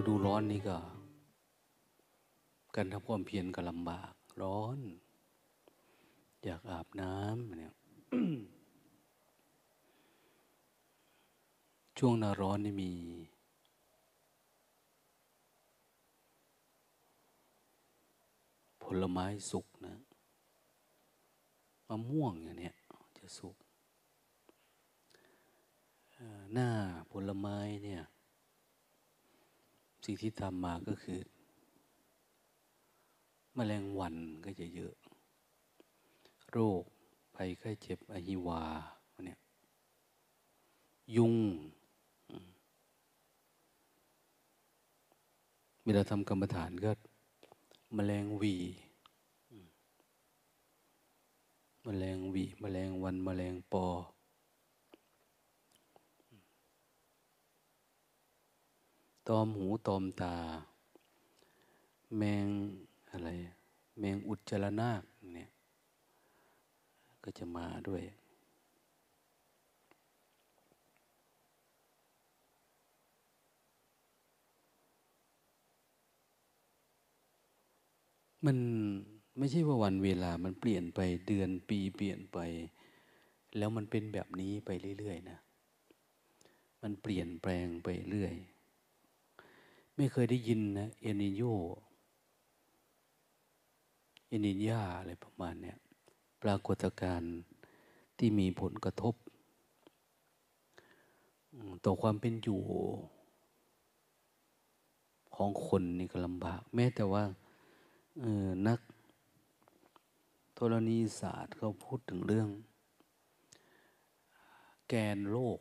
ฤดูร้อนนี่ก็ การทำความเพียรก็ลำบาก ร้อน อยากอาบน้ำเนี่ยช่วงหน้าร้อนนี่มี ผลไม้สุกนะมะม่วงอย่างเนี้ยจะสุกหน้าผลไม้เนี่ย สิ่งที่ทำมาก็คือ แมลงวันก็จะเยอะ โรคภัยไข้เจ็บอหิวาเนี่ยยุงเวลาทำกรรมฐานก็มแมลงวีมแมลงวีมแมลงวันมแมลงปอ ตอมหูตอมตา แมงอะไร แมงอุจจารนาคเนี่ย ก็จะมาด้วยมันไม่ใช่ว่าวันเวลามันเปลี่ยนไปเดือนปีเปลี่ยนไป แล้วมันเป็นแบบนี้ไปเรื่อยๆนะ มันเปลี่ยนแปลงไปเรื่อย ไม่เคยได้ยินนะเอนิโยเอนิยาอะไรประมาณเนี้ยปรากฏการณ์ที่มีผลกระทบ ต่อความเป็นอยู่ ของคนนี่ก็ลำบาก แม้แต่ว่าออนักธรณีศาสตร์เขาพูดถึงเรื่อง แกนโลก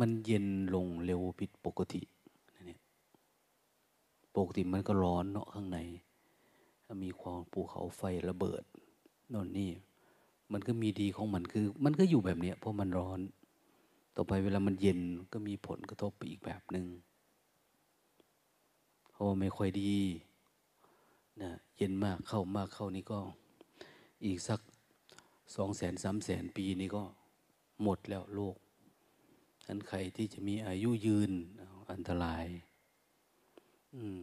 มันเย็นลงเร็วผิดปกตินี่ปกติมันก็ร้อนเนาะข้างใน มีความภูเขาไฟระเบิดนนนี่ มันก็มีดีของมันคือ มันก็อยู่แบบเนี้ยเพราะมันร้อน ต่อไปเวลามันเย็นก็มีผลกระทบไปอีกแบบหนึง่งเพราะไม่ค่อยดีนะเย็นมากเข้ามากเข้านี่ก็ อีกสักสองแสนสามแสนปีนี่ก็หมดแล้วโลก อันใครที่จะมีอายุยืนอันตราย อืม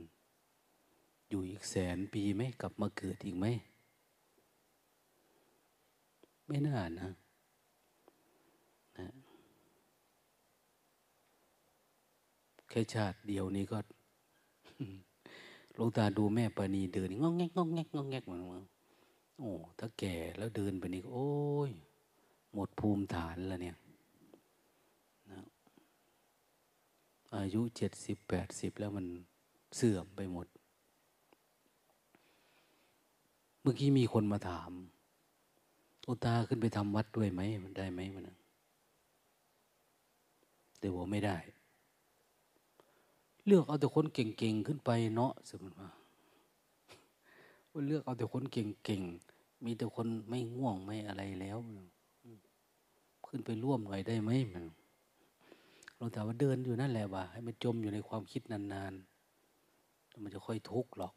อยู่อีกแสนปีไหมกลับมาเกิดอีกไหม ไม่น่านะนะแค่ชาติเดียวนี้ก็ลงตาดูแม่ปานีเดินงองแงกงองแงกงองแงกเหมือนโอ้ถ้าแก่แล้วเดินไปนี่โอ้ย หมดภูมิฐานแล้วเนี่ยนะ อายุเจ็ดสิบแปดสิบแล้วมันเสื่อมไปหมด เมื่อกี้มีคนมาถามโอตาขึ้นไปทำวัดด้วยไหมมันได้ไหมมันเดี๋ยวบอกไม่ได้ เลือกเอาแต่คนเก่งๆขึ้นไปเนาะสมมติว่าว่าเลือกเอาแต่คนเก่งๆมีแต่คนไม่ง่วงไม่อะไรแล้ว ขึ้นไปร่วมหน่อยได้ไหมมัน เราแต่ว่าเดินอยู่นั่นแหละว่า ให้มันจมอยู่ในความคิดนานๆมันจะค่อยทุกข์หรอก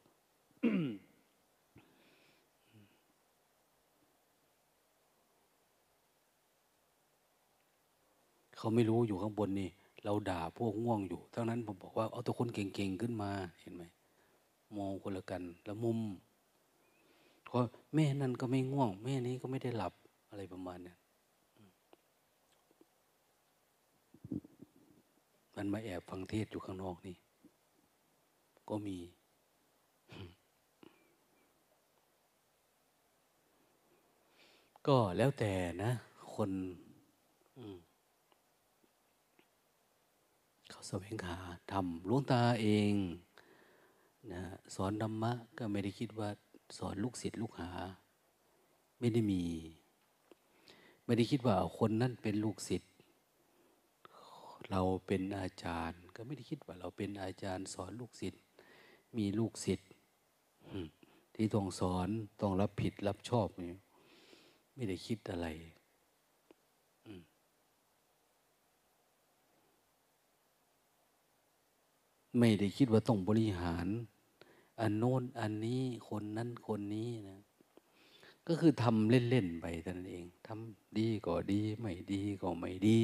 เขาไม่รู้อยู่ข้างบนนี่ เราด่าพวกง่วงอยู่ทั้งนั้นผมบอกว่าเอาตัวคนเก่งๆขึ้นมา เห็นไหมมองคนละกันแล้วมุมเพราะแม่นั่นก็ไม่ง่วง แม่นี้ก็ไม่ได้หลับอะไรประมาณนี้ มันมาแอบฟังเทศอยู่ข้างนอกนี่ ก็มี ก็แล้วแต่นะ คนเขาแสวงหาทำลุงตาเองนะสอนธรรมะ ก็ไม่ได้คิดว่า สอนลูกศิษย์ลูกหา ไม่ได้มี ไม่ได้คิดว่าคนนั้นเป็นลูกศิษย์ เราเป็นอาจารย์ ก็ไม่ได้คิดว่า เราเป็นอาจารย์สอนลูกศิษย์มีลูกศิษย์ที่ต้องสอนต้องรับผิดรับชอบนี่ไม่ได้คิดอะไรไม่ได้คิดว่าต้องบริหาร อันโน้นอันนี้คนนั้นคนนี้นะก็คือทำเล่น ๆ ไปแต่นั้นเองทำดีก็ดี ไม่ดีก็ไม่ดี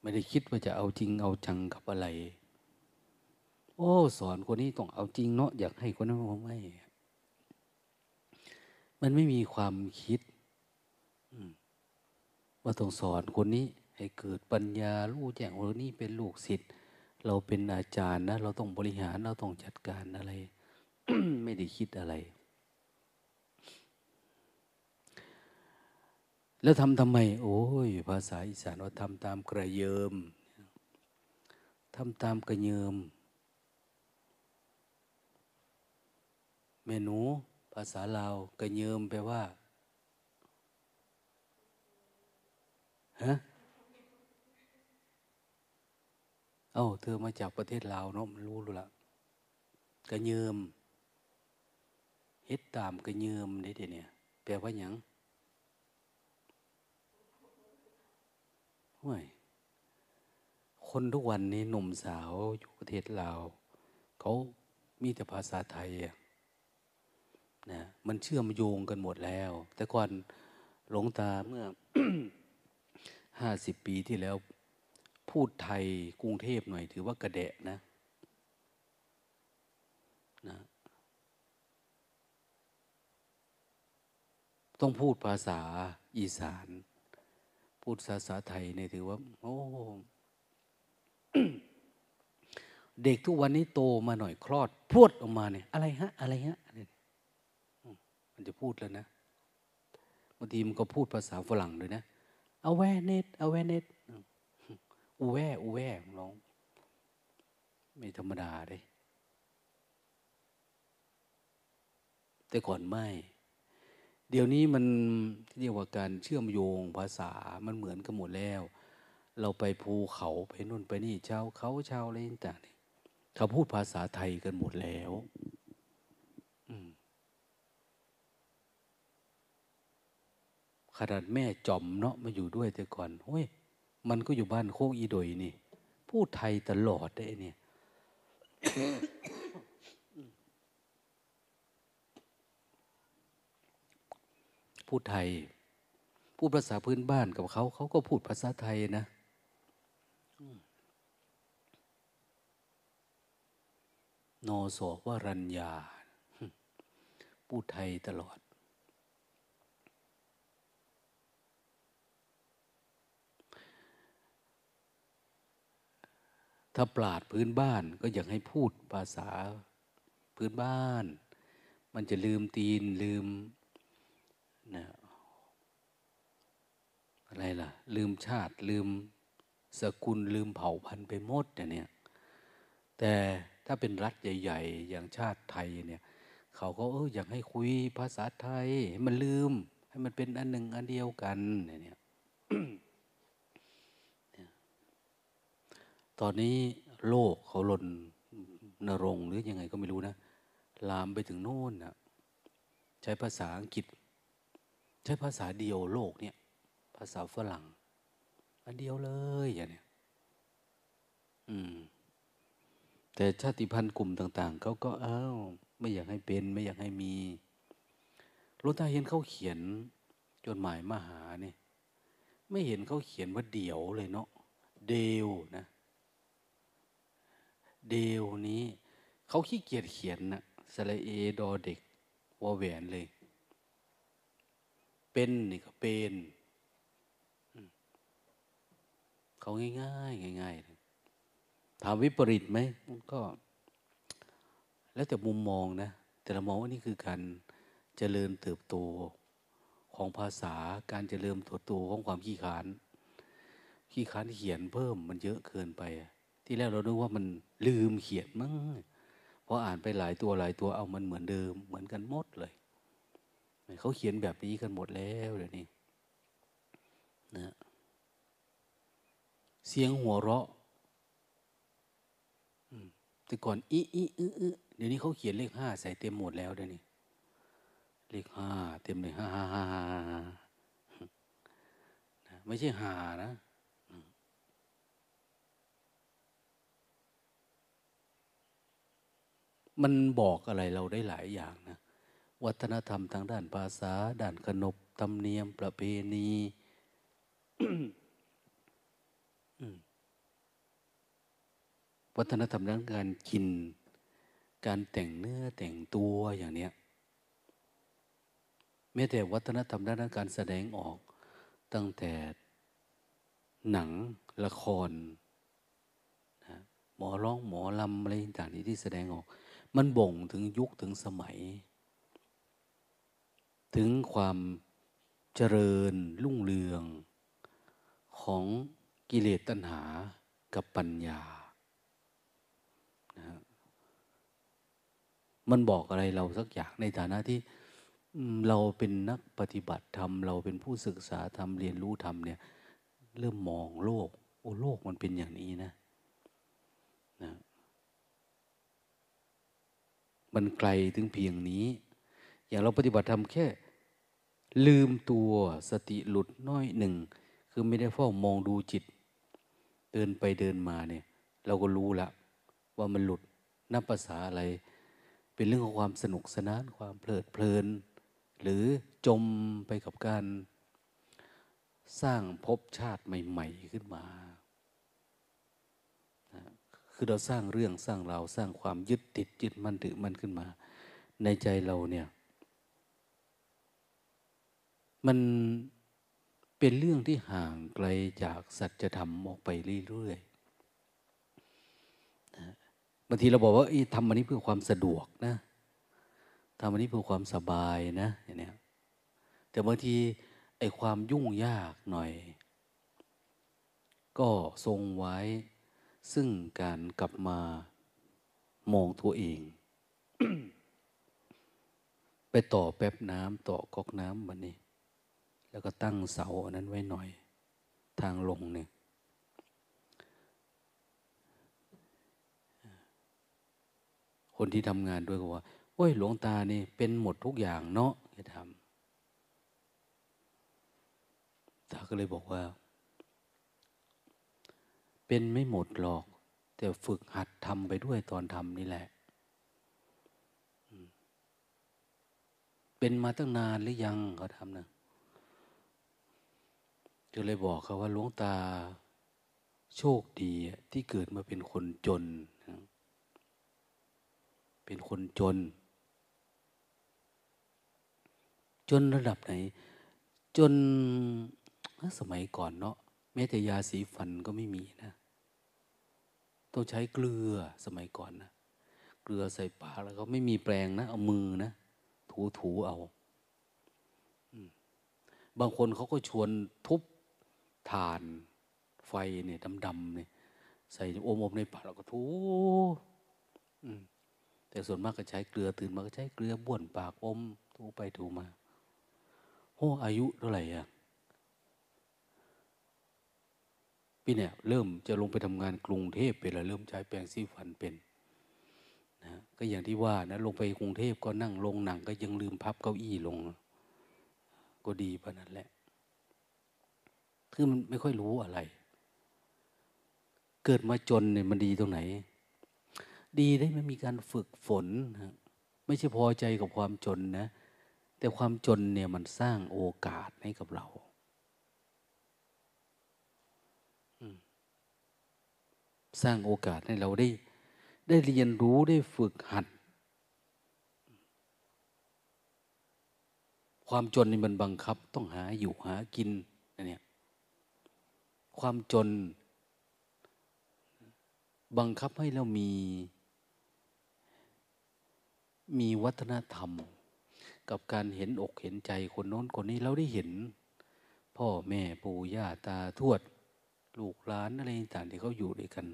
ไม่ได้คิดว่าจะเอาจริงเอาจังกับอะไร โอ้ สอนคนนี้ต้องเอาจริงเนาะอยากให้คนนั้นไม่ มันไม่มีความคิดว่าต้องสอนคนนี้ ให้เกิดปัญญารู้แจ้งว่านี่เป็นลูกศิษย์เราเป็นอาจารย์นะ เราต้องบริหารเราต้องจัดการอะไร ไม่ได้คิดอะไร แล้วทำทำไม โอ้ย ภาษาอีสานว่าทำตามกระเยิมทำตามกระเยิมเมนูภาษาลาวกระเยิมแปลว่าฮะเอาเธอมาจากประเทศลาวเนาะมันรู้รู้ละกระเยิมเฮ็ดตามกระเยิมนี่เดี๋ยวนี้แปลว่าอย่าง ห่วยคนทุกวันนี้หนุ่มสาวอยู่ประเทศลาวเขามีแต่ภาษาไทยนะมันเชื่อมโยงกันหมดแล้ว แต่ก่อนหลงตาเมื่อห้าสิบปีที่แล้ว พูดไทยกรุงเทพหน่อย ถือว่ากระเดะนะนะ ต้องพูดภาษาอีสาน พูดภาษาไทยเนี่ยถือว่า โอ้เด็กทุกวันนี้โตมาหน่อยคลอดพรวดออกมาเนี่ย อะไรฮะ อะไรฮะมันจะพูดแล้วนะบางทีมันก็พูดภาษาฝรั่งเลยนะ awareness awareness อูแวอูแวร้อง ไม่ธรรมดาเลยแต่ก่อนไม่ เดี๋ยวนี้มันเรียกว่าการเชื่อมโยงภาษามันเหมือนกันหมดแล้ว เราไปภูเขาไปนู่นไปนี่ชาวเขาชาวอะไรต่างๆเขาพูดภาษาไทยกันหมดแล้วขนาดแม่จอมเนาะมาอยู่ด้วยแต่ก่อนเฮ้ยมันก็อยู่บ้านโคกอีโดยนี่ พูดไทยตลอดได้เนี่ย พูดไทย พูดภาษาพื้นบ้านกับเขา เขาก็พูดภาษาไทยนะนอสอกว่ารัญญา พูดไทยตลอด ถ้าปราดพื้นบ้านก็อยากให้พูดภาษาพื้นบ้าน มันจะลืมตีนลืม นะอะไรล่ะ ลืมชาติ ลืมสกุลลืมเผ่าพันธุ์ไปหมดเนี่ยแต่ถ้าเป็นรัฐใหญ่ ๆ อย่างชาติไทยเนี่ย เขาก็เอออยากให้คุยภาษาไทย ให้มันลืม ให้มันเป็นอันหนึ่งอันเดียวกันเนี่ยตอนนี้โลกเขาลนนรงหรือยังไงก็ไม่รู้นะ ลามไปถึงโน่นนะใช้ภาษาอังกฤษ ช้ภาษาเดียวโลกเนี่ย ภาษาฝรั่ง อันเดียวเลยอย่างเนี้ยอืม แต่ชาติพันธุ์กลุ่มต่าง ๆเขาก็อ้าวไม่อยากให้เป็น ไม่อยากให้มีรถตาเห็นเขาเขียนจดหมายมาหาเนี่ย ไม่เห็นเขาเขียนว่าเดี่ยวเลยเนาะเดวนะ เดวนี้ เขาขี้เกียจเขียนนะสระเอดอเด็กวอแหวนเลย เป็นนี่ก็เป็นเขาง่ายๆง่ายๆถามวิปริตไหมก็ แล้วแต่มุมมองนะ แต่เรามองว่านี่คือการเจริญเติบโตของภาษาการเจริญเติบโตของความขี้ขาน ขี้ขานเขียนเพิ่มมันเยอะเกินไป ที่แรกเราดูว่ามันลืมเขียนมั้งพออ่านไปหลายตัวหลายตัวเอามันเหมือนเดิม เหมือนกันหมดเลย เขาเขียนแบบนี้กันหมดแล้วเดี๋ยวนี้นะเสียงหัวเราะแต่ก่อนอีอีอืออเดี๋ยวนี้เขาเขียนเลขห้าใส่เต็มหมดแล้วเดี๋ยวนี้ เลขห้าเต็มเลยห้าห้าห้าไม่ใช่หานะมันบอกอะไรเราได้หลายอย่างนะ วัฒนธรรมทางด้านภาษา ด้านขนบธรรมเนียมประเพณีวัฒนธรรมด้านการกิน การแต่งเนื้อแต่งตัวอย่างเนี้ยแม้แต่วัฒนธรรมด้านการแสดงออก ตั้งแต่หนังละครนะหมอร้องหมอลำอะไรต่างๆที่แสดงออก มันบ่งถึงยุคถึงสมัย ถึงความเจริญรุ่งเรือง ของกิเลสตัณหากับปัญญานะมันบอกอะไรเราสักอย่างในฐานะที่เราเป็นนักปฏิบัติธรรม เราเป็นผู้ศึกษาธรรม เรียนรู้ธรรมเนี่ยเริ่มมองโลก โอ้โลกมันเป็นอย่างนี้นะนะ มันไกลถึงเพียงนี้ อย่างเราปฏิบัติธรรมแค่ ลืมตัวสติหลุดน้อยหนึ่ง คือไม่ได้เฝ้ามองดูจิต เดินไปเดินมาเนี่ย เราก็รู้ละว่ามันหลุดนับภาษาอะไร เป็นเรื่องของความสนุกสนานความเพลิดเพลิน หรือจมไปกับการสร้างภพชาติใหม่ ๆ ขึ้นมาคือเราสร้างเรื่องสร้างเราสร้างความยึดติดยึดมั่นถือมันขึ้นมา ในใจเราเนี่ย มันเป็นเรื่องที่ห่างไกลจากสัจธรรมออกไปเรื่อยๆบางทีเราบอกว่าทำอันนี้เพื่อความสะดวกนะทำอันนี้เพื่อความสบายนะอย่างนี้แต่บางทีไอ้ความยุ่งยากหน่อย ก็ทรงไว้ ซึ่งการกลับมามองตัวเอง ไปต่อแป๊บน้ำต่อก๊อกน้ำวันนี้ แล้วก็ตั้งเสาอันนั้นไว้หน่อย ทางลงเนี่ยคนที่ทำงานด้วยก็ว่าโอ้ยหลวงตานี่เป็นหมดทุกอย่างเนาะจะทำตาก็เลยบอกว่า เป็นไม่หมดหรอก แต่ฝึกหัดทำไปด้วยตอนทำนี่แหละ เป็นมาตั้งนานหรือยังเขาทำนะ ก็เลยบอกเขาว่าหลวงตาโชคดีที่เกิดมาเป็นคนจน เป็นคนจน จนระดับไหน จนสมัยก่อนเนาะแม้แต่ยาสีฟันก็ไม่มีนะต้องใช้เกลือสมัยก่อนนะเกลือใส่ปากแล้วก็ไม่มีแปรงนะ เอามือนะ ถูถูเอาบางคนเขาก็ชวนทุบ ฐานไฟเนี่ยดำๆเนี่ยใส่อมๆในปากแล้วก็ถูแต่ส่วนมากก็ใช้เกลือตื่นมาก็ใช้เกลือบ้วนปากอมถูไปถูมาโอ้อายุเท่าไหร่อะพี่เนี่ยเริ่มจะลงไปทำงานกรุงเทพเป็นแล้วเริ่มใช้แปรงสีฟันเป็นนะก็อย่างที่ว่านะลงไปกรุงเทพก็นั่งลงหนังก็ยังลืมพับเก้าอี้ลง ก็ดีปะนั้นแหละ คือมันไม่ค่อยรู้อะไร เกิดมาจนเนี่ยมันดีตรงไหน ดีได้ไม่มีการฝึกฝนไม่ใช่พอใจกับความจนนะ แต่ความจนเนี่ยมันสร้างโอกาสให้กับเราสร้างโอกาสให้เราได้ ได้เรียนรู้ได้ฝึกหัด ความจนนี่มันบังคับต้องหาอยู่หากิน ความจน บังคับให้เรามี มีวัฒนธรรม กับการเห็นอกเห็นใจคนโน้นคนนี้เราได้เห็น พ่อแม่ปู่ย่าตาทวด ลูกหลานอะไรต่างที่เขาอยู่ด้วยกัน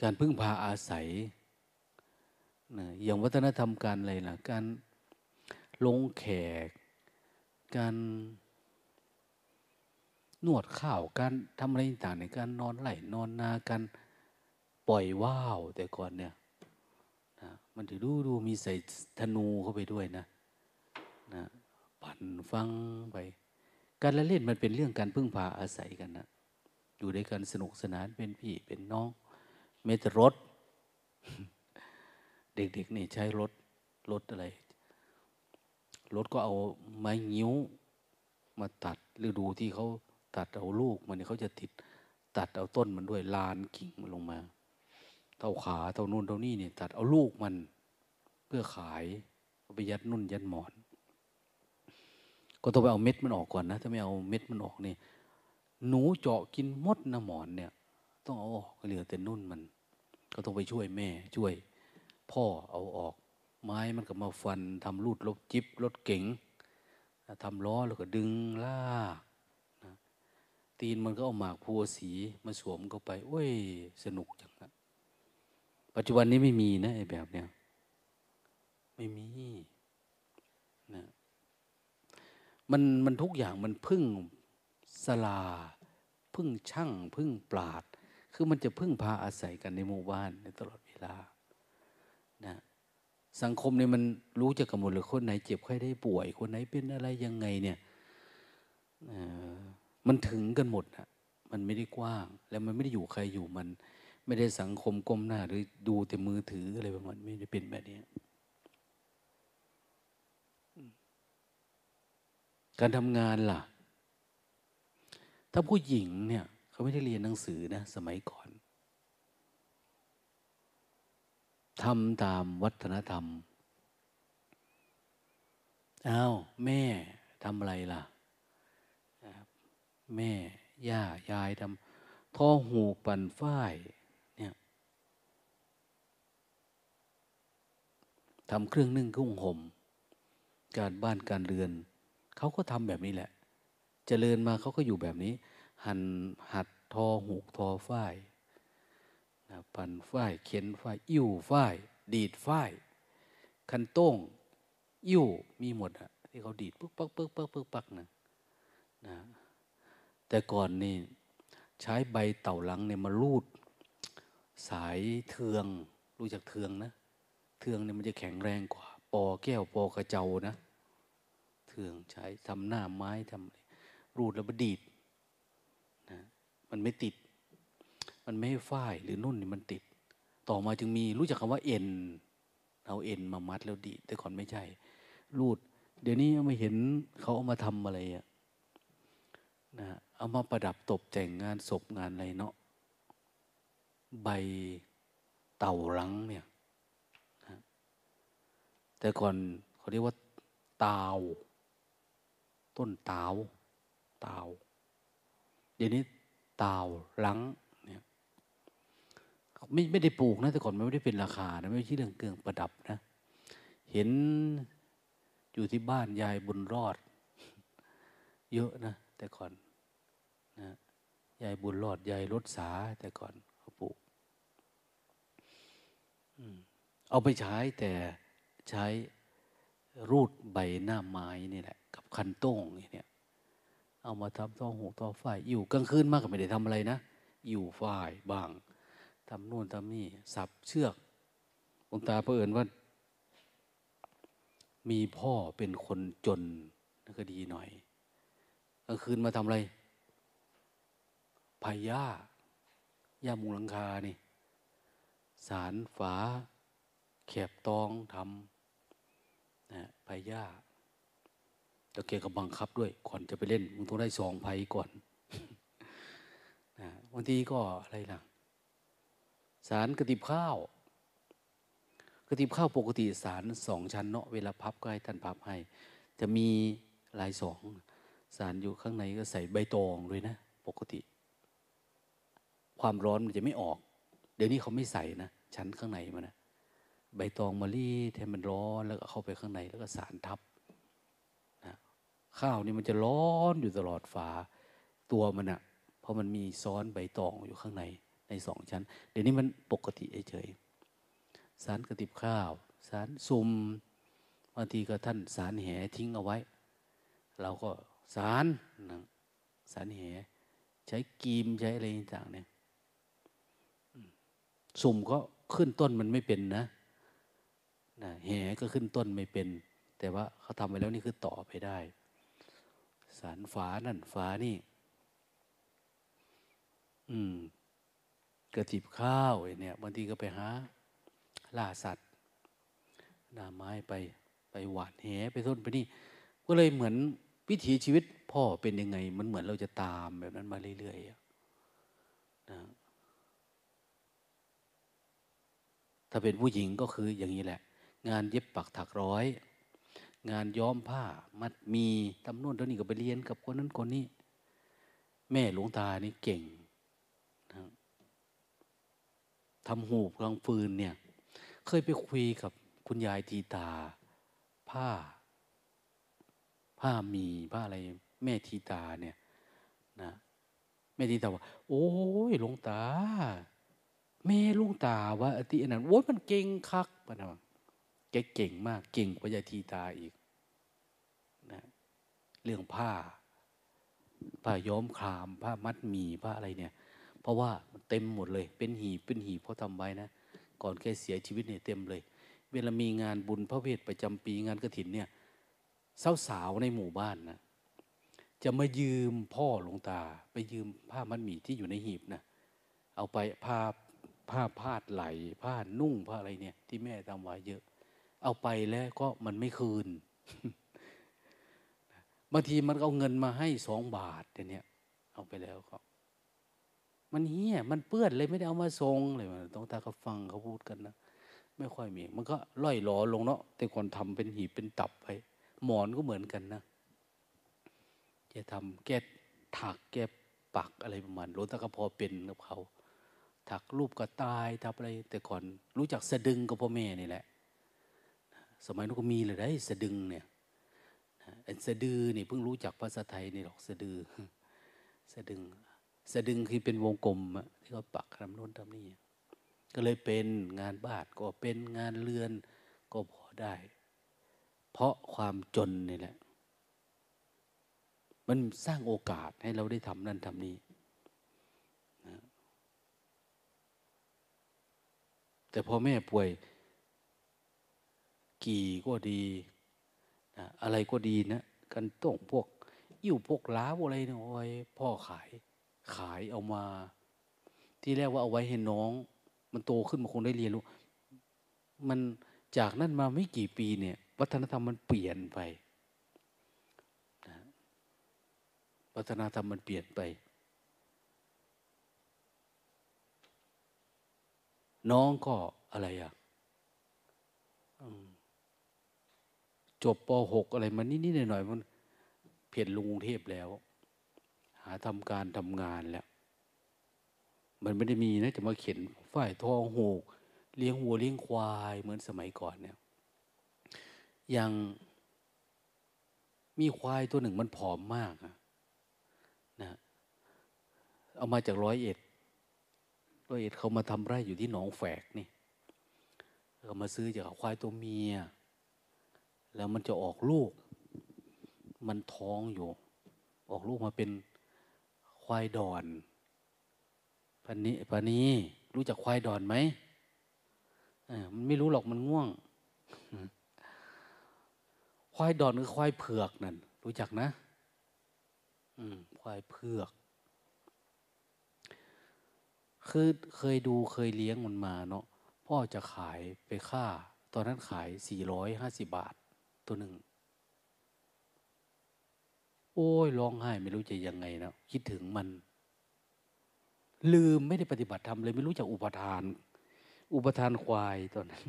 การพึ่งพาอาศัยนะอย่างวัฒนธรรมการอะไรล่ะการลงแขก การนวดข้าวการทำอะไรต่างในการนอนไหลนอนนาการปล่อยว่าวแต่ก่อนเนี่ยนะมันถือดูดูมีใส่ธนูเข้าไปด้วยนะนะปั่นฟังไป การละเล่นมันเป็นเรื่องการพึ่งพาอาศัยกันนะอยู่ด้วยกันสนุกสนานเป็นพี่เป็นน้องเมตรรถ เด็กๆนี่ใช้รถรถอะไร รถก็เอาไม้งิ้วมาตัดหรือดูที่เขาตัดเอาลูกมันเนี่ยเขาจะติดตัดเอาต้นมันด้วยลานกิ่งมันลงมา เท่าขาเท่านู่นเท่านี่เนี่ยตัดเอาลูกมันเพื่อขายเอาไปยัดนุ่นยัดหมอน ก็ต้องไปเอาเม็ดมันออกก่อนนะ ถ้าไม่เอาเม็ดมันออกนี่หนูเจาะกินมดนะหมอนเนี่ย ต้องเอาออกเหลือแต่นุ่นมัน ก็ต้องไปช่วยแม่ช่วย พ่อเอาออก ไม้มันก็มาฟันทำรูดลบจิบรถเก๋งทำล้อแล้วก็ดึงลากนะตีนมันก็เอาหมากพัวสีมาสวมเข้าไปโอ้ย สนุกจังนะปัจจุบันนี้ไม่มีนะไอ้แบบเนี้ยไม่มีนะมันมันทุกอย่างมันพึ่งสลา พึ่งช่างพึ่งปราด คือมันจะพึ่งพาอาศัยกันในหมู่บ้านในตลอดเวลานะ สังคมเนี่ยมันรู้จะกำหนดเลยคนไหนเจ็บใครได้ป่วย คนไหนเป็นอะไรยังไงเนี่ยมันถึงกันหมดอะมันไม่ได้กว้าง แล้วมันไม่ได้อยู่ใครอยู่มัน ไม่ได้สังคมก้มหน้า หรือดูแต่มือถืออะไรประมาณไม่ได้เป็นแบบนี้การทำงานล่ะ ถ้าผู้หญิงเนี่ย เขาไม่ได้เรียนหนังสือนะ สมัยก่อน ทำตามวัฒนธรรมอ้าวแม่ทำอะไรล่ะ แม่ ย่า ยายทำท่อหูปั่นฝ้ายเนี่ยทำเครื่องนึ่งกุ้งห่ม การบ้านการเรือน เขาก็ทำแบบนี้แหละเจริญมาเขาก็อยู่แบบนี้ หันหัดทอหูกทอฝ้าย ปั่นฝ้ายเข็นฝ้ายอิ่วฝ้ายดีดฝ้ายคันโต้งอิ่วมีหมดอะที่เขาดีดปึ๊กปักปึ๊กปักปึ๊กปักนะนะแต่ก่อนนี่ใช้ใบเต่าลังเนี่ยมาลูด สายเทืองรู้จักเทืองนะเทืองเนี่ยมันจะแข็งแรงกว่า ปอแก้วปอกระเจ้านะ เทืองใช้ทำหน้าไม้ทำรูดแล้วมาดีดนะมันไม่ติด มันไม่ฝ้ายหรือนุ่นนี่มันติด ต่อมาจึงมีรู้จักคำว่าเอ็นเอาเอ็นมามัดแล้วดี แต่ก่อนไม่ใช่ รูด เดี๋ยวนี้ไม่เห็นเขาเอามาทำอะไรอะนะเอามาประดับตกแต่งงานศพงานอะไรเนาะใบเต่าลังเนี่ยนะแต่ก่อนเขาเรียกว่าตาว ต้นตาวตาวเดี๋ยวนี้ตาวลัง ไม่ไม่ได้ปลูกนะแต่ก่อนมันไม่ได้เป็นราคานะไม่ใช่เรื่องเครื่องประดับนะ เห็นอยู่ที่บ้านยายบุญรอด เยอะนะแต่ก่อนนะยายบุญรอดยายรถสาแต่ก่อนเขาปลูกเอาไปใช้แต่ใช้รูดใบหน้าไม้นี่แหละ กับคันโต้งเนี่ย เอามาทำต่อหูต่อฝ้ายอยู่กลางคืนมากก็ไม่ได้ทำอะไรนะ อยู่ฝ้ายบ้าง ทำนู่นทำนี่ สับเชือกองตาเพื่อนว่า มีพ่อเป็นคนจนนั่นก็ดีหน่อยกลางคืนมาทำอะไรพายย่าย่ามุงหลังคานี่ สารฝา แขบตองทำนะพายย่าแล้วแกก็บังคับด้วย ก่อนจะไปเล่น มึงต้องได้สองไพ่ก่อนนะบางทีก็อะไรล่ะ สารกระติบข้าวกระติบข้าวปกติสารสองชั้นเนาะเวลาพับก็ให้ท่านพับให้ จะมีลายสองสารอยู่ข้างในก็ใส่ใบตองด้วยนะ ปกติ ความร้อนมันจะไม่ออก เดี๋ยวนี้เขาไม่ใส่นะชั้นข้างในมันนะใบตองมะลิแทนมันร้อนแล้วก็เข้าไปข้างในแล้วก็สารทับนะข้าวนี่มันจะร้อนอยู่ตลอดฝาตัวมันอะเพราะมันมีซ้อนใบตองอยู่ข้างใน ในสองชั้น เดี๋ยวนี้มันปกติเฉยสารกระติบข้าว สารซุ่มบางทีก็ท่านสารแหทิ้งเอาไว้ เราก็สารนะสารแหใช้กีมใช้อะไรต่างเนี่ยสุ่มก็ขึ้นต้นมันไม่เป็นนะนะแหก็ขึ้นต้นไม่เป็น แต่ว่าเขาทำไปแล้วนี่คือต่อไปได้ สารฝานั่นฝานี่ อืม กระติบข้าวเนี่ยบางทีก็ไปหาล่าสัตว์นาไม้ไปไปหวานแหไปต้นไปนี่ ก็เลยเหมือนวิถีชีวิตพ่อเป็นยังไง มันเหมือนเราจะตามแบบนั้นมาเรื่อยๆนะถ้าเป็นผู้หญิงก็คืออย่างนี้แหละ งานเย็บปักถักร้อย งานย้อมผ้า มัดมีทำนู่นทำนี่ก็ไปเรียนกับคนนั้นคนนี้ แม่หลวงตานี่เก่งนะ ทำหูกลางฟืนเนี่ย เคยไปคุยกับคุณยายทีตา ผ้า ผ้ามีผ้าอะไร แม่ทีตาเนี่ย นะแม่ทีตาว่าโอ้ยหลวงตา แม่ลุงตาว่าอติอันนั้นโอ้ยมันเก่งคักปะนะแกเก่งมากเก่งกว่ายายทีตาอีกนะเรื่องผ้าผ้าย้อมครามผ้ามัดมีผ้าอะไรเนี่ย เพราะว่ามันเต็มหมดเลย เป็นหีเป็นหีเพราะทำไว้นะ ก่อนแกเสียชีวิตเนี่ยเต็มเลย เวลามีงานบุญพระเวทประจำปีงานกระถินเนี่ยสาวๆในหมู่บ้านนะจะมายืมพ่อหลวงตา ไปยืมผ้ามัดหมี่ที่อยู่ในหีบนะเอาไปผ้าผ้าพาดไหล ผ้านุ่งผ้าอะไรเนี่ย ที่แม่ทำไว้เยอะ เอาไปแล้วก็มันไม่คืนบางทีมันเอาเงินมาให้สองบาทเนี่ยเอาไปแล้วก็ มันเฮี้ยมันเปื้อนเลยไม่ได้เอามาทรงเลยมันต้องตาเขาฟังเขาพูดกันนะไม่ค่อยมี มันก็ล่อยหลอลงเนาะแต่คนทำเป็นหีบเป็นตับไปหมอนก็เหมือนกันนะจะทำแก้ถักแก้ปักอะไรประมาณรถตะก็พอเป็นกับเขาถักรูปกระต่ายทับอะไร แต่ก่อนรู้จักสะดึงกับพ่อแม่นี่แหละ สมัยนู้นก็มีเลยได้สะดึงเนี่ยอันสะดือนี่เพิ่งรู้จักภาษาไทยนี่หรอกสะดือสะดึง สะดึงคือเป็นวงกลมที่เขาปักทำโน้นทำนี่ก็เลยเป็นงานบ้านก็เป็นงานเรือนก็พอได้ เพราะความจนนี่แหละ มันสร้างโอกาสให้เราได้ทำนั่นทำนี้นะแต่พอแม่ป่วย กี่ก็ดีนะอะไรก็ดีนะ กันต้องพวกอิ่วพวกล้าอะไรเนี่ยโอ้ยพ่อขาย ขายเอามา ที่แรกว่าเอาไว้ให้น้อง มันโตขึ้นมันคงได้เรียนรู้ มันจากนั้นมาไม่กี่ปีเนี่ย วัฒนธรรมมันเปลี่ยนไปนะวัฒนธรรมมันเปลี่ยนไป น้องก็อะไรอะจบป .6 อะไรมานิดๆหน่อยๆมันเพียนลงกรุงเทพแล้ว หาทำการทำงานแล้ว มันไม่ได้มีนะจะมาเขียนฝ่ายทองหูกเลี้ยงวัวเลี้ยงควายเหมือนสมัยก่อนเนี่ยยังมีควายตัวหนึ่งมันผอมมากนะเอามาจากร้อยเอ็ดร้อยเอ็ดเขามาทำไร่อยู่ที่หนองแฝกนี่เขามาซื้อจากควายตัวเมีย แล้วมันจะออกลูก มันท้องอยู่ ออกลูกมาเป็น ควายดอนพันนี้พันนี้ รู้จักควายดอนไหมมันไม่รู้หรอกมันง่วง ควายดอนคือควายเผือกนั่นรู้จักนะควายเผือก คือเคยดูเคยเลี้ยงมันมาเนาะพ่อจะขายไปค่า ตอนนั้นขายสี่ร้อยห้าสิบบาทตัวหนึ่ง อ้ยร้องไห้ ไม่รู้จะยังไงนะคิดถึงมัน ลืมไม่ได้ปฏิบัติธรรมเลยไม่รู้จักอุปทาน อุปทานควายตอนนั้น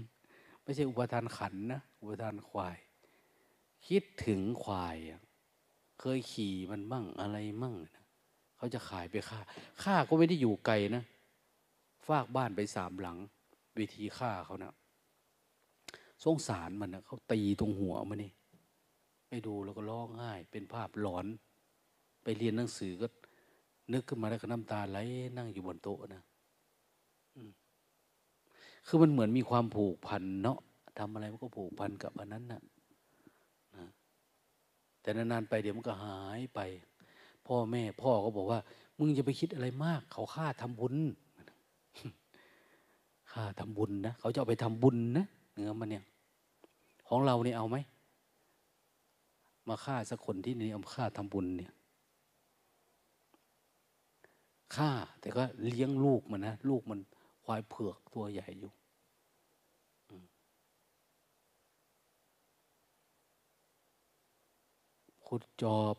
ไม่ใช่อุปทานขันนะอุปทานควาย คิดถึงควาย เคยขี่มันมั่งอะไรมั่งนะเขาจะขายไปค่าค่าก็ไม่ได้อยู่ไกลนะฝากบ้านไปสามหลัง วิธีค่าเขานะสงสารมันนะเขาตีตรงหัวมันนี่ ไปดูแล้วก็ร้องไห้ เป็นภาพหลอน ไปเรียนหนังสือก็ นึกขึ้นมาแล้วก็น้ำตาไหลนั่งอยู่บนโต๊ะนะคือมันเหมือนมีความผูกพันเนาะทำอะไรมันก็ผูกพันกับอันนั้นนะนะแต่นานๆไปเดี๋ยวมันก็หายไป พ่อแม่พ่อก็บอกว่า มึงจะไปคิดอะไรมาก เขาฆ่าทำบุญฆ่าทำบุญนะเขาจะเอาไปทำบุญนะเนื้อมันเนี่ย ของเราเนี่ยเอาไหม มาฆ่าสักคนที่นี่เอาฆ่าทำบุญเนี่ยฆ่า แต่ก็เลี้ยงลูกมันนะ ลูกมันควายเผือกตัวใหญ่อยู่ขุดจอบ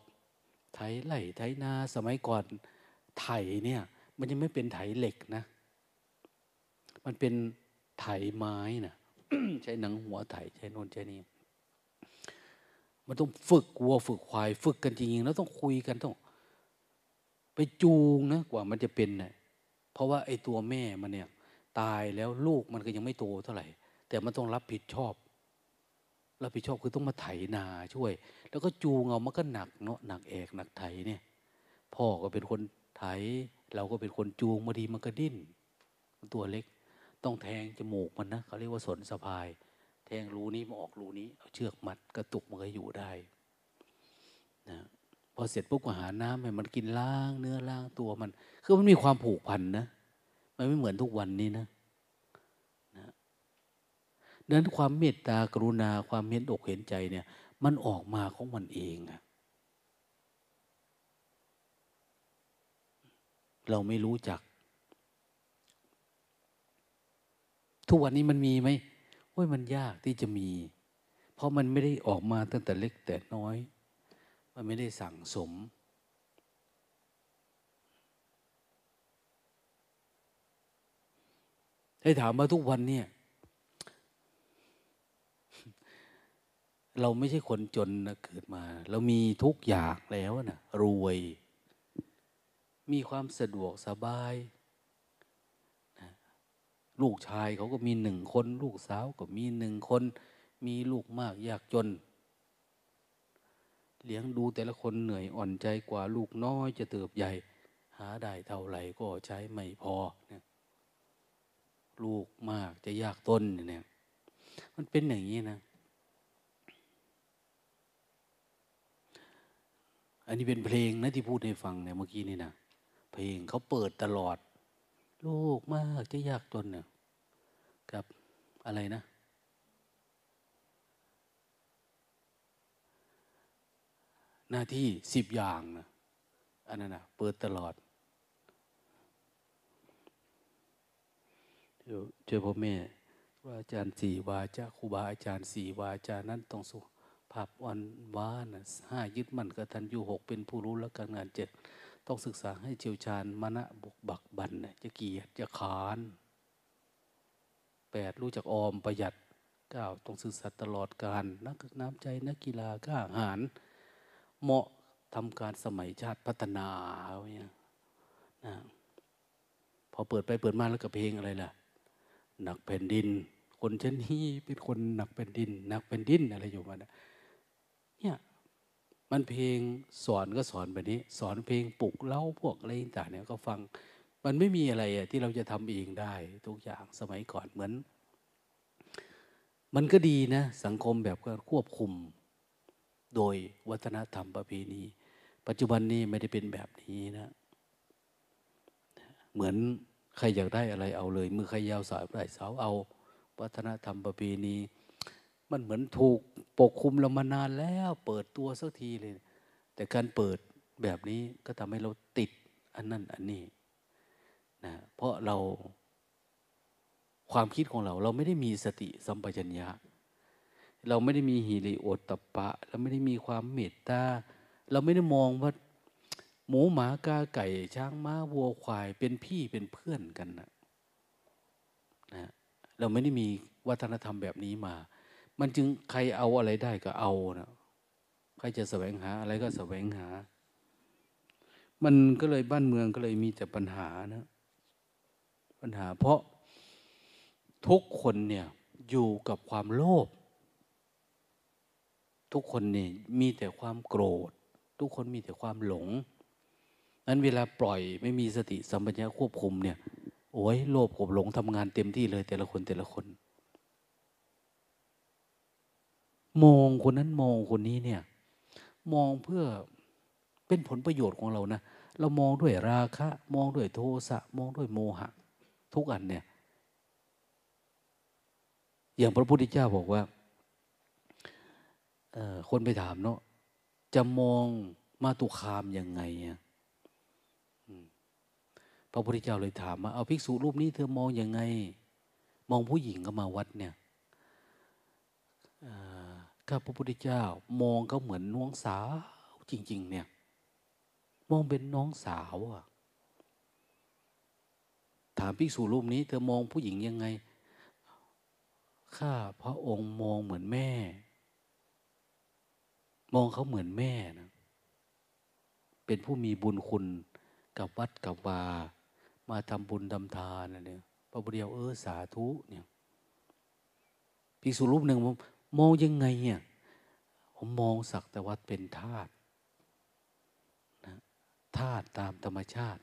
ไถไหลไถนา สมัยก่อนไถเนี่ย มันยังไม่เป็นไถเหล็กนะ มันเป็นไถไม้นะใช้หนังหัวไถใช้นนใช้นี่ มันต้องฝึกวัวฝึกควาย ฝึกกันจริงๆแล้วต้องคุยกันต้อง ไปจูงนะกว่ามันจะเป็นเนะ่ยเพราะว่าไอ้ตัวแม่มันเนี่ย ตายแล้วลูกมันก็ยังไม่โตเท่าไหร่ แต่มันต้องรับผิดชอบ รับผิดชอบคือต้องมาไถนาช่วย แล้วก็จูงเอามันก็หนักเนาะหนักแอกหนักไถเนี่ย พ่อก็เป็นคนไถ เราก็เป็นคนจูงมาดีมันก็ดิ้นตัวเล็ก ต้องแทงจมูกมันนะเขาเรียกว่าสนสะพาย แทงรูนี้มาออกรูนี้ เอาเชือกมัดกระตุกมันก็อยู่ได้นะพอเสร็จปุ๊บก็หาน้ำให้มันกินล้างเนื้อล้างตัวมัน คือมันมีความผูกพันนะมันไม่เหมือนทุกวันนี้นะนะนั้นความเมตตากรุณาความเห็นอกเห็นใจเนี่ย มันออกมาของมันเองอะเราไม่รู้จัก ทุกวันนี้มันมีไหม โอ้ยมันยากที่จะมี เพราะมันไม่ได้ออกมาตั้งแต่เล็กแต่น้อย มันไม่ได้สั่งสม ให้ถามมาทุกวันเนี่ย เราไม่ใช่คนจนนะเกิดมา เรามีทุกอย่างแล้วนะรวย มีความสะดวกสบาย ลูกชายเขาก็มีหนึ่งคน ลูกสาวก็มีหนึ่งคน มีลูกมากยากจน เลี้ยงดูแต่ละคนเหนื่อยอ่อนใจกว่าลูกน้อยจะเติบใหญ่ หาได้เท่าไหร่ก็ใช้ไม่พอเนี่ยลูกมากจะยากต้นเนี่ยมันเป็นอย่างนี้นะ อันนี้เป็นเพลงนะที่พูดให้ฟังเนี่ยเมื่อกี้นี่นะเพลงเขาเปิดตลอด ลูกมากจะยากจนเนี่ยกับอะไรนะ หน้าที่สิบอย่างนะอันนั้นนะเปิดตลอดเดี๋ยวเจอพ่อแม่ว่าอาจารย์สี่วาจาครูบาอาจารย์สี่วาจานั้นต้องสุภาพวันวานห้ายึดมั่นกตัญญูหกเป็นผู้รู้และการงานเจ็ด ต้องศึกษาให้เชี่ยวชาญมณะบุกบักบันจะเกียรติจะขานแปดรู้จักออมประหยัดเก้าต้องศึกษาตลอดการนักน้ำใจนักกีฬากล้าหาญเหมาะทำการสมัยชาติพัฒนาเนี่ยนะพอเปิดไปเปิดมาแล้วกับเพลงอะไรล่ะ หนักแผ่นดิน คนเช่นนี้เป็นคนหนักแผ่นดิน หนักแผ่นดินอะไรอยู่มาเนี่ย มันเพลงสอนก็สอนแบบนี้ สอนเพลงปลุกเล่าพวกอะไรต่างเนี่ยก็ฟัง มันไม่มีอะไรที่เราจะทำเองได้ ทุกอย่างสมัยก่อนเหมือน มันก็ดีนะ สังคมแบบก็ควบคุม โดยวัฒนธรรมประเพณี ปัจจุบันนี้ไม่ได้เป็นแบบนี้นะเหมือนใครอยากได้อะไรเอาเลยมือใครยาวสายได้สาวเอา วัฒนธรรมประเพณี มันเหมือนถูกปกคุมเรามานานแล้ว เปิดตัวสักทีเลย แต่การเปิดแบบนี้ก็ทำให้เราติดอันนั้นอันนี้นะเพราะเราความคิดของเรา เราไม่ได้มีสติสัมปชัญญะ เราไม่ได้มีหิริโอตตปะ เราไม่ได้มีความเมตตา เราไม่ได้มองว่า หมูหมากาไก่ ช้างม้าวัวควายเป็นพี่เป็นเพื่อนกันนะนะเราไม่ได้มีวัฒนธรรมแบบนี้มา มันจึงใครเอาอะไรได้ก็เอานะใครจะแสวงหาอะไรก็แสวงหา มันก็เลยบ้านเมืองก็เลยมีแต่ปัญหานะ ปัญหา เพราะทุกคนเนี่ยอยู่กับความโลภทุกคนเนี่ยมีแต่ความโกรธ ทุกคนมีแต่ความหลงนั้นเวลาปล่อยไม่มีสติสัมปชัญญะควบคุมเนี่ยโอ้ยโลภกับหลงทำงานเต็มที่เลยแต่ละคนแต่ละคน มองคนนั้นมองคนนี้เนี่ย มองเพื่อเป็นผลประโยชน์ของเรานะเรามองด้วยราคะ มองด้วยโทสะมองด้วยโมหะ ทุกอันเนี่ย อย่างพระพุทธเจ้าบอกว่าคนไปถามเนาะจะมองมาตุคามยังไงอะพระพุทธเจ้าเลยถามว่าเอาภิกษุรูปนี้เธอมองยังไง มองผู้หญิงก็มาวัดเนี่ย ข้าพระพุทธเจ้ามองเขาเหมือนน้องสาว จริง ๆ เนี่ย มองเป็นน้องสาวอะถามภิกษุรูปนี้ เธอมองผู้หญิงยังไง ข้าพระองค์มองเหมือนแม่ มองเขาเหมือนแม่นะเป็นผู้มีบุญคุณกับวัดกับวามาทำบุญทำทานนะเนี่ยพระบุเดียวเออสาธุเนี่ยภิกษุรูปหนึ่ง มองยังไงเนี่ยผมมองสักแต่ว่าเป็นธาตุนะธาตุตามธรรมชาติ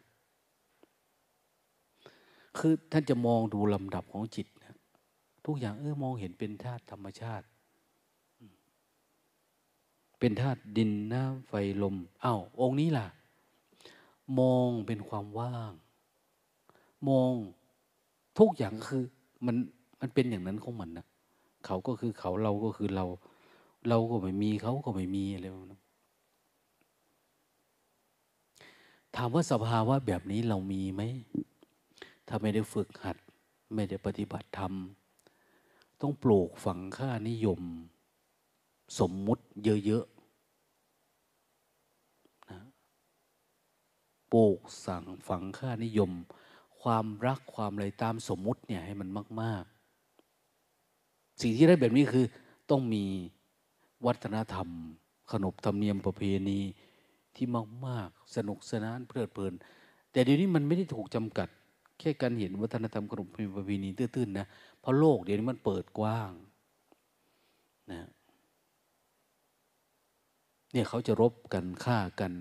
คือท่านจะมองดูลำดับของจิตนะทุกอย่างเออมองเห็นเป็นธาตุธรรมชาติ เป็นธาตุดินน้ำไฟลมอา้าวองค์นี้ล่ะ มองเป็นความว่าง มองทุกอย่างคือมันมันเป็นอย่างนั้นของมันนะ เขาก็คือเขาเราก็คือเรา เราก็ไม่มีเขาก็ไม่มีอะไรนะถามว่าสภาวะแบบนี้เรามีไหม ถ้าไม่ได้ฝึกหัด ไม่ได้ปฏิบัติธรรม ต้องปลูกฝังค่านิยม สมมุติเยอะๆนะปลูกสั่งฝังค่านิยม ความรักความอะไรตามสมมุติเนี่ยให้มันมาก ๆ สิ่งที่ได้แบบนี้คือต้องมีวัฒนธรรม ขนบธรรมเนียมประเพณีที่มากๆสนุกสนานเพลิดเพลิน แต่เดี๋ยวนี้มันไม่ได้ถูกจำกัด แค่การเห็นวัฒนธรรมขนบธรรมเนียมประเพณีตื้นๆนะเพราะโลกเดี๋ยวนี้มันเปิดกว้างนะเนี่ยเขาจะรบกันฆ่ากัน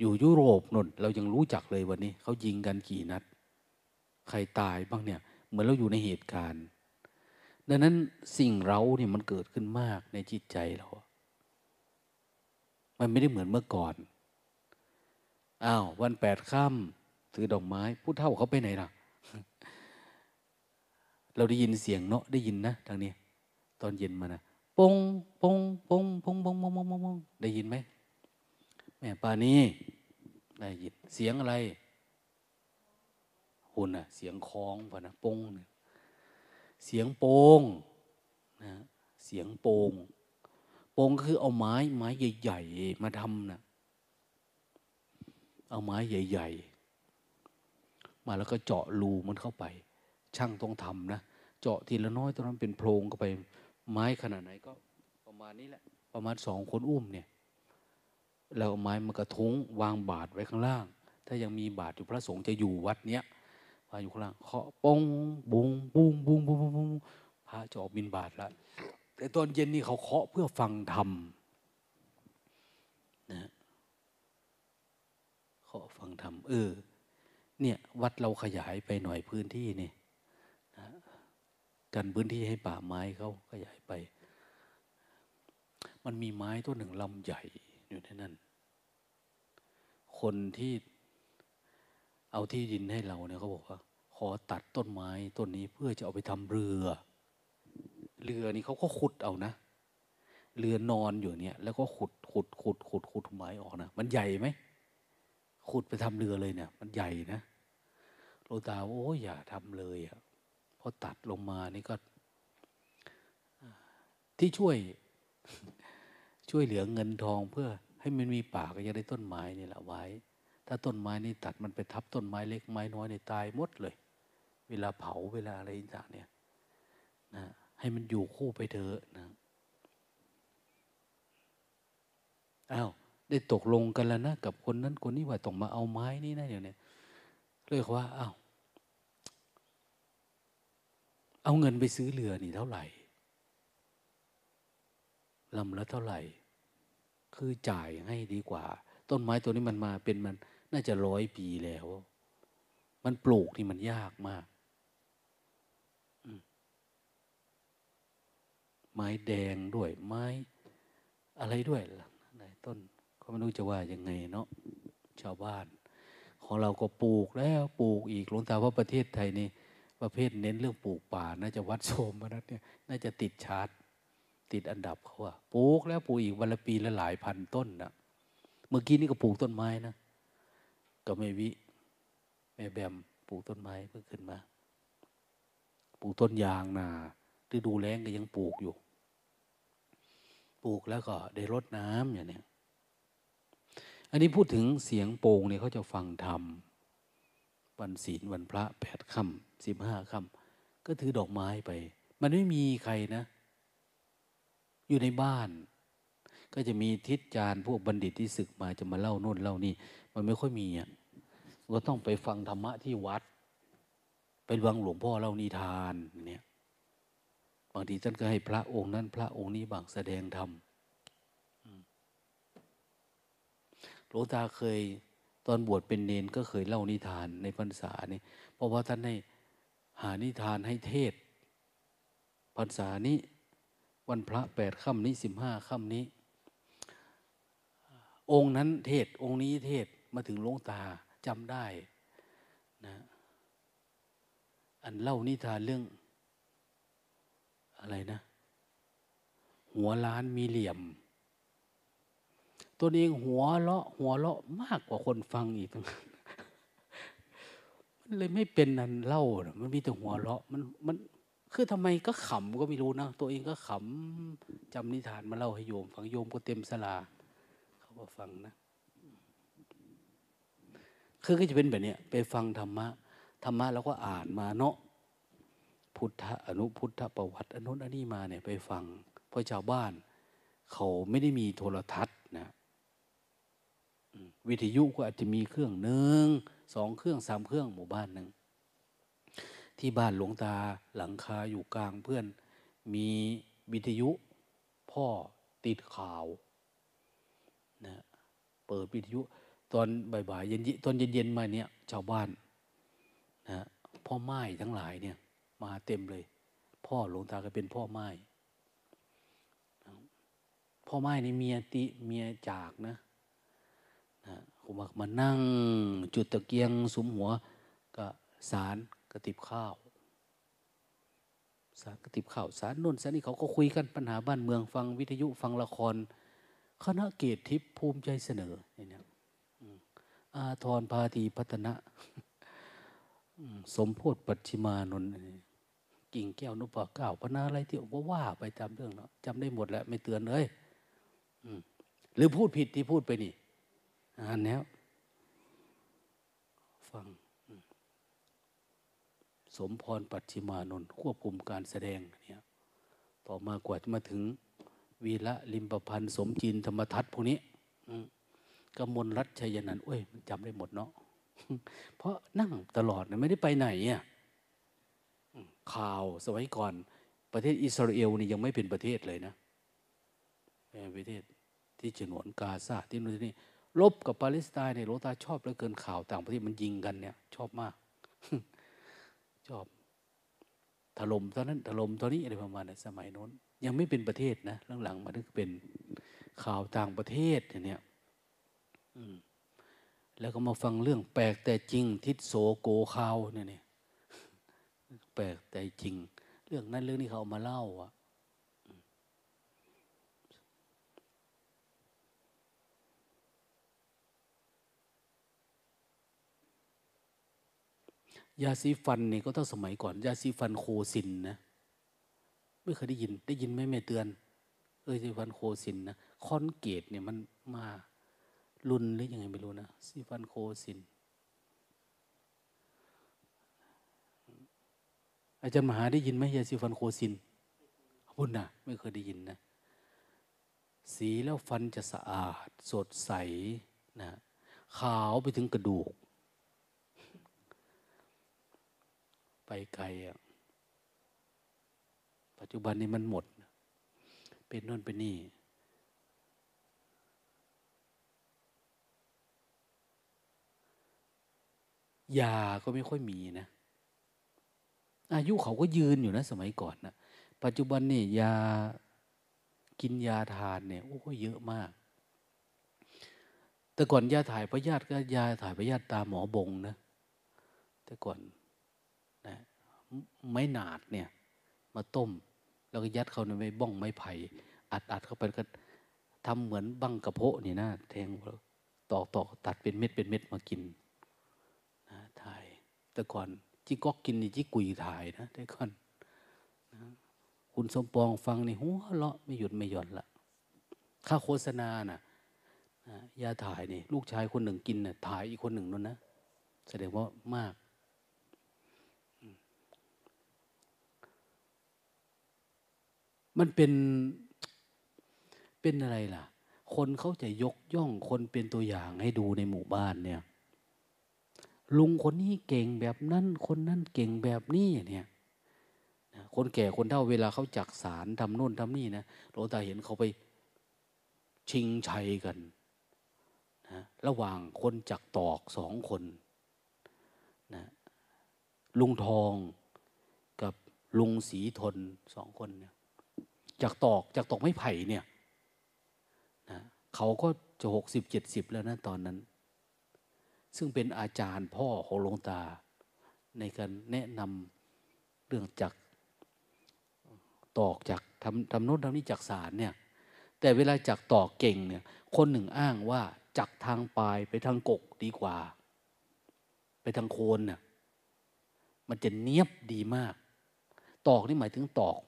อยู่ยุโรปนนเรายังรู้จักเลยวันนี้ เขายิงกันกี่นัด ใครตายบ้างเนี่ย เหมือนเราอยู่ในเหตุการณ์ ดังนั้นสิ่งเราเนี่ยมันเกิดขึ้นมากในจิตใจเรา มันไม่ได้เหมือนเมื่อก่อน อ้าววันแปดค่ำถือดอกไม้ผู้เท่าเขาไปไหนล่ะ เราได้ยินเสียงเนาะได้ยินนะทางนี้ตอนเย็นมานะปงปงปงปงปงปงปงปงปงได้ยินไหมแม่ปานี้ได้ยินเสียงอะไรหุ่นอะเสียงคล้องปะนะปงเนี่ย เสียงโปงนะเสียงโปงโปงคือเอาไม้ไม้ใหญ่ ๆ มาทำนะเอาไม้ใหญ่ ๆ มาแล้วก็เจาะรูมันเข้าไป ช่างต้องทำนะเจาะทีละน้อยตอนนั้นเป็นโพรงเข้าไป ไม้ขนาดไหนก็ประมาณนี้แหละ ประมาณสองคนอุ้มเนี่ยแล้วเอาไม้มากระทุ้งวางบาทไว้ข้างล่าง ถ้ายังมีบาทอยู่พระสงฆ์จะอยู่วัดเนี้ยพาอยู่ข้างล่างเคาะปงบุงบุงบุงบุง จะออกบินบาทแล้วแต่ตอนเย็นนี่เขาเคาะเพื่อฟังธรรมนะเคาะฟังธรรมเออ เนี่ย วัดเราขยายไปหน่อยพื้นที่นี่นะกันพื้นที่ให้ป่าไม้เขาขยายไป มันมีไม้ต้นหนึ่งลำใหญ่อยู่ที่นั่นคนที่เอาที่ดินให้เราเนี่ยเขาบอกว่า ขอตัดต้นไม้ต้นนี้เพื่อจะเอาไปทำเรือ เรือนี่เขาก็ขุดเอานะเรือนอนอยู่เนี่ย แล้วก็ขุดขุดขุดขุดขุดไม้ออกนะมันใหญ่ไหมขุดไปทำเรือเลยเนี่ย มันใหญ่นะโลตาโอ้ยอย่าทำเลยอะ่ะพอตัดลงมานี่ก็ ที่ช่วย ช่วยเหลือเงินทองเพื่อ ให้มันมีป่าก็จะได้ต้นไม้นี่แหละไว้ ถ้าต้นไม้นี่ตัดมันไปทับต้นไม้เล็กไม้น้อยในตายหมดเลย เวลาเผาเวลาอะไรต่างเนี่ย นะ ให้มันอยู่คู่ไปเถอะนะอ้าวได้ตกลงกันแล้วนะกับคนนั้นคนนี้ว่าต้องมาเอาไม้นี่นะอย่างเนี้ยเรียกว่าอ้าวเอาเงินไปซื้อเรือนี่เท่าไหร่ลำละเท่าไหร่ คือจ่ายให้ดีกว่า ต้นไม้ตัวนี้มันมาเป็นมันน่าจะร้อยปีแล้ว มันปลูกนี่มันยากมาก ไม้แดงด้วยไม้อะไรด้วยล่ะต้นก็ไม่รู้จะว่ายังไงเนาะชาวบ้าน ของเราก็ปลูกแล้วปลูกอีกหลวงตาว่าประเทศไทยนี่ประเภทเน้นเรื่องปลูกป่าน่าจะวัดโสมมานัดเนี่ยน่าจะติดชาร์ตติดอันดับเขาว่าปลูกแล้วปลูกอีกวันละปีละหลายพันต้นนะเมื่อกี้นี่ก็ปลูกต้นไม้นะก็ไม่วิแม่แบมปลูกต้นไม้เพิ่งขึ้นมา ปลูกต้นยางนาฤดูแล้งก็ยังปลูกอยู่ ปลูกแล้วก็ได้รดน้ำอย่างนี้อันนี้พูดถึงเสียงโป่งเนี่ยเขาจะฟังธรรมวันศีลวันพระแปดค่ำสิบห้าค่ำก็ถือดอกไม้ไป มันไม่มีใครนะ อยู่ในบ้าน ก็จะมีทิศจารพวกบัณฑิตที่ศึกมาจะมาเล่าโน่นเล่านี่ มันไม่ค่อยมีอะก็ต้องไปฟังธรรมะที่วัด ไปวังหลวงพ่อเล่านิทานเนี่ย บางทีท่านก็ให้พระองค์นั้น พระองค์นี้บางแสดงธรรมหลวงตาเคยตอนบวชเป็นเนนก็เคยเล่านิทานในพรรษานี่เพราะว่าท่านให้หานิทานให้เทศพรรษานี้ วันพระแปดค่ำนี้สิบห้าค่ำนี้ องค์นั้นเทศองค์นี้เทศมาถึงหลวงตาจำได้นะอันเล่านิทานเรื่อง อะไรนะ หัวล้านมีเหลี่ยม ตัวเองหัวเลาะ หัวเลาะมากกว่าคนฟังอีกมันเลยไม่เป็นนันเล่า มันมีแต่หัวเลาะ มันมันคือทำไมก็ขำก็ไม่รู้นะ ตัวเองก็ขำจำนิทานมาเล่าให้โยม ฟังโยมก็เต็มสลา เขาก็ฟังนะ คือก็จะเป็นแบบนี้ไปฟังธรรมะธรรมะแล้วก็อ่านมาเนาะ พุทธอนุพุทธประวัติอนุนอันนี้มาเนี่ยไปฟัง เพราะชาวบ้าน เขาไม่ได้มีโทรทัศน์นะวิทยุก็อาจจะมีเครื่องหนึ่งสองเครื่องสามเครื่องหมู่บ้านหนึ่งที่บ้านหลวงตาหลังคาอยู่กลางเพื่อน มีวิทยุพ่อติดข่าวนะเปิดวิทยุตอนบ่ายๆเย็นตอนเย็นๆมาเนี่ยชาวบ้านนะพ่อไม้ทั้งหลายเนี่ย มาเต็มเลย พ่อหลวงตาก็เป็นพ่อไม้พ่อไม้นี่เมียติเมียจากนะนะผมมามานั่ง จุดตะเกียงสุมหัว ก็สารกระติบข้าว สารกระติบข้าว สารนุ่นสารนี่เขาก็คุยกันปัญหาบ้านเมืองฟังวิทยุฟังละคร คณะเกตทิพภูมิใจเสนอเนี่ยอาทรพาธีพัฒนะ สมโพธิปัจฉิมานนท์ กิ่งแก้วนุปเก้าพนาอะไรที่ว่าว่าไปจำเรื่องเนาะจำได้หมดแล้วไม่เตือนเลยหรือพูดผิดที่พูดไปนี่อ่านแล้วฟังสมพรปัจฉิมานนท์ควบคุมการแสดงเนี่ยต่อมากว่าจะมาถึง วีละลิมประพันธ์สมจีนธรรมทัศน์พวกนี้กมลรัชชัยนันโอ้ย มันจำได้หมดเนาะเพราะนั่งตลอดไม่ได้ไปไหนอะ ข่าวสมัยก่อน ประเทศอิสราเอลนี่ยังไม่เป็นประเทศเลยนะประเทศที่ฉนวนกาซาที่นู่นที่นี่ลบกับปาเลสไตน์เนี่ยโลตาชอบเหลือเกินข่าวต่างประเทศมันยิงกันเนี่ย ชอบมาก ชอบถล่มตอนนั้นถล่มตอนนี้อะไรประมาณในสมัยโน้น ยังไม่เป็นประเทศนะหลังๆมาถึงเป็นข่าวต่างประเทศอย่างเนี้ยแล้วก็มาฟังเรื่องแปลกแต่จริงทิศโสโกคาวเนี่ย แปลกแต่จริง เรื่องนั้นเรื่องนี้เขาเอามาเล่าอะยาสีฟันนี่ก็ต้องสมัยก่อน ยาสีฟันโคซินนะไม่เคยได้ยิน ได้ยินไหมไม่เตือน เออสีฟันโคซินนะคอนเกตเนี่ยมันมารุนหรือยังไงไม่รู้นะสีฟันโคซิน อาจารย์มหาได้ยินไหมยาสีฟันโคซินพุ่นนะไม่เคยได้ยินนะ สีแล้วฟันจะสะอาด สดใสนะขาวไปถึงกระดูก ไปไกลอะปัจจุบันนี้มันหมด เป็นน่นเป็นนี่ยาก็ไม่ค่อยมีนะ อายุเขาก็ยืนอยู่นะ สมัยก่อนนะปัจจุบันนี่ยากินยาทานเนี่ยโอ้ก็เยอะมาก แต่ก่อนยาถ่ายพยาธิก็ยาถ่ายพยาธิตาหมอบงนะแต่ก่อนนะไม้หนาดเนี่ย มาต้ม แล้วก็ยัดเข้าในไม้บ้องไม้ไผ่อัดอัดเข้าไปก็ทำเหมือนบังกระโพะนี่นะแทงตอกตอกตัดเป็นเม็ดเป็นเม็ดมากินนะถ่ายแต่ก่อน จิก๊อกกินนี่จิกุยถ่ายนะแต่ก่อนนะคุณสมปองฟังนี่หัวเลาะไม่หยุดไม่หย่อนละค่าโฆษณาน่ะยาถ่ายนี่ลูกชายคนหนึ่งกินน่ะถ่ายอีกคนหนึ่งนั่นนะแสดงว่ามาก มันเป็นเป็นอะไรล่ะ คนเขาจะยกย่องคนเป็นตัวอย่างให้ดูในหมู่บ้านเนี่ย ลุงคนนี้เก่งแบบนั้นคนนั้นเก่งแบบนี้เนี่ยคนแก่คนเฒ่าเวลาเขาจักสารทำโน่นทำนี่นะหลวงตาเห็นเขาไปชิงชัยกันนะระหว่างคนจักตอกสองคนนะลุงทองกับลุงสีทนสองคนเนี่ยจักตอกจักตอกไม่ไผ่เนี่ยนะเขาก็จะหกสิบเจ็ดสิบแล้วนะตอนนั้น ซึ่งเป็นอาจารย์พ่อของหลวงตา ในการแนะนำเรื่องจักตอกจากทำทำโน้นทำนี้จากสารเนี่ย แต่เวลาจากตอกเก่งเนี่ย คนหนึ่งอ้างว่าจากทางปลายไปทางกกดีกว่า ไปทางโคนเนี่ยมันจะเนียบดีมาก ตอกนี่หมายถึงตอก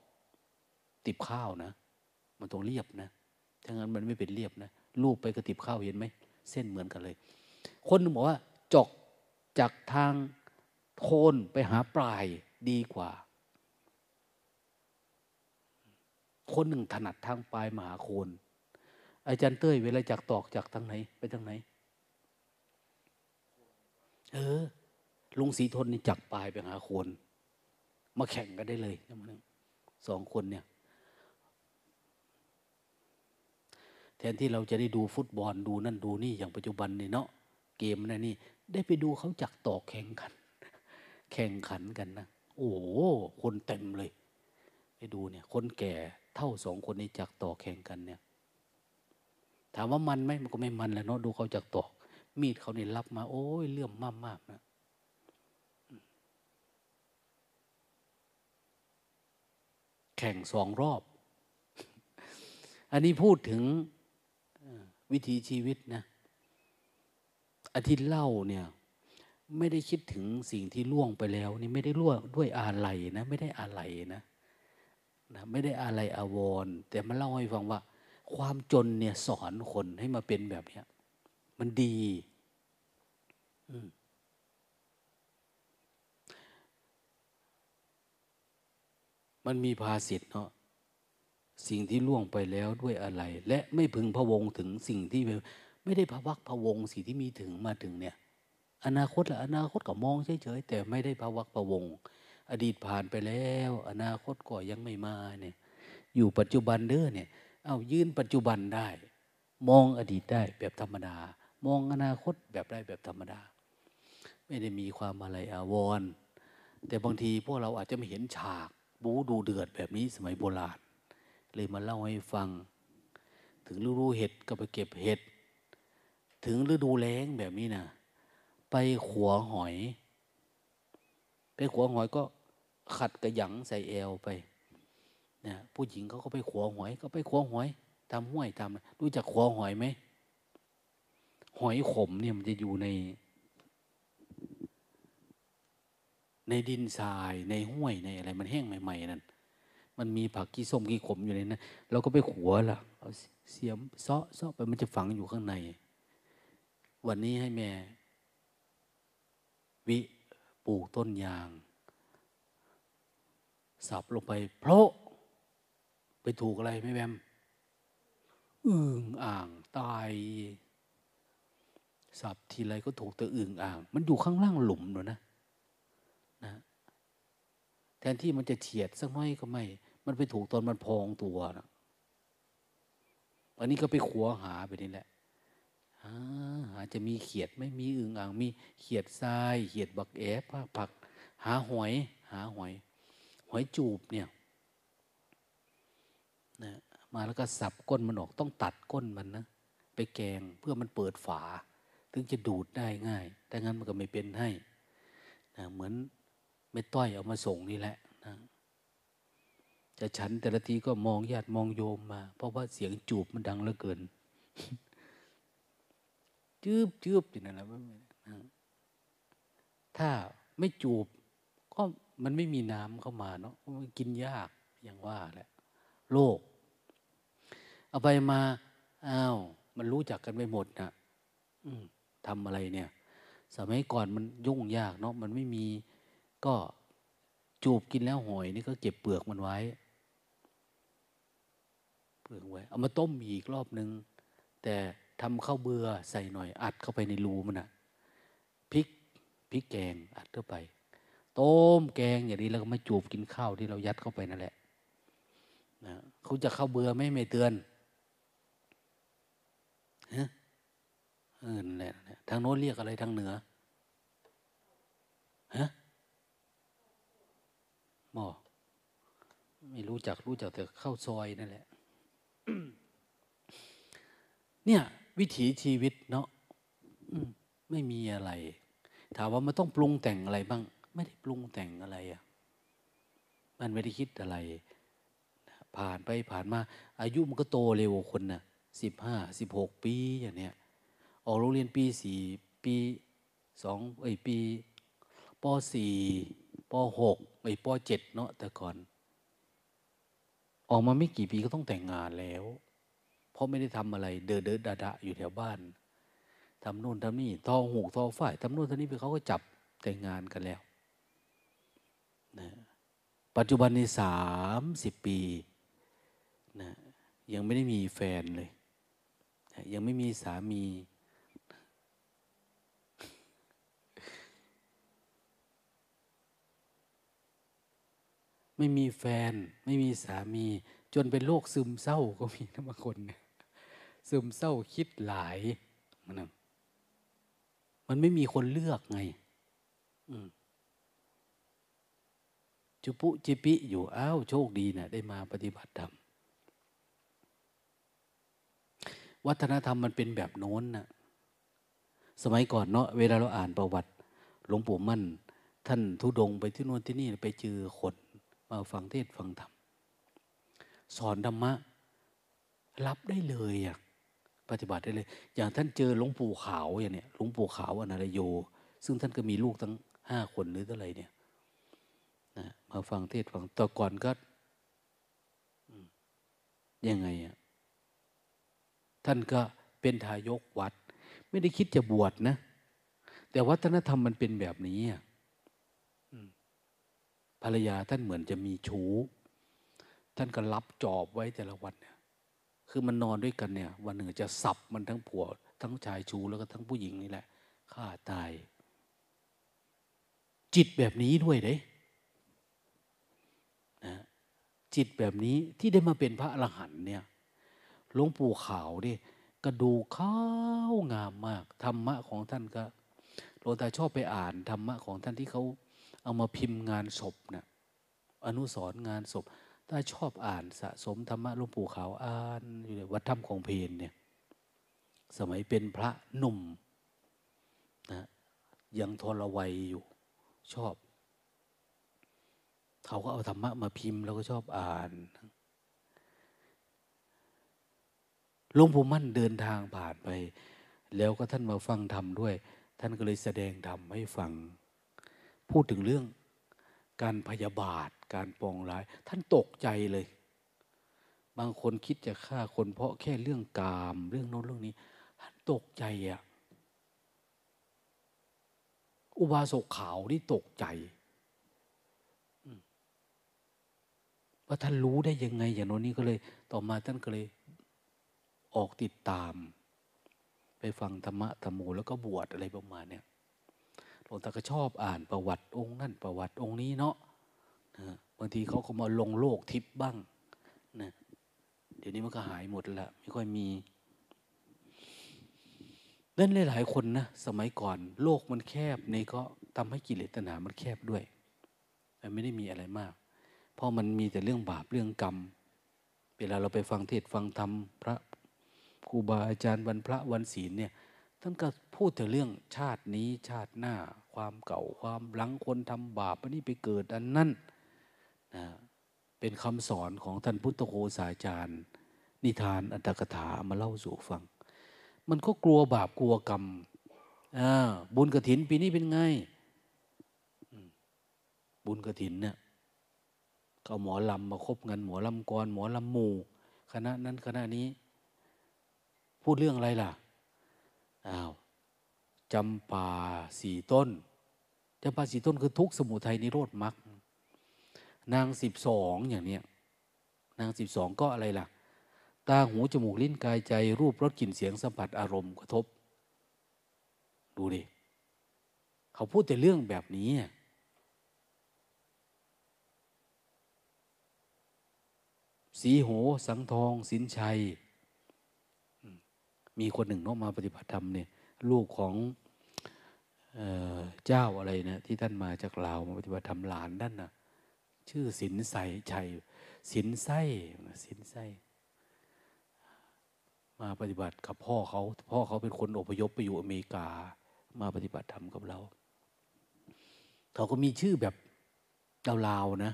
ติบข้าวนะ มันต้องเรียบนะถ้างั้นมันไม่เป็นเรียบนะรูปไปกระติบข้าวเห็นไหมเส้นเหมือนกันเลย คนนึงบอกว่า จกจากทางโคนไปหาปลายดีกว่า คนหนึ่งถนัดทางปลายมหาโคน อาจารย์เต้ยเวลาจากตอกจากทางไหน ไปทางไหน เออลุงสีทนนี่จักปลายไปหาโคน มาแข่งกันได้เลยสองคนเนี่ยแทนที่เราจะได้ดูฟุตบอลดูนั่นดูนี่อย่างปัจจุบันนี่เนาะ เกมนั่นนี่ ได้ไปดูเขาจักตอกแข่งกัน แข่งขันกันนะโอ้โหคนเต็มเลย ไปดูเนี่ย คนแก่เท่าสองคนนี้จักต่อแข่งกันเนี่ย ถามว่ามันไหมมันก็ไม่มันแหละเนาะดูเขาจักตอก มีดเขาเนี่ยรับมา โอ้ยเลื่อมมากมากนะแข่งสองรอบ อันนี้พูดถึงวิถีชีวิตนะ อาทิตย์เล่าเนี่ยไม่ได้คิดถึงสิ่งที่ล่วงไปแล้ว นี่ไม่ได้ล่วงด้วยอาลัยนะไม่ได้อาลัยนะนะไม่ได้อะไรอาวรแต่มันเล่าให้ฟังว่า ความจนเนี่ยสอนคนให้มาเป็นแบบนี้มันดีมันมีภาษิตเนาะสิ่งที่ล่วงไปแล้วด้วยอะไร และไม่พึงพะวงถึงสิ่งที่ ไม่ได้พะวักพะวงสิ่งที่มีถึงมาถึงเนี่ย อนาคตละอนาคตก็มองเฉยๆแต่ไม่ได้พะวักพะวง อดีตผ่านไปแล้ว อนาคตก็ยังไม่มาเนี่ย อยู่ปัจจุบันเด้อเนี่ย เอายืนปัจจุบันได้ มองอดีตได้แบบธรรมดา มองอนาคตแบบได้แบบธรรมดา ไม่ได้มีความอะไรอาวรณ์แต่บางทีพวกเราอาจจะไม่เห็นฉากบูดูเดือดแบบนี้สมัยโบราณเลยมาเล่าให้ฟัง ถึงฤดูเห็ดก็ไปเก็บเห็ด ถึงฤดูแล้งแบบนี้นะไปขัวหอย ไปขัวหอยก็ขัดกระหยังใส่เอวไปนะผู้หญิงเขาก็ไปขัวหอย ก็ไปขัวหอยทำห้วยทำรู้จักขัวหอยไหมหอยขมเนี่ยมันจะอยู่ใน ในดินทรายในห้วยในอะไร มันแห้งใหม่ ๆนั่นมันมีผักกี้ส้มกี้ขมอยู่ในนั้นเราก็ไปขัวล่ะเอาเสียมเซาะเซาะไปมันจะฝังอยู่ข้างใน วันนี้ให้แม่ วิปลูกต้นยาง สับลงไปเพราะไปถูกอะไรไม่แบมอึ่งอ่างตายสับทีไรก็ถูกแต่อึ่งอ่าง มันอยู่ข้างล่างหลุมเลยนะนะแทนที่มันจะเฉียดสักน้อยก็ไม่ มันไปถูกตอนมันพองตัวนะอันนี้ก็ไปขัวหาไปนี่แหละ อาจจะมีเขียดไม่มีอึ่งอ่างมีเขียดทรายเขียดบักแอบผัก หาหอย หาหอย หอยจูบเนี่ยนะมาแล้วก็สับก้นมันออกต้องตัดก้นมันนะไปแกงเพื่อมันเปิดฝา ถึงจะดูดได้ง่ายแต่งั้นมันก็ไม่เป็นให้นะเหมือนไม่ต้อยเอามาส่งนี่แหละนะจะฉันแต่ละทีก็มองญาติมองโยมมา เพราะว่าเสียงจูบมันดังเหลือเกิน จืบจืบอยู่นั่นแหละถ้าไม่จูบ ก็มันไม่มีน้ำเข้ามาเนาะมันกินยากอย่างว่าแหละโลก เอาไปมาอ้าวมันรู้จักกันไปหมดนะทำอะไรเนี่ย สมัยก่อนมันยุ่งยากเนาะมันไม่มีก็จูบกินแล้วหอยนี่ก็เก็บเปลือกมันไว้ เปลือกไว้ เอามาต้มอีกรอบนึง แต่ ทำข้าวเบื่อใส่หน่อย อัดเข้าไปในรูมันอะพริกพริกแกงอัดเข้าไป ต้มแกงอย่างนี้แล้วก็มาจูบกินข้าวที่เรายัดเข้าไปนั่นแหละนะเขาจะเข้าเบื่อไม่ไม่เตือนฮะเออนั่นแหละทางโน้นเรียกอะไรทางเหนือฮะหมอไม่รู้จักรู้จักแต่ข้าวซอยนั่นแหละเนี่ย วิถีชีวิตเนาะไม่มีอะไร ถามว่ามันต้องปรุงแต่งอะไรบ้าง ไม่ได้ปรุงแต่งอะไรอะ่ะมันไม่ได้คิดอะไร ผ่านไปผ่านมา อายุมันก็โตเร็วคนนะ่ะสิบห้าสิบหกปีอย่างเนี้ยออกโรงเรียนปีสี่ปีสองไอ้ปีปสี่ปหกไอ้ปเจ็ดเนาะแต่ก่อน ออกมาไม่กี่ปีก็ต้องแต่งงานแล้ว ราะไม่ได้ทำอะไร เดินเดินดาดาอยู่แถวบ้านทำนู่นทำนี่ทอหูกทอฝ่ายทำนู่นทำนี่ไปเขาก็จับแต่งงานกันแล้วนะปัจจุบันในสามสิบปีนะยังไม่ได้มีแฟนเลยนะยังไม่มีสามี ไม่มีแฟน ไม่มีสามี จนเป็นโรคซึมเศร้าก็มีนะบางคนเนี่ย ซึมเศร้าคิดหลายมันมันไม่มีคนเลือกไงจุปุจิปิอยู่อ้าวโชคดีนะได้มาปฏิบัติธรรมวัฒนธรรมมันเป็นแบบโน้นนะสมัยก่อนเนาะเวลาเราอ่านประวัติ หลวงปู่มั่น ท่านทุดงไปที่โน่นที่นี่ไปเจอคนมาฟังเทศฟังธรรมสอนธรรมะ รับได้เลยอะ ปฏิบัติได้เลย อย่างท่านเจอหลวงปู่ขาวอย่างเนี้ยหลวงปู่ขาวอนารโย ซึ่งท่านก็มีลูกทั้งห้าคนหรือเท่าไรเนี่ยนะมาฟังเทศฟังต่อก่อนก็ยังไงอะท่านก็เป็นทายกวัด ไม่ได้คิดจะบวชนะ แต่วัฒนธรรมมันเป็นแบบนี้อะภรรยาท่านเหมือนจะมีชู้ ท่านก็รับจอบไว้แต่ละวันเนี่ย คือมันนอนด้วยกันเนี่ย วันหนึ่งจะสับมันทั้งผัว ทั้งชายชูแล้วก็ทั้งผู้หญิงนี่แหละฆ่าตาย จิตแบบนี้ด้วยเด้นะจิตแบบนี้ที่ได้มาเป็นพระอรหันต์เนี่ยหลวงปู่ขาวดิกระดูข้าวงามมากธรรมะของท่านก็หลวงตาชอบไปอ่านธรรมะของท่านที่เขาเอามาพิมพ์งานศพนะ่ะอนุสรงานศพ ถ้าชอบอ่านสะสมธรรมะหลวงปู่ขาวอ่านอยู่ในวัดธรรมของเพนเนี่ย สมัยเป็นพระหนุ่มนะยังทรวัยอยู่ชอบ เขาก็เอาธรรมะมาพิมพ์แล้วก็ชอบอ่านหลวงปู่มั่นเดินทางผ่านไป แล้วก็ท่านมาฟังธรรมด้วย ท่านก็เลยแสดงธรรมให้ฟัง พูดถึงเรื่อง การพยาบาท การปองร้าย ท่านตกใจเลย บางคนคิดจะฆ่าคนเพราะแค่เรื่องกาม เรื่องโน้นเรื่องนี้ ท่านตกใจอะอุบาสกขาวนี่ตกใจว่าท่านรู้ได้ยังไง อย่างโน้นนี้ก็เลย ต่อมาท่านก็เลย ออกติดตาม ไปฟังธรรมะธรรมูแล้วก็บวชอะไรประมาณเนี้ย ลวงตาก็ชอบอ่านประวัติองค์นั่นประวัติองค์นี้เนาะนะบางทีเขาก็มาลงโลกทิพย์บ้างนะเดี๋ยวนี้มันก็หายหมดล้วไม่ค่อยมีนั่นหลายๆคนนะสมัยก่อนโลกมันแคบในก็ทำให้กิเลสตัณหามันแคบด้วยแต่ไม่ได้มีอะไรมาก เพราะมันมีแต่เรื่องบาปเรื่องกรรม เวลาเราไปฟังเทศฟังธรรมพระครูบาอาจารย์วันพระวันศีลเนี่ย ท่านก็พูดถึงเรื่องชาตินี้ชาติหน้า ความเก่าความหลังคนทำบาปอันนี้ไปเกิดอันนั้นนะเป็นคำสอนของท่านพุทธโฆษาจารย์ นิทานอัตถกถามาเล่าสู่ฟัง มันก็กลัวบาปกลัวกรรมบุญกระถินปีนี้เป็นไง บุญกระถินเนี่ยเขาหมอลำมาคบเงินหมอลำกรหมอลำหมู่คณะนั้นคณะนี้ พูดเรื่องอะไรล่ะ อ้าวจำป่าสี่ต้นจำป่าสี่ต้นคือทุกสมุทัยนิโรธมรรคนางสิบสองอย่างเนี้ยนางสิบสองก็อะไรล่ะ ตาหูจมูกลิ้นกายใจรูปรสกลิ่นเสียงสัมผัสอารมณ์กระทบ ดูดิเขาพูดแต่เรื่องแบบนี้สีโห สังทอง สินชัย มีคนหนึ่งเนาะมาปฏิบัติธรรมเนี่ยลูกของเจ้าอะไรนะที่ท่านมาจากลาวมาปฏิบัติธรรมหลานท่านนะชื่อสินใสชัยสินไส้สินไส้มาปฏิบัติกับพ่อเขาพ่อเขาเป็นคนอพยพไปอยู่อเมริกา มาปฏิบัติธรรมกับเราเขาก็มีชื่อแบบลาวๆนะ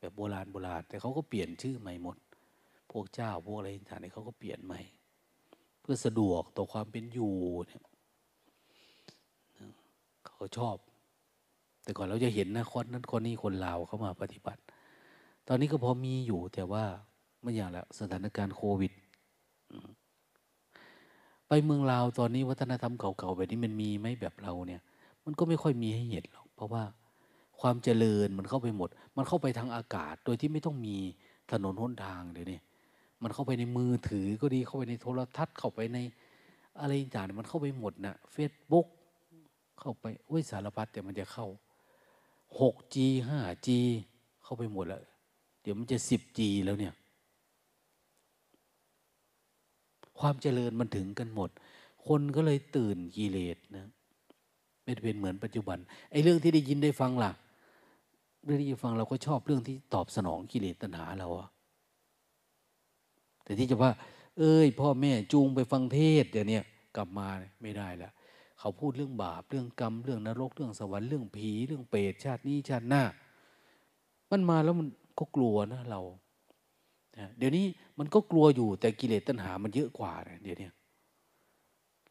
แบบโบราณโบราณแต่เขาก็เปลี่ยนชื่อใหม่หมด พวกเจ้าพวกอะไรต่างๆเขาก็เปลี่ยนใหม่ เพื่อสะดวกต่อความเป็นอยู่เนี่ยเขาชอบ แต่ก่อนเราจะเห็นนะคนนั้นคนนี้คนลาวเข้ามาปฏิบัติ ตอนนี้ก็พอมีอยู่แต่ว่าไม่อย่างละสถานการณ์โควิด ไปเมืองลาวตอนนี้วัฒนธรรมเก่าๆแบบนี้มันมีไหมแบบเราเนี่ย มันก็ไม่ค่อยมีให้เห็นหรอก เพราะว่าความเจริญมันเข้าไปหมด มันเข้าไปทางอากาศ โดยที่ไม่ต้องมีถนนหนทางเดี๋ยวนี้ มันเข้าไปในมือถือก็ดีเข้าไปในโทรทัศน์เข้าไปในอะไรต่างๆมันเข้าไปหมดนะเฟซบุ๊กเข้าไปอุ้ยสารพัดแต่มันจะเข้า 6G 5G เข้าไปหมดแล้วเดี๋ยวมันจะ 10G แล้วเนี่ย ความเจริญมันถึงกันหมด คนก็เลยตื่นกิเลสนะไม่เป็นเหมือนปัจจุบันไอ้เรื่องที่ได้ยินได้ฟังล่ะเรื่องที่ฟังเราก็ชอบเรื่องที่ตอบสนองกิเลสตัณหาเราอะ แต่ที่จะว่า เอ้ย พ่อแม่จูงไปฟังเทศเดี๋ยวนี้กลับมาไม่ได้ล้วเขาพูดเรื่องบาปเรื่องกรรมเรื่องนรกเรื่องสวรรค์เรื่องผีเรื่องเปรตชาตินี้ชาติหน้า มันมาแล้วมันก็กลัวนะเราเดี๋ยวนี้มันก็กลัวอยู่แต่กิเลสตัณหามันเยอะกว่าเดี๋ยวนี้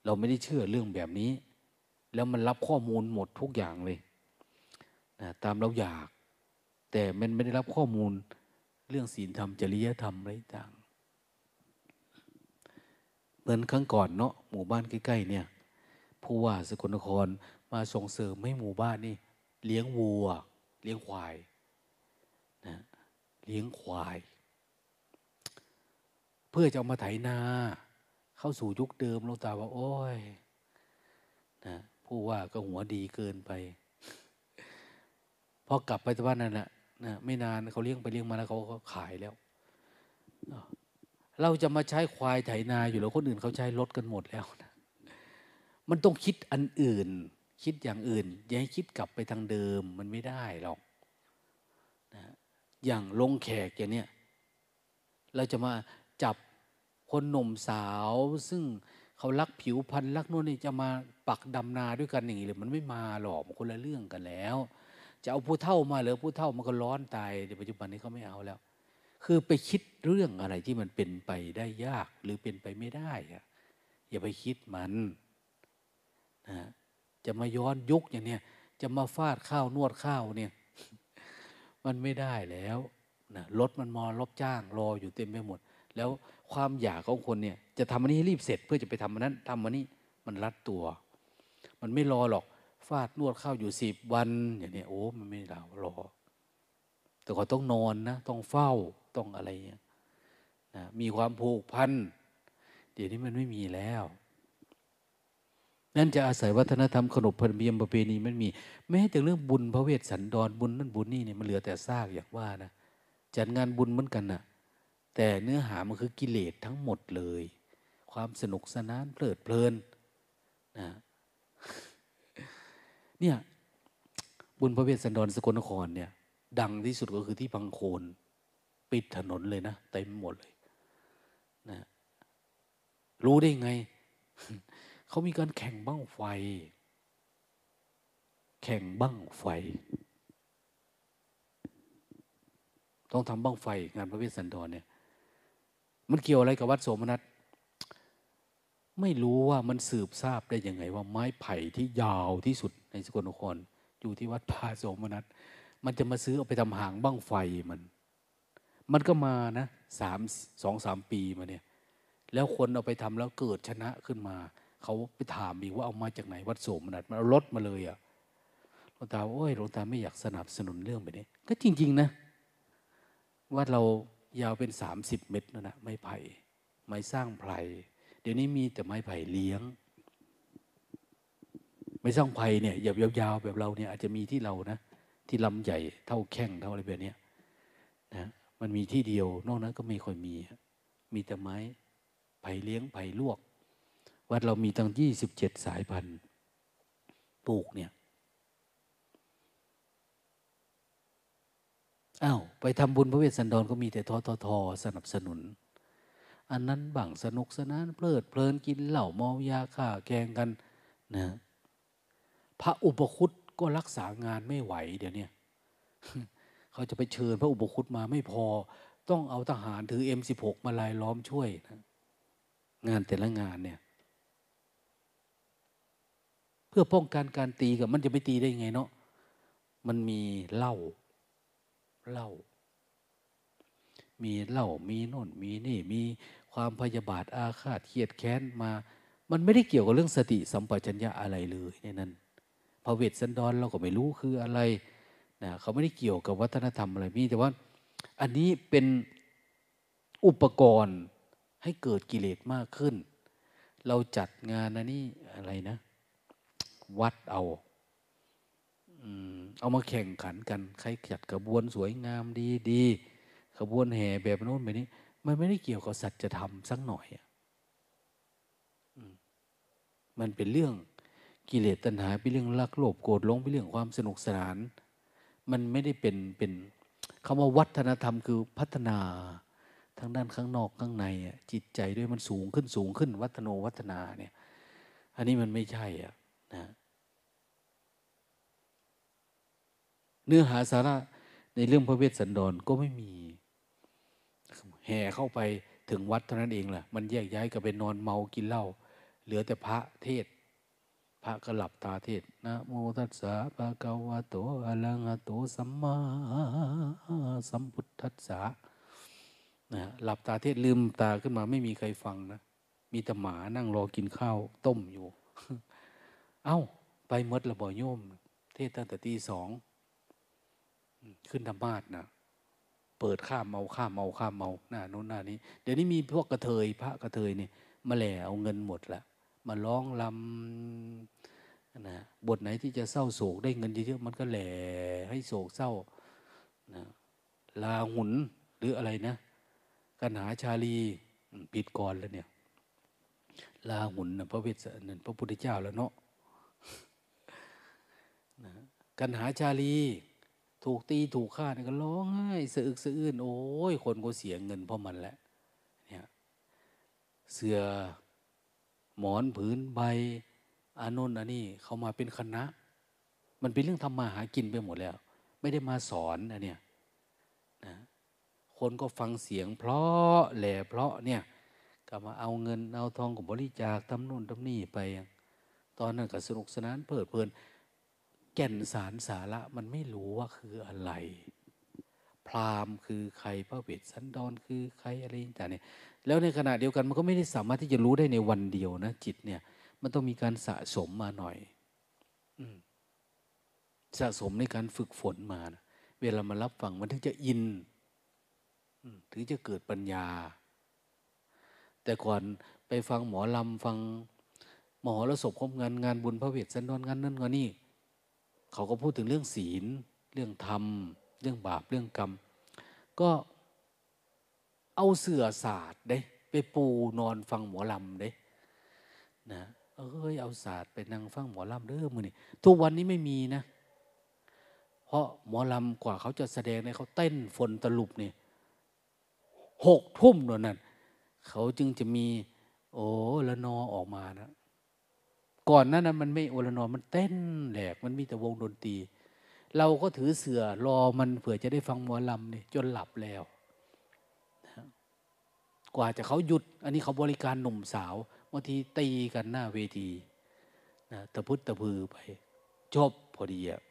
เราไม่ได้เชื่อเรื่องแบบนี้ แล้วมันรับข้อมูลหมดทุกอย่างเลยนะตามเราอยาก แต่มันไม่ได้รับข้อมูลเรื่องศีลธรรมจริยธรรมอะไรต่าง เหมือนครั้งก่อนเนาะหมู่บ้านใกล้ๆเนี่ยผู้ว่าสกลนครมาส่งเสริมให้หมู่บ้านนี่เลี้ยงวัว เลี้ยงควายนะเลี้ยงควาย เพื่อจะเอามาไถนา เข้าสู่ยุคเดิมลงตาว่าโอ้ยนะผู้ว่าก็หัวดีเกินไปพอกลับไปที่บ้านนั่นแหละนะไม่นานเขาเลี้ยงไปเลี้ยงมาแล้วเขาก็ขายแล้ว เราจะมาใช้ควายไถนาอยู่แล้วคนอื่นเขาใช้รถกันหมดแล้วนะมันต้องคิดอันอื่น คิดอย่างอื่น อย่าให้คิดกลับไปทางเดิมมันไม่ได้หรอกนะอย่างลงแขกอย่างเนี้ยเราจะมาจับคนหนุ่มสาว ซึ่งเขารักผิวพรรณรักนู่นนี่จะมาปักดำนาด้วยกันอย่างนี้เลยมันไม่มาหรอกมันคนละเรื่องกันแล้ว จะเอาผู้เท่ามาหรือผู้เท่ามันก็ร้อนตายในปัจจุบันนี้เขาไม่เอาแล้ว คือไปคิดเรื่องอะไรที่มันเป็นไปได้ยากหรือเป็นไปไม่ได้อะอย่าไปคิดมันนะจะมาย้อนยุคอย่างเนี้ยจะมาฟาดข้าวนวดข้าวเนี่ยมันไม่ได้แล้วนะรถมันมอรบจ้างรออยู่เต็มไปหมด แล้วความอยากของคนเนี่ย จะทำอันนี้ให้รีบเสร็จเพื่อจะไปทำอันนั้นทำอันนี้มันรัดตัว มันไม่รอหรอกฟาดนวดข้าวอยู่สิบวันอย่างนี้โอ้มันไม่รอรอ แต่ก็ต้องนอนนะ ต้องเฝ้า ต้องอะไรเงี้ยนะมีความผูกพันเดี๋ยวนี้มันไม่มีแล้วนั่นจะอาศัยวัฒนธรรมขนบธรรมเนียมประเพณีมันมี แม้แต่เรื่องบุญพระเวทสันดรบุญนั่นบุญนี่เนี่ยมันเหลือแต่ซากอย่างว่านะจัดงานบุญเหมือนกันนะแต่เนื้อหามันคือกิเลสทั้งหมดเลย ความสนุกสนานเพลิดเพลินนะเนี่ยบุญพระเวทสันดรสกลนครเนี่ย ดังที่สุดก็คือที่พังโคน ปิดถนนเลยนะเต็มหมดเลยนะรู้ได้ไง เขามีการแข่งบ้างไฟ แข่งบ้างไฟ ต้องทำบ้างไฟ งานพระเวสสันดรเนี่ย มันเกี่ยวอะไรกับวัดโสมนัสไม่รู้ว่ามันสืบทราบได้ยังไง ว่าไม้ไผ่ที่ยาวที่สุดในสกลนคร อยู่ที่วัดพาโสมนัสมันจะมาซื้อเอาไปทำหางบ้างไฟมัน มันก็มานะสามสองสามปีมาเนี่ย แล้วคนเอาไปทำแล้วเกิดชนะขึ้นมา เขาไปถามอีกว่าเอามาจากไหนวัดโสมนัดมันเอารถมาเลยอะ่ะหลวงตาโอ้ยหลวงตาไม่อยากสนับสนุนเรื่องแบบนี้ ก็จริง ๆ นะวัดเรายาวเป็นสามสิบเมตรนะนะไม้ไผ่ไม้สร้างไผ่เดี๋ยวนี้มีแต่ไม้ไผ่เลี้ยง ไม่สร้างไผ่เนี่ยยาวๆแบบเราเนี่ยอาจจะมีที่เรานะ ที่ลำใหญ่เท่าแข้งเท่าอะไรแบบนี้นะ มันมีที่เดียว นอกนั้นก็ไม่ค่อยมี มีแต่ไม้ไผ่เลี้ยงไผ่ลวก วัดเรามีตั้งยี่สิบเจ็ดสายพันธุ์ปลูกเนี่ยอ้าวไปทำบุญพระเวสสันดรก็มีแต่ทอทอทอสนับสนุน อันนั้นบังสนุกสนานเพลิดเพลินกินเหล้าเมายาข่าแกงกันนะพระอุปคุตก็รักษางานไม่ไหวเดี๋ยวนี้ เขาจะไปเชิญพระอุปคุตมาไม่พอ ต้องเอาทหารถือเอ็มสิบหกมาลายล้อมช่วยนะงานแต่ละงานเนี่ยเพื่อป้องกันการตีกับมันจะไปตีได้ไงเนาะมันมีเหล้าเหล้ามีเหล้ามีโน่นมีนี่มีความพยาบาทอาฆาตเขียดแค้นมา มันไม่ได้เกี่ยวกับเรื่องสติสัมปชัญญะอะไรเลยในนั้นพระเวทสันดรเราก็ไม่รู้คืออะไร นะเขาไม่ได้เกี่ยวกับวัฒนธรรมอะไรมีแต่ว่าอันนี้เป็นอุปกรณ์ให้เกิดกิเลสมากขึ้น เราจัดงานอันนี้อะไรนะ วัดเอาเอามาแข่งขันกัน ใครจัดกระบวนสวยงามดีดีขบวนแห่แบบโน้นแบบนี้ มันไม่ได้เกี่ยวกับสัจธรรมสักหน่อยมันเป็นเรื่องกิเลสตัณหาเป็นเรื่องรักโลภโกรธหลงเป็นเรื่องความสนุกสนาน มันไม่ได้เป็นเป็นคำว่าวัฒนธรรมคือพัฒนาทั้งด้านข้างนอกข้างในจิตใจด้วยมันสูงขึ้นสูงขึ้น วัฒโนวัฒนาเนี่ย อันนี้มันไม่ใช่อะนะเนื้อหาสาระในเรื่องพระเวสสันดรก็ไม่มี แห่เข้าไปถึงวัดเท่านั้นเองแหละมันแยกย้ายกันไปนอนเมากินเหล้าเหลือแต่พระเทศ ระก็หลับตาเทศนะโมตัสสะภะคะวะโตอะระหะโตสัมมาสัมพุทธัสสะนะหลับตาเทศลืมตาขึ้นมาไม่มีใครฟังนะมีแต่หมานั่งรอกินข้าวต้มอยู่ เอา้า ไปมดระบอโยม เทศตั้งแต่ตีสอง ขึ้นธรรมาสนะเปิดข้ามเมาข้ามเมาข้ามเมาหน้าโน้นหน้านี้ เดี๋ยวนี้มีพวกกระเทยพระกระเทยเนี่ยมาแหล่เอาเงินหมดละ มาร้องลำนะบทไหนที่จะเศร้าโศกได้เงินเยอะๆมันก็แหล่ให้โศกเศร้านะลาหุนหรืออะไรนะกันหาชาลีผิดก่อนแล้วเนี่ย ลาหุนนะพระเวสสันพระพุทธเจ้าแล้วเนาะนะกันหาชาลี ถูกตีถูกฆ่าเนี่ยก็ร้องไห้สะอึกสะอื้นโอ้ยคนก็เสียเงินเพราะมันแหละเนี่ยเสือ หมอนผืนใบอานนท์อันนี้เขามาเป็นคณะ มันเป็นเรื่องทำมาหากินไปหมดแล้ว ไม่ได้มาสอนอันเนี้ยนะคนก็ฟังเสียง เพราะแหล่เพราะเนี่ยก็มาเอาเงินเอาทองกับบริจาคทำนู่นทำนี่ไป ตอนนั้นก็สนุกสนานเพลิดเพลิน แก่นสารสาระมันไม่รู้ว่าคืออะไร พราหมณ์คือใครพระเวทสันดรคือใครอะไรต่างเนี่ย แล้วในขณะเดียวกันมันก็ไม่ได้สามารถที่จะรู้ได้ในวันเดียวนะจิตเนี่ย มันต้องมีการสะสมมาหน่อยอสะสมในการฝึกฝนมานะเวลามารับฟังมันถึงจะอินถึงจะเกิดปัญญา แต่ก่อนไปฟังหมอลำฟัง หมอแล้วศพคมงานงานบุญพระเวทสันดรงานนั่นงานนี่เขาก็พูดถึงเรื่องศีล เรื่องธรรม เรื่องบาปเรื่องกรรม ก็ เอาเสื่อศาสตร์เด้ ไปปูนอนฟังหมอลำเด้นะเอ้ยเอาศาสตร์ไปนั่งฟังหมอลำเด้อมือนี่ทุกวันนี้ไม่มีนะ เพราะหมอลำกว่าเขาจะแสดงเนี่ยเขาเต้นฝนตลุบเนี่ยหกทุ่มนั่นเขาจึงจะมี โอละนอออกมานะก่อนนั้นมันไม่โอลนอมันเต้นแหลกมันมีแต่วงดนตรี เราก็ถือเสือรอมันเผื่อจะได้ฟังหมอลำนี่จนหลับแล้ว กว่าจะเขาหยุด อันนี้เขาบริการหนุ่มสาวบางทีตีกันหน้าเวทีนะตะพุทตะพือไป จบพอดีอะ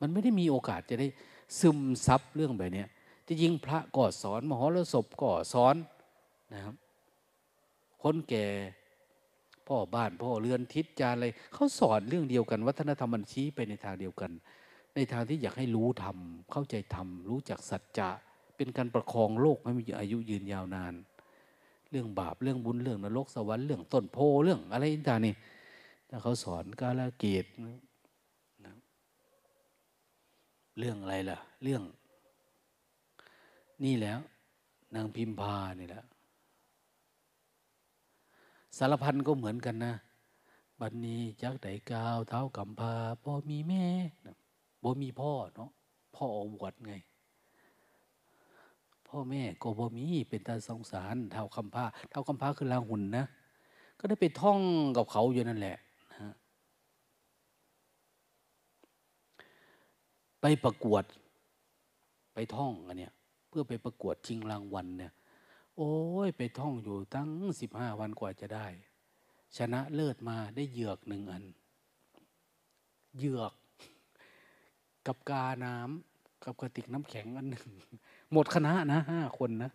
มันไม่ได้มีโอกาสจะได้ซึมซับเรื่องแบบนี้ที่จริงพระก่อสอน มหรสพก่อสอนนะครับ คนแก่พ่อบ้านพ่อเรือนทิศจารอะไรเขาสอนเรื่องเดียวกัน วัฒนธรรมมันชี้ไปในทางเดียวกัน ในทางที่อยากให้รู้ธรรมเข้าใจธรรมรู้จักสัจจะเป็นการประคองโลกให้มีอายุยืนยาวนาน เรื่องบาปเรื่องบุญเรื่องนรกสวรรค์เรื่องต้นโพเรื่องอะไรต่างนี่ถ้าเขาสอนกาลเกตเรื่องอะไรล่ะ เรื่อง นี่แล้ว นางพิมพานี่แหละสารพันก็เหมือนกันนะ บัดนนี้จักไดกาว เท้ากำพาพ่อมีแม่บ่มีพ่อเนาะพ่ออวดไง พ่อแม่ก็บ่มีเป็นตาสงสารเท้าคำพาเท้าคำพาคือลาหุ่นนะ ก็ได้ไปท่องกับเขาอยู่นั่นแหละนะไปประกวด ไปท่องอันเนี้ยเพื่อไปประกวดชิงรางวัลเนี่ย โอ้ยไปท่องอยู่ตั้งสิบห้าวันกว่าจะได้ ชนะเลิศมาได้เหยือกหนึ่งอันเหยือกกับกาน้ำกับกระติกน้ำแข็งอันหนึ่ง หมดคณะนะห้าคนนะ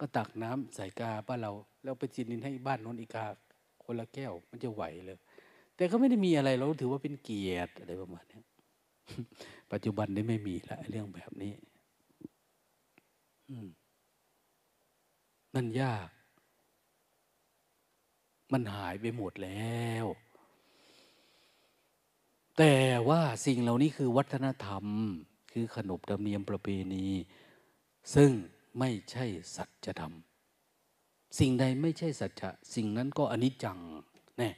ก็ตักน้ำใส่กาบ้านเรา แล้วไปจินินให้บ้านนนอีกา คนละแก้ว มันจะไหวเลย แต่ก็ไม่ได้มีอะไรเราถือว่าเป็นเกียรติอะไรประมาณนี้ปัจจุบันนี้ไม่มีละเรื่องแบบนี้มันยาก มันหายไปหมดแล้ว แต่ว่าสิ่งเหล่านี้คือวัฒนธรรม คือขนบธรรมเนียมประเพณี ซึ่งไม่ใช่สัจธรรม สิ่งใดไม่ใช่สัจจะสิ่งนั้นก็อนิจจังแน่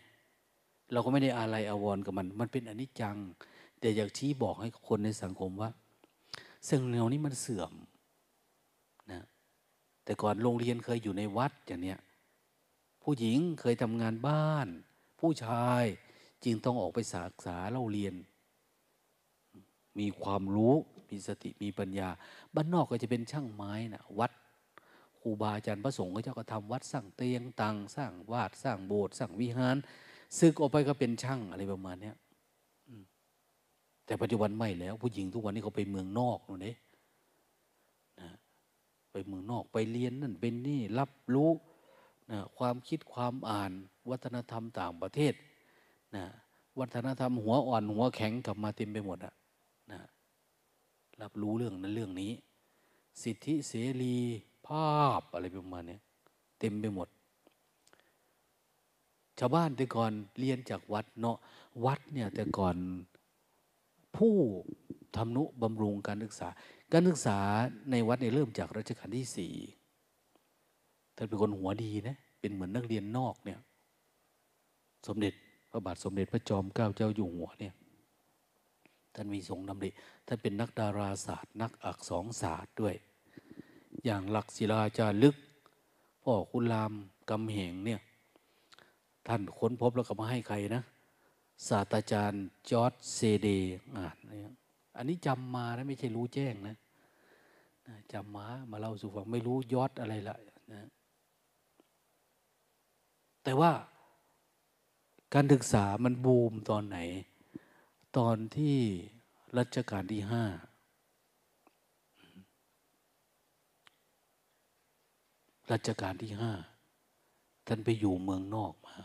เราก็ไม่ได้อะไรอาวรกับมัน มันเป็นอนิจจัง แต่อยากชี้บอกให้คนในสังคมว่าสิ่งเหล่านี้มันเสื่อมนะแต่ก่อนโรงเรียนเคยอยู่ในวัดอย่างเนี้ยผู้หญิงเคยทำงานบ้าน ผู้ชาย จึงต้องออกไปศึกษาเล่าเรียน มีความรู้มีสติมีปัญญา บ้านนอกก็จะเป็นช่างไม้นะวัดครูบาอาจารย์พระสงฆ์ก็จะก็ทำวัดสร้างเตียงตังสร้างวาดสร้างโบสถ์สร้างวิหารซึกออกไปก็เป็นช่างอะไรประมาณนี้แต่ปัจจุบันไม่แล้ว ผู้หญิงทุกวันนี้เขาไปเมืองนอกนู่นนี่นะไปเมืองนอกไปเรียนนั่นเป็นนี่รับรู้นะความคิดความอ่านวัฒนธรรมต่างประเทศ นะวัฒนธรรมหัวอ่อนหัวแข็งกลับมาเต็มไปหมดอะนะรับรู้เรื่องนั้นเรื่องนี้ สิทธิเสรีภาพอะไรประมาณนี้เต็มไปหมด ชาวบ้านแต่ก่อนเรียนจากวัดเนาะวัดเนี่ยแต่ก่อนผู้ทำนุบำรุงการศึกษา การศึกษาในวัดเนี่ยเริ่มจากรัชกาลที่สี่ท่านเป็นคนหัวดีนะเป็นเหมือนนักเรียนนอกเนี่ย สมเด็จ พระบาทสมเด็จพระจอมเกล้าเจ้าอยู่หัวเนี่ยท่านมีทรงดำริท่านเป็นนักดาราศาสตร์ นักอักษรศาสตร์ด้วย อย่างหลักศิลาจารึก พ่อคุณรามกำเหงเนี่ยท่านค้นพบแล้วก็มาให้ใครนะ ศาสตราจารย์จอร์ดเซเดอ่านอันนี้จำมานะไม่ใช่รู้แจ้งนะจำมามาเล่าสู่ฟังไม่รู้ยอดอะไรละนะแต่ว่า การศึกษามันบูมตอนไหน ตอนที่รัชกาลที่ห้ารัชกาลที่ห้าท่านไปอยู่เมืองนอกมา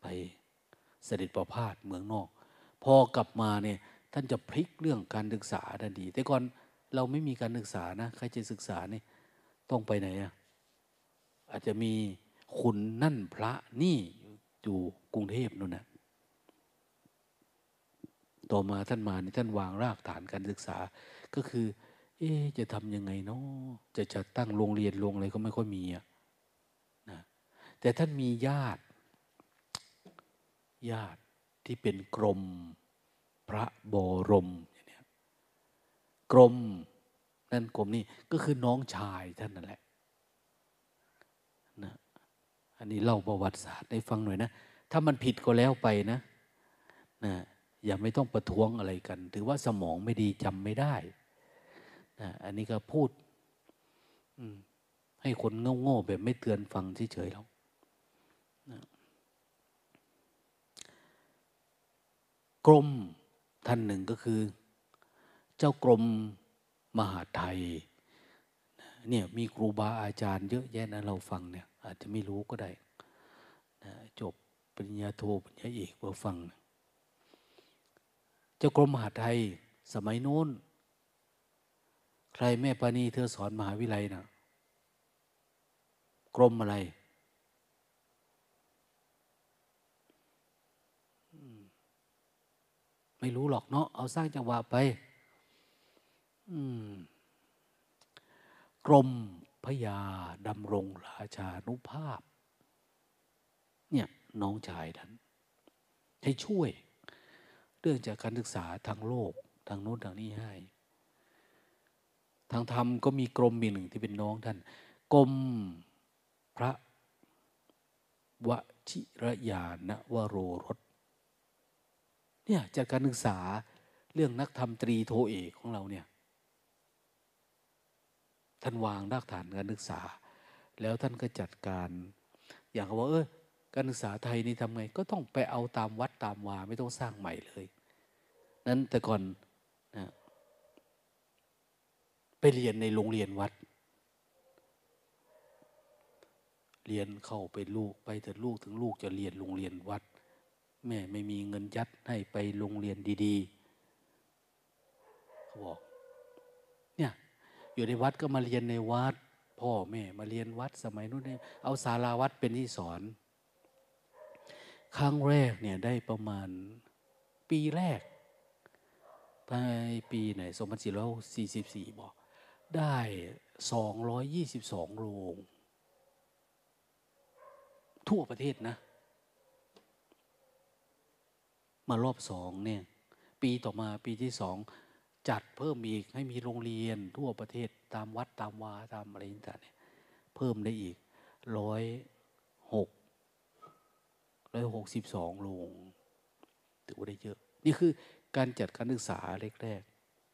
ไปเสด็จประพาสเมืองนอก พอกลับมาเนี่ยท่านจะพลิกเรื่องการศึกษาทันทีแต่ก่อนเราไม่มีการศึกษานะ ใครจะศึกษานี่ต้องไปไหนอะอาจจะมี คุณนั่นพระนี่อยู่กรุงเทพนู่นนะต่อมาท่านมานี่ท่านวางรากฐานการศึกษา ก็คือ เอ๊จะทำยังไงเนาะจะจะตั้งโรงเรียนโรงอะไรก็ไม่ค่อยมีอะนะแต่ท่านมีญาติ ญาติที่เป็นกรม พระบรมกรมนั่นกรมนี่ก็คือน้องชายท่านนั่นแหละ อันนี้เล่าประวัติศาสตร์ให้ฟังหน่อยนะ ถ้ามันผิดก็แล้วไปนะนะอย่าไม่ต้องประท้วงอะไรกัน ถือว่าสมองไม่ดีจำไม่ได้นะอันนี้ก็พูดให้คนโง่ๆแบบไม่เตือนฟังเฉยๆแล้วนะกรมท่านหนึ่งก็คือ เจ้ากรมมหาไทยเนี่ยมีครูบาอาจารย์เยอะแยะนะเราฟังเนี่ย อาจจะไม่รู้ก็ได้นะจบปริญญาโทปริญญาเอกมาฟัง เจ้ากรมมหาไทยสมัยโน้น ใครแม่ปานีเธอสอนมหาวิทยาลัยนะกรมอะไรไม่รู้หรอกเนาะเอาสร้างจังหวะไป อืมกรม พยาดำรงราชานุภาพ เนี่ยน้องชายท่านให้ช่วย เรื่องจากการศึกษาทางโลกทางโน้นทางนี้ให้ ทางธรรมก็มีกรมมีหนึ่งที่เป็นน้องท่าน กรมพระวชิรยานวโรรสเนี่ยจากการศึกษาเรื่องนักธรรมตรีโทเอกของเราเนี่ย ท่านวางรากฐานการศึกษา แล้วท่านก็จัดการ อย่างว่าเออการศึกษาไทยนี่ทำไง ก็ต้องไปเอาตามวัดตามวาไม่ต้องสร้างใหม่เลย นั้นแต่ก่อนนะไปเรียนในโรงเรียนวัด เรียนเข้าไปลูกไปแต่ลูกถึงลูกจะเรียนโรงเรียนวัด แม่ไม่มีเงินยัดให้ไปโรงเรียนดีๆเขาบอกเนี่ย อยู่ในวัดก็มาเรียนในวัด พ่อแม่มาเรียนวัดสมัยนู้นเนี่ยเอาศาลาวัดเป็นที่สอน ครั้งแรกเนี่ยได้ประมาณปีแรกไปปีไหนสองพันสี่ร้อยสี่สิบสี่บอก ได้สองร้อยยี่สิบสองโรงทั่วประเทศนะ มารอบสองเนี่ย ปีต่อมาปีที่สอง จัดเพิ่มอีกให้มีโรงเรียนทั่วประเทศตามวัดตามวาตามอะไรต่างเนี่ยเพิ่มได้อีกร้อยหกร้อยหกสิบสองโรงถือว่าได้เยอะ นี่คือการจัดการศึกษาแรก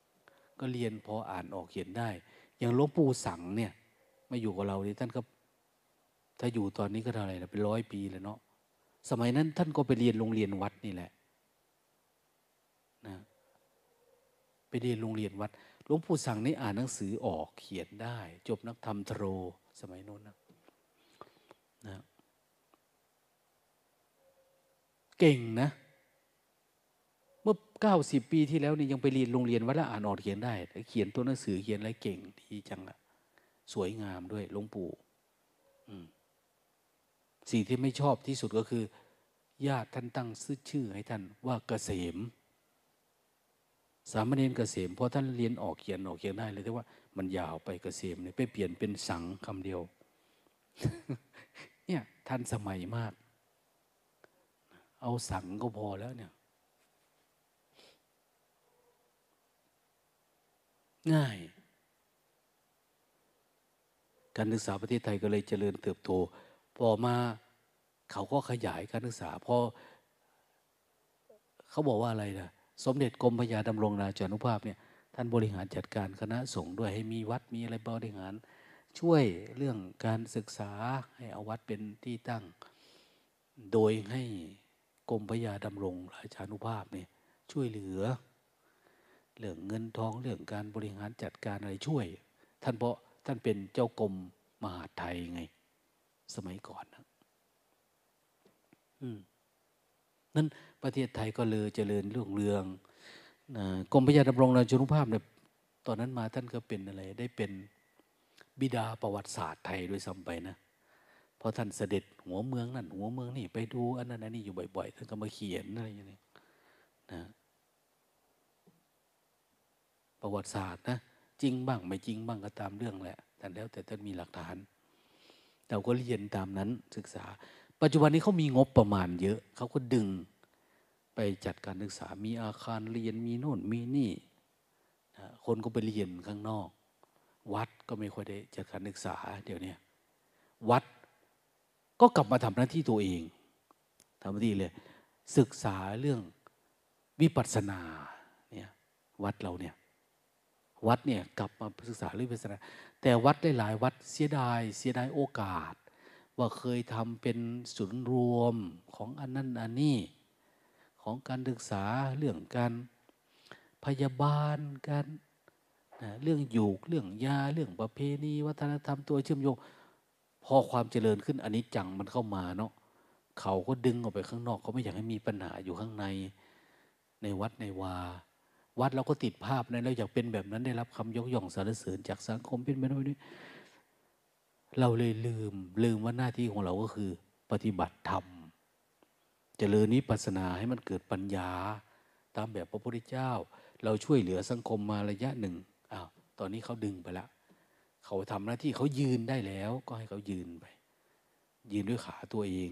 ๆก็เรียนพออ่านออกเขียนได้ อย่างหลวงปู่สังเนี่ยมาอยู่กับเราเนี่ท่านก็ถ้าอยู่ตอนนี้ก็เท่าไหร่นะเป็นร้อยปีแล้วเนาะสมัยนั้นท่านก็ไปเรียนโรงเรียนวัดนี่แหละไป เรียนโรงเรียนวัดหลวงปู่สั่งนี่อ่านหนังสือออกเขียนได้ จบนักธรรมโทรสมัยโน้นนะนะเก่งนะ เมื่อเก้าสิบปีที่แล้วนี่ยังไปเรียนโรงเรียนวัดแล้วอ่านออกเขียนได้เขียนตัวหนังสือเขียนอะไรเก่งดีจังอะสวยงามด้วยหลวงปู่สิ่งที่ไม่ชอบที่สุดก็คือญาติท่านตั้งชื่อให้ท่านว่าเกษม สามเณรเกษมพอท่านเรียนออกเขียนออกเขียนได้เลยแต่ว่ามันยาวไปเกษมเนี่ยไปเปลี่ยนเป็นสังคำเดียว เนี่ยท่านสมัยมาก เอาสังก็พอแล้วเนี่ย ง่าย การศึกษาประเทศไทยก็เลยเจริญเติบโตพอมาเขาก็ขยายการศึกษาพอเขาบอกว่าอะไรนะ สมเด็จกรมพยาดำรงราชานุภาพเนี่ยท่านบริหารจัดการคณะสงฆ์ด้วยให้มีวัดมีอะไรบริหาร ช่วยเรื่องการศึกษาให้เอาวัดเป็นที่ตั้ง โดยให้กรมพยาดำรงราชานุภาพเนี่ยช่วยเหลือ เรื่องเงินทองเรื่องการบริหารจัดการอะไรช่วย ท่านเพราะท่านเป็นเจ้ากรมมหาไทยไง สมัยก่อนนะอืมนั้น ประเทศไทยก็เลยเจริญเรื่องเรืองกรมพระยาดำรงราชนุภาพเนี่ยตอนนั้นมาท่านก็เป็นอะไร ได้เป็นบิดาประวัติศาสตร์ไทยด้วยซ้ำไปนะเพราะท่านเสด็จหัวเมืองนั่นหัวเมืองนี่ไปดูอันนั้นอันนี้อยู่บ่อยๆท่านก็มาเขียนอะไรอย่างนี้นะประวัติศาสตร์นะจริงบ้างไม่จริงบ้างก็ตามเรื่องแหละแต่แล้วแต่ท่านมีหลักฐาน เราก็เรียนตามนั้นศึกษา ปัจจุบันนี้เขามีงบประมาณเยอะเขาก็ดึง ไปจัดการศึกษา มีอาคารเรียน มีโน่น มีนี่นะคนก็ไปเรียนข้างนอก วัดก็ไม่ค่อยได้จัดการศึกษา เดี๋ยวนี้วัดก็กลับมาทำหน้าที่ตัวเองทำหน้าที่เลย ศึกษาเรื่องวิปัสสนาเนี่ยวัดเราเนี่ยวัดเนี่ยกลับมาศึกษาเรื่องวิปัสสนา แต่วัดหลายๆวัดเสียดายเสียดายโอกาส ว่าเคยทำเป็นศูนย์รวมของอันนั้นอันนี้ ของการศึกษาเรื่องการพยาบาลการนะเรื่องอยู่เรื่องยาเรื่องประเพณี วัฒนธรรมตัวเชื่อมโยงพอความเจริญขึ้นอันนี้จังมันเข้ามาเนาะเขาก็ดึงออกไปข้างนอกเขาไม่อยากให้มีปัญหาอยู่ข้างในในวัดในวา วัดเราก็ติดภาพนเราอยากเป็นแบบนั้นได้รับคำยกย่องสรรเสริญจากสังคมเป็นแบบนี้เราเลยลืมลืมว่าหน้าที่ของเราก็คือ ปฏิบัติธรรม เจริญนิพพานาให้มันเกิดปัญญา ตามแบบพระพุทธเจ้า เราช่วยเหลือสังคมมาระยะหนึ่งอ้าวตอนนี้เขาดึงไปแล้วเขาทำหน้าที่เขายืนได้แล้วก็ให้เขายืนไป ยืนด้วยขาตัวเอง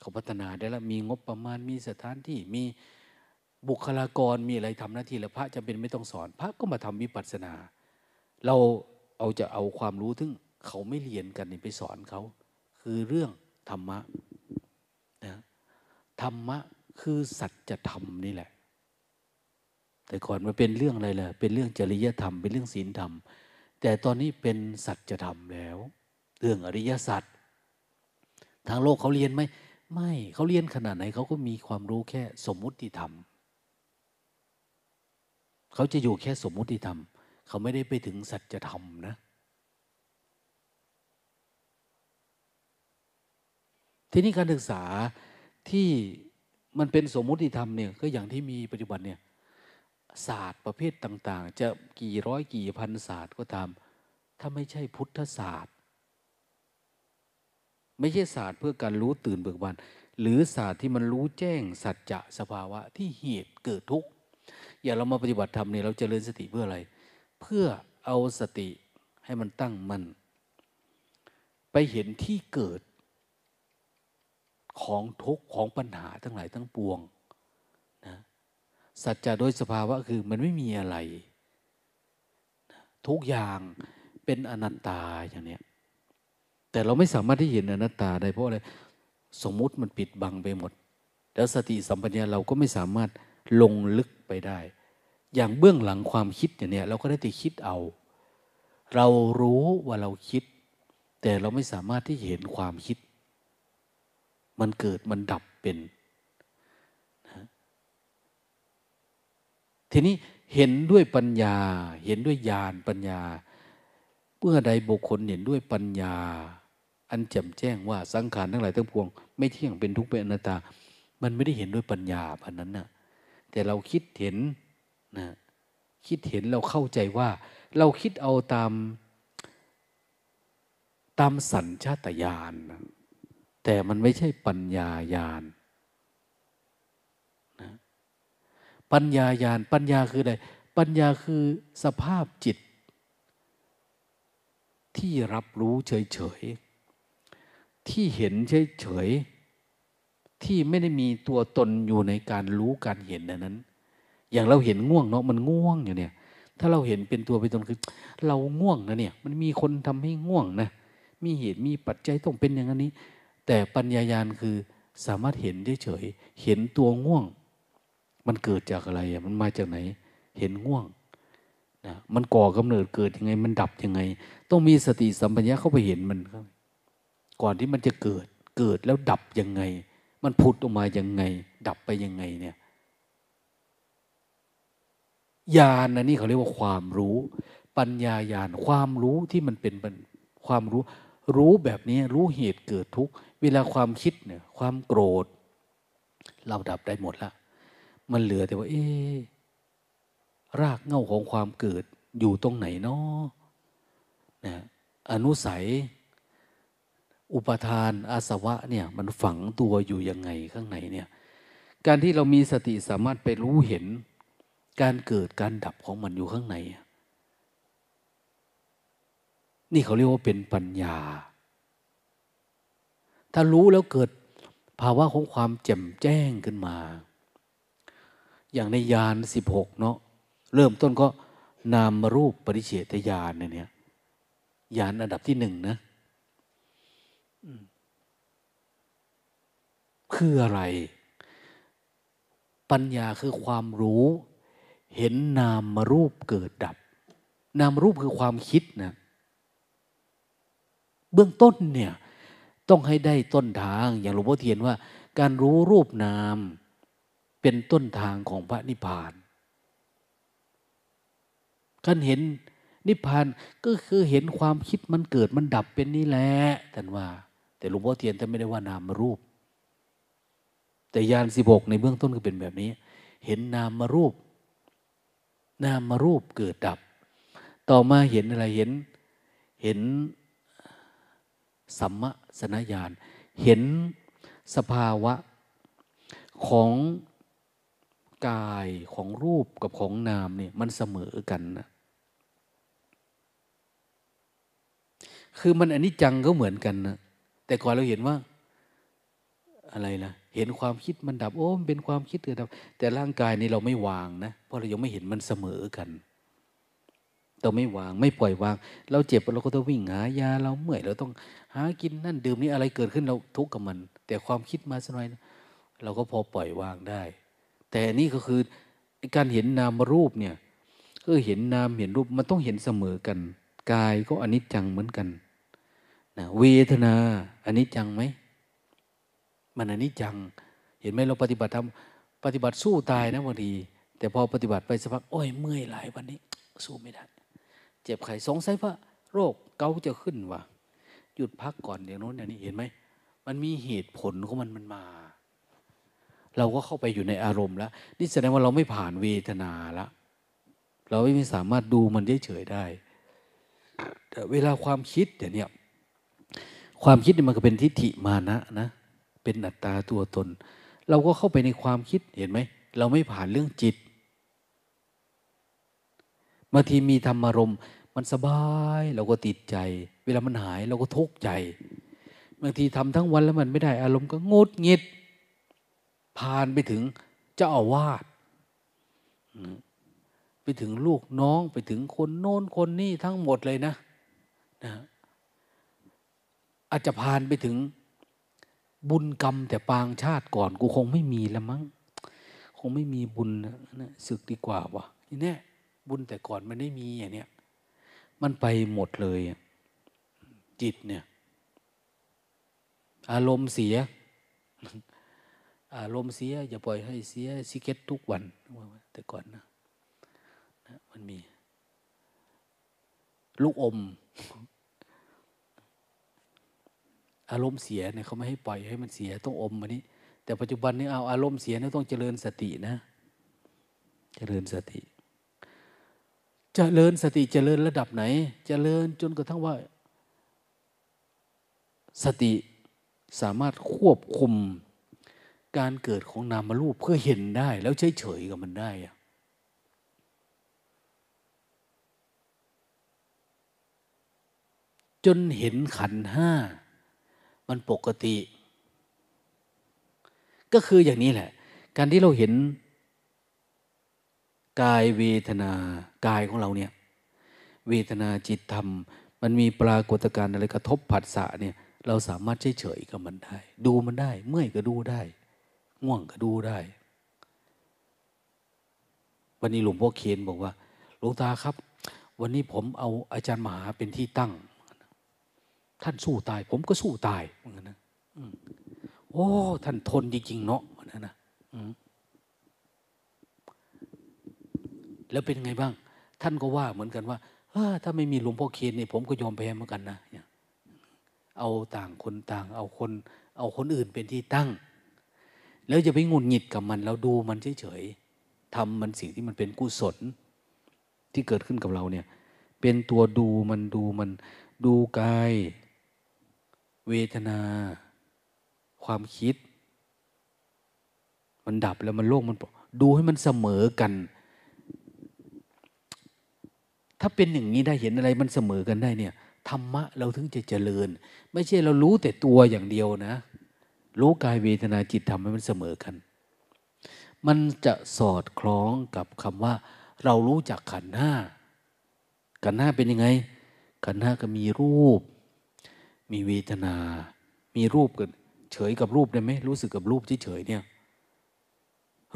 เขาพัฒนาได้แล้วมีงบประมาณมีสถานที่มีบุคลากรมีอะไรทำหน้าที่แล้วพระจะเป็นไม่ต้องสอน พระก็มาทำวิปัสสนา เราเอาจะเอาความรู้ทึ่งเขาไม่เรียนกันไปสอนเขา คือเรื่องธรรมะ ธรรมะคือสัจธรรมนี่แหละ แต่ก่อนมันเป็นเรื่องอะไรล่ะเป็นเรื่องจริยธรรม เป็นเรื่องศีลธรรม แต่ตอนนี้เป็นสัจธรรมแล้ว เรื่องอริยสัจทางโลกเขาเรียนไหมไม่เขาเรียนขนาดไหนเขาก็มีความรู้แค่สมมุติธรรมเขาจะอยู่แค่สมมุติธรรม เขาไม่ได้ไปถึงสัจธรรมนะทีนี้การศึกษา ที่มันเป็นสมมุติธรรมเนี่ยก็อย่างที่มีปัจจุบันเนี่ยศาสตร์ประเภทต่าง ๆ จะกี่ร้อยกี่พันศาสตร์ก็ตาม ถ้าไม่ใช่พุทธศาสตร์ ไม่ใช่ศาสตร์เพื่อการรู้ตื่นเบิกบานหรือศาสตร์ที่มันรู้แจ้งสัจจะสภาวะที่เหตุเกิดทุกข์อย่าเรามาปฏิบัติธรรมเนี่ยเราจเจริญสติเพื่ออะไร เพื่อเอาสติให้มันตั้งมันไปเห็นที่เกิด ของทุกข์ของปัญหาทั้งหลายทั้งปวงนะสัจจะโดยสภาวะคือมันไม่มีอะไร ทุกอย่างเป็นอนัตตาอย่างเนี้ยแต่เราไม่สามารถที่เห็นอนัตตาได้เพราะอะไรสมมุติมันปิดบังไปหมด แล้วสติสัมปชัญญะเราก็ไม่สามารถลงลึกไปได้ อย่างเบื้องหลังความคิดอย่างนี้เราก็ได้แต่คิดเอา เรารู้ว่าเราคิด แต่เราไม่สามารถที่จะเห็นความคิด มันเกิดมันดับเป็นนะทีนี้เห็นด้วยปัญญา เห็นด้วยญาณปัญญา เมื่อใดบุคคลเห็นด้วยปัญญา อันแจ่มแจ้งว่าสังขารทั้งหลายทั้งปวง ไม่เที่ยงเป็นทุกข์เป็นอนัตตา มันไม่ได้เห็นด้วยปัญญาพันนั้นนะ่ะแต่เราคิดเห็นนะคิดเห็นเราเข้าใจว่า เราคิดเอาตามตามสัญชาตญาณนะ แต่มันไม่ใช่ปัญญาญาณนะปัญญาญาณปัญญาคืออะไร ปัญญาคือสภาพจิต ที่รับรู้เฉยๆ ที่เห็นเฉยๆ ที่ไม่ได้มีตัวตนอยู่ในการรู้การเห็นนั้น อย่างเราเห็นง่วงเนาะมันง่วงอยู่เนี่ย ถ้าเราเห็นเป็นตัวเป็นตนคือ เราง่วงนะเนี่ย มันมีคนทำให้ง่วงนะ มีเหตุมีปัจจัยต้องเป็นอย่างนี้ แต่ปัญญายาณคือสามารถเห็นเฉยเห็นตัวง่วง มันเกิดจากอะไรมันมาจากไหน เห็นง่วงนะมันก่อกำเนิดเกิดยังไง มันดับยังไง ต้องมีสติสัมปชัญญะเข้าไปเห็นมันก่อนที่มันจะเกิดเกิดแล้วดับยังไง มันผุดออกมายังไง ดับไปยังไงเนี่ยญาณนนี่เขาเรียกว่าความรู้ ปัญญาญาณความรู้ที่มันเป็นความรู้ รู้แบบนี้รู้เหตุเกิดทุก เวลาความคิดเนี่ย ความโกรธ เราดับได้หมดละ มันเหลือแต่ว่า เอ๊รากเง่าของความเกิดอยู่ตรงไหนเนาะนะอนุสัย อุปทานอาสวะเนี่ย มันฝังตัวอยู่ยังไงข้างในเนี่ย การที่เรามีสติสามารถไปรู้เห็น การเกิดการดับของมันอยู่ข้างใน นี่เขาเรียกว่าเป็นปัญญา ถ้ารู้แล้วเกิดภาวะของความแจ่มแจ้งขึ้นมา อย่างในยานสิบหกเนาะเริ่มต้นก็นามรูปปริเฉทญาณเนี่ยยานอันดับที่หนึ่งนะคืออะไร ปัญญาคือความรู้ เห็นนามรูปเกิดดับ นามรูปคือความคิดนะเบื้องต้นเนี่ย ต้องให้ได้ต้นทาง อย่างหลวงพ่อเทียนว่า การรู้รูปนามเป็นต้นทางของพระนิพพานการเห็นนิพพานก็คือเห็นความคิดมันเกิดมันดับเป็นนี่แหละท่านว่า แต่หลวงพ่อเทียนท่านไม่ได้ว่านามรูป แต่ยานสิบหกในเบื้องต้นก็เป็นแบบนี้ เห็นนามมารูป นามมารูปเกิดดับ ต่อมาเห็นอะไรเห็น เห็นสัมม สนญาณเห็นสภาวะของกายของรูปกับของนามเนี่ยมันเสมอกันนะคือมันอันนี้จังก็เหมือนกันนะแต่ก่อนเราเห็นว่าอะไรนะเห็นความคิดมันดับโอ้มันเป็นความคิดเกิดดับ แต่ร่างกายนี้เราไม่วางนะเพราะเรายังไม่เห็นมันเสมอกัน เราไม่วางไม่ปล่อยวาง เราเจ็บเราก็ต้องวิ่งหายาเราเมื่อยเราต้องหากินนั่นดื่มนี่อะไรเกิดขึ้นเราทุกข์กับมัน แต่ความคิดมาสักหน่อยเราก็พอปล่อยวางได้ แต่นี่ก็คือการเห็นนามรูปเนี่ยก็เห็นนามเห็นรูปมันต้องเห็นเสมอกันกายก็อนิจจังเหมือนกันนะเวทนาอนิจจังไหมมันอนิจจัง เห็นไหมเราปฏิบัติทำปฏิบัติสู้ตายนะบางทีแต่พอปฏิบัติไปสักพักโอ้ยเมื่อยหลายวันนี้สู้ไม่ได้ เจ็บไข้สงสัยว่าโรคเกาจะขึ้นวะหยุดพักก่อนอย่างโน้นอย่างนี้เห็นไหมมันมีเหตุผลของมันมันมา เราก็เข้าไปอยู่ในอารมณ์แล้ว นี่แสดงว่าเราไม่ผ่านเวทนาล้วเราไม่สามารถดูมันเฉยๆได้แต่เวลาความคิดอย่างนี้ความคิดมันก็เป็นทิฏฐิมานะนะ เป็นอัตตาตัวตน เราก็เข้าไปในความคิดเห็นไหม เราไม่ผ่านเรื่องจิต บางทีมีธรรมารมมันสบายเราก็ติดใจ เวลามันหายเราก็ทุกข์ใจบางทีทำทั้งวันแล้วมันไม่ได้ อารมณ์ก็งดเงิดผ่านไปถึงเจ้าอาวาสไปถึงลูกน้องไปถึงคนโน้นคนนี้ทั้งหมดเลยนะนะอาจจะผ่านไปถึงบุญกรรม แต่ปางชาติก่อน กูคงไม่มีแล้วมั้ง คงไม่มีบุญนะศึกดีกว่าวะนี่แน่ บุญแต่ก่อนมันไม่มีอย่างเนี้ยมันไปหมดเลยจิตเนี่ย อารมณ์เสีย อารมณ์เสีย อย่าปล่อยให้เสียสิเก็ตทุกวัน แต่ก่อนนะนะมันมี ลูกอม อารมณ์เสียเนี่ยเขาไม่ให้ปล่อยให้มันเสียต้องอมมานี้ แต่ปัจจุบันนี้เอาอารมณ์เสียเนี่ยต้องเจริญสตินะ เจริญสติ จเจริญสติจเจริญระดับไหนจเจริญจนกระทั่งว่า สติสามารถควบคุมการเกิดของนามรูปเพื่อเห็นได้ แล้วเฉยเฉยกับมันได้อะจนเห็นขันห้า มันปกติ ก็คืออย่างนี้แหละ การที่เราเห็น กายเวทนากายของเราเนี่ยเวทนาจิตธรรม มันมีปรากฏการณ์อะไรกระทบผัสสะเนี่ยเราสามารถเฉยๆกับมันได้ ดูมันได้ เมื่อยก็ดูได้ ง่วงก็ดูได้ วันนี้หลวงพ่อเคนบอกว่าหลวงตาครับ วันนี้ผมเอาอาจารย์มหาเป็นที่ตั้ง ท่านสู้ตาย ผมก็สู้ตายเหมือนกันนะโอ้ ท่านทนจริงๆเนาะนะนะ แล้วเป็นไงบ้าง ท่านก็ว่าเหมือนกันว่าถ้าไม่มีหลวงพ่อเคนเนี่ยผมก็ยอมแพ้เหมือนกันนะเอาต่างคนต่าง เอาคน เอาคนอื่นเป็นที่ตั้ง แล้วจะไปงุนหงิดกับมัน แล้วดูมันเฉยๆทำมันสิ่งที่มันเป็นกุศลที่เกิดขึ้นกับเราเนี่ย เป็นตัวดูมันดูมันดูกาย เวทนา ความคิด มันดับแล้วมันโล่งมันดูให้มันเสมอกัน ถ้าเป็นอย่างนี้ได้เห็นอะไรมันเสมอกันได้เนี่ยธรรมะเราถึงจะเจริญ ไม่ใช่เรารู้แต่ตัวอย่างเดียวนะ รู้กายเวทนาจิตทำให้มันเสมอกัน มันจะสอดคล้องกับคำว่า เรารู้จักขันห้าขันห้าเป็นยังไง ขันห้าก็มีรูป มีเวทนา มีรูปกันเฉยกับรูปได้ไหมรู้สึกกับรูปเฉยเนี่ย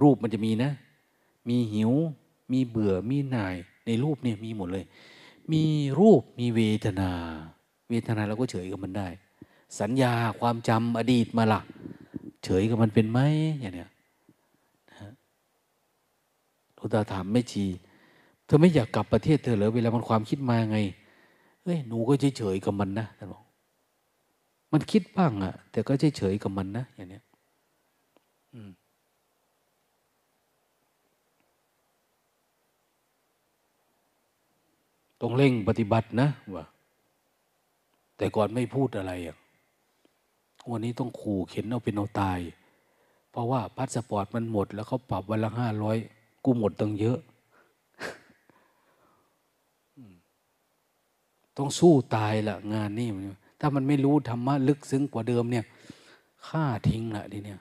รูปมันจะมีนะ มีหิว มีเบื่อมีหน่าย ในรูปเนี่ยมีหมดเลย มีรูปมีเวทนา เวทนาเราก็เฉยกับมันได้ สัญญาความจำอดีตมาละเฉยกับมันเป็นไหมอย่างเนี้ยหลวงตาถามไม่ชี เธอไม่อยากกลับประเทศเธอเหรอเวลามันความคิดมาไงเฮ้ยหนูก็เฉยๆกับมันนะท่านบอกมันคิดบ้างอะแต่ก็เฉยๆกับมันนะอย่างเนี้ย ต้องเร่งปฏิบัตินะว่าแต่ก่อนไม่พูดอะไรอะวันนี้ต้องขู่เข็ญเอาเป็นเอาตาย เพราะว่าพาสปอร์ตมันหมด แล้วเขาปรับวันละห้าร้อยกูหมดตั้งเยอะต้องสู้ตายละงานนี่ถ้ามันไม่รู้ธรรมะลึกซึ้งกว่าเดิมเนี่ยฆ่าทิ้งละทีเนี้ย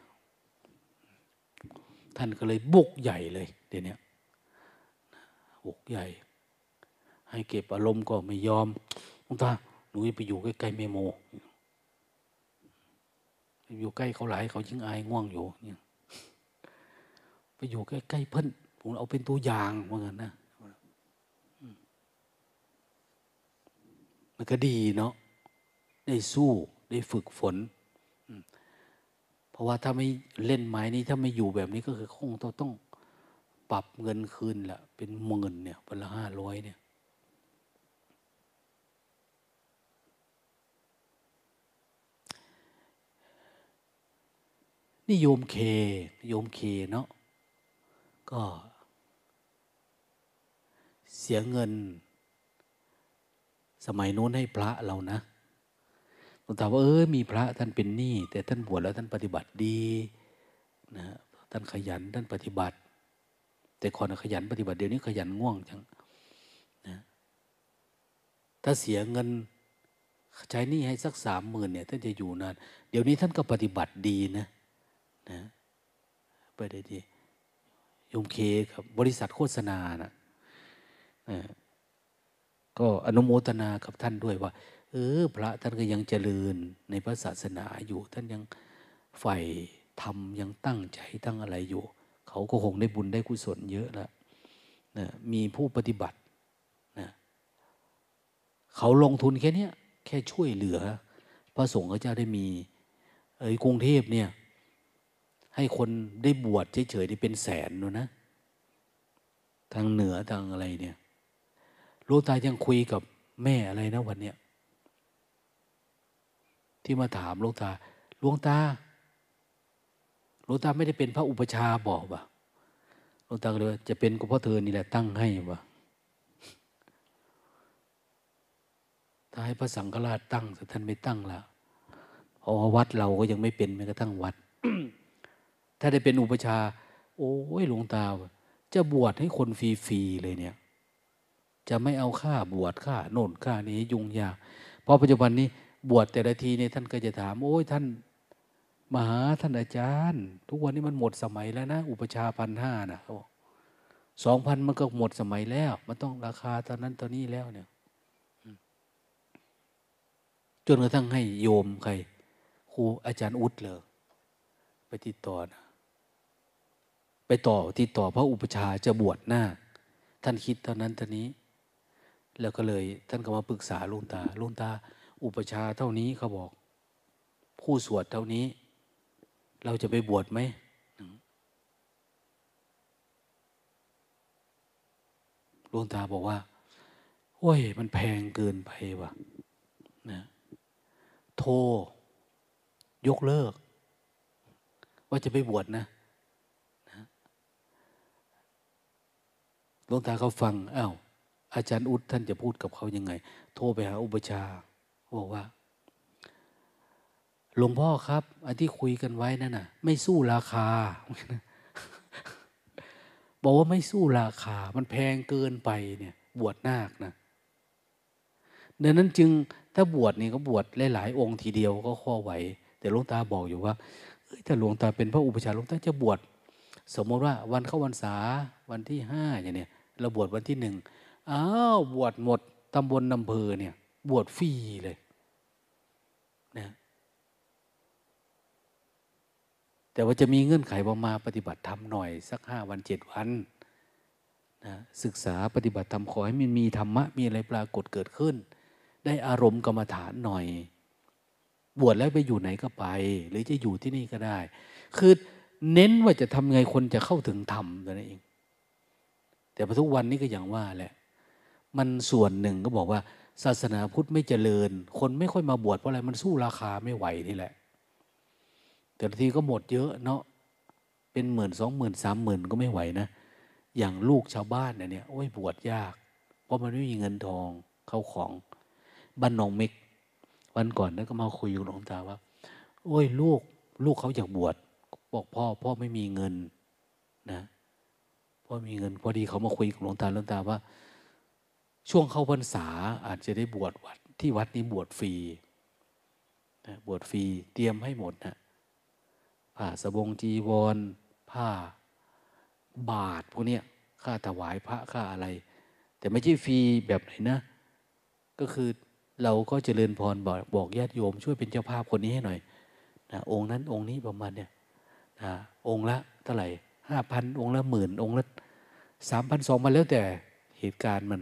ท่านก็เลยบุกใหญ่เลยเดี๋ยวนี้บุกใหญ่ ให้เก็บอารมณ์ก็ไม่ยอมลุงตาหนูไปอยู่ใกล้ๆเมโม อยู่ใกล้เขาหลายเขายิ่งอายง่วงอยู่เนี่ยไปอยู่ใกล้ๆเพิ่นผมเอาเป็นตัวอย่างเหมือนนนะมันก็ดีเนาะได้สู้ได้ฝึกฝนเพราะว่าถ้าไม่เล่นไม้นี้ถ้าไม่อยู่แบบนี้ก็คือคงต้องต้องปรับเงินคืนแหละเป็นหมื่นเนี่ยวันละห้าร้อยเนี่ย นี่โยมเค โยมเคเนาะก็ เสียเงิน สมัยนู้นให้พระเรานะผมถามว่าเออมีพระท่านเป็นหนี้แต่ท่านบวชแล้วท่านปฏิบัติดีนะท่านขยันท่านปฏิบัติ แต่ก่อนขยันปฏิบัติเดี๋ยวนี้ขยันง่วงจังนะถ้าเสียเงินใช้หนี้ให้สักสามหมื่นเนี่ยท่านจะอยู่นานเดี๋ยวนี้ท่านก็ปฏิบัติดีนะ นะไปได้ดียมเคครับบริษัทโฆษณานะนะก็อนุโมทนากับท่านด้วยว่า เออ พระท่านก็ยังเจริญในพระศาสนาอยู่ ท่านยังใฝ่ทำยังตั้งใจตั้งอะไรอยู่ เขาก็คงได้บุญได้กุศลเยอะแล้วนะมีผู้ปฏิบัตินะเขาลงทุนแค่นี้แค่ช่วยเหลือ พระสงฆ์เขาจะได้มี เอ้ยกรุงเทพเนี่ย ให้คนได้บวชเฉยๆได้เป็นแสนนูนะ ทางเหนือทางอะไรเนี่ยลูกตายังคุยกับแม่อะไรนะวันเนี้ยที่มาถามลูกตาหลวงตาหลวงตาไม่ได้เป็นพระอุปชาบอกว่าหลวงตาเลยจะเป็นก็เพราะเธอนี่แหละตั้งให้ว่าถ้าให้พระสังฆราชตั้งแต่ท่านไม่ตั้งละเพราะว่าวัดเราก็ยังไม่เป็นแม้กระทั่งวัด ถ้าได้เป็นอุปชา โอ้ยหลวงตา จะบวชให้คนฟรีๆเลยเนี่ย จะไม่เอาค่าบวชค่าโน่นค่านี้ยุ่งยากเพราะปัจจุบันนี้บวชแต่ละทีเนี่ยท่านก็จะถาม โอ้ยท่านมหาท่านอาจารย์ ทุกวันนี้มันหมดสมัยแล้วนะ อุปชาพันห้านะเขาบอกสองพันมันก็หมดสมัยแล้ว มันต้องราคาตอนนั้นตอนนี้แล้วเนี่ยจนกระทั่งให้โยมใครครูอาจารย์อุดเลยไปติดต่อนะ ไปต่อติดต่อพระอุปชาจะบวชหน้า ท่านคิดเท่านั้นท่านี้ แล้วก็เลยท่านก็มาปรึกษาลุงตาลุงตา อุปชาเท่านี้เขาบอก ผู้สวดเท่านี้ เราจะไปบวชไหมลุงตาบอกว่าโอ้ย มันแพงเกินไปว่ะนะโทรยกเลิก ว่าจะไปบวชนะ หลวงตาเขาฟังอา้าวอาจารย์อุดท่านจะพูดกับเขายังไง โทรไปหาอุปชาบอกว่าหลวงพ่อครับอันที่คุยกันไว้นั่นน่ะ ไม่สู้ราคา บอกว่าไม่สู้ราคา มันแพงเกินไปเนี่ย บวชนาคนะดังนั้นจึงถ้าบวชนี่ก็บวชหลายๆองค์ทีเดียวก็ข้อไหว แต่หลวงตาบอกอยู่ว่าถ้าหลวงตาเป็นพระอุปชาหลวงตาจะบวชสมมติว่าวันเข้าวันษาวันที่ห้าอย่างเนี้ย เราบวชวันที่หนึ่งอ้าวบวชหมดตำบลอำเภอเนี่ย บวชฟรีเลยนะแต่ว่าจะมีเงื่อนไขว่ามาปฏิบัติธรรมหน่อย สักห้าวันเจ็ดวันนะศึกษาปฏิบัติธรรมขอให้มันมีธรรมะ มีอะไรปรากฏเกิดขึ้น ได้อารมณ์กรรมฐานหน่อย บวชแล้วไปอยู่ไหนก็ไป หรือจะอยู่ที่นี่ก็ได้ คือเน้นว่าจะทำไงคนจะเข้าถึงธรรมตัวนั้นเอง แต่พอทุกวันนี้ก็อย่างว่าแหละ มันส่วนหนึ่งก็บอกว่า ศาสนาพุทธไม่เจริญ คนไม่ค่อยมาบวชเพราะอะไรมันสู้ราคาไม่ไหวนี่แหละ แต่ทีก็หมดเยอะเนาะเป็นหมื่นสองหมื่นสามหมื่นก็ไม่ไหวนะอย่างลูกชาวบ้านเนี่ยโอ้ยบวชยาก เพราะมันไม่มีเงินทองเข้าของบ้านนองม็กวันก่อนนั้นก็มาคุยกับหลวงตาว่า โอ้ยลูก ลูกเขาอยากบวชบอกพ่อ พ่อไม่มีเงินนะ พ่อมีเงินพอดีเขามาคุยกับหลวงตาหลวงตาว่า ช่วงเข้าพรรษาอาจจะได้บวชวัดที่วัดนี้บวชฟรีนะบวชฟรีเตรียมให้หมดนะผ้าสบงจีวร ผ้าบาทพวกนี้ค่าถวายพระค่าอะไร แต่ไม่ใช่ฟรีแบบไหนนะ ก็คือเราก็เจริญพรบอกบอกญาติโยม ช่วยเป็นเจ้าภาพคนนี้ให้หน่อยนะองค์นั้นองค์นี้ประมาณเนี่ยนะองค์ละเท่าไหร่ ห้าพันองค์ละหมื่นองค์ละสามพันสองพันแล้วแต่เหตุการณ์มัน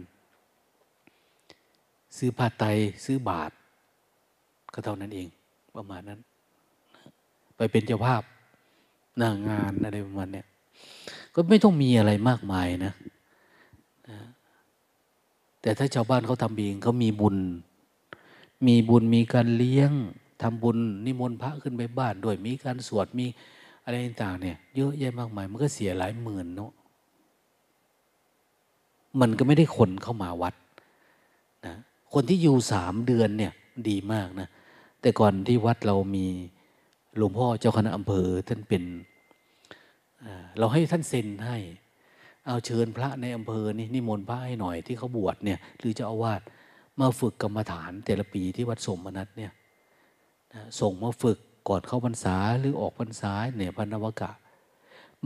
ซื้อผ้าไตซื้อบาท ก็เท่านั้นเองประมาณนั้น ไปเป็นเจ้าภาพหน้างานอะไรประมาณเนี้ยก็ไม่ต้องมีอะไรมากมายนะนะแต่ถ้าชาวบ้านเขาทำเองเขามีบุญ มีบุญมีการเลี้ยงทำบุญนิมนต์พระขึ้นไปบ้านด้วยมีการสวดมี อะไรต่างเนี่ยเยอะแยะมากมาย มันก็เสียหลายหมื่นเนาะมันก็ไม่ได้คนเข้ามาวัดนะคนที่อยู่สามเดือนเนี่ยดีมากนะแต่ก่อนที่วัดเรามีหลวงพ่อเจ้าคณะอำเภอท่านเป็นเราให้ท่านเซ็นให้ เอาเชิญพระในอำเภอนี่นิมนต์พระให้หน่อยที่เขาบวชเนี่ยหรือจ้าอาวาสมาฝึกกรรมฐานแต่ละปีที่วัดสมนัตเนี่ยส่งมาฝึก ก่อนเข้าพรรษาหรือออกพรรษาเนี่ยพันนวกะ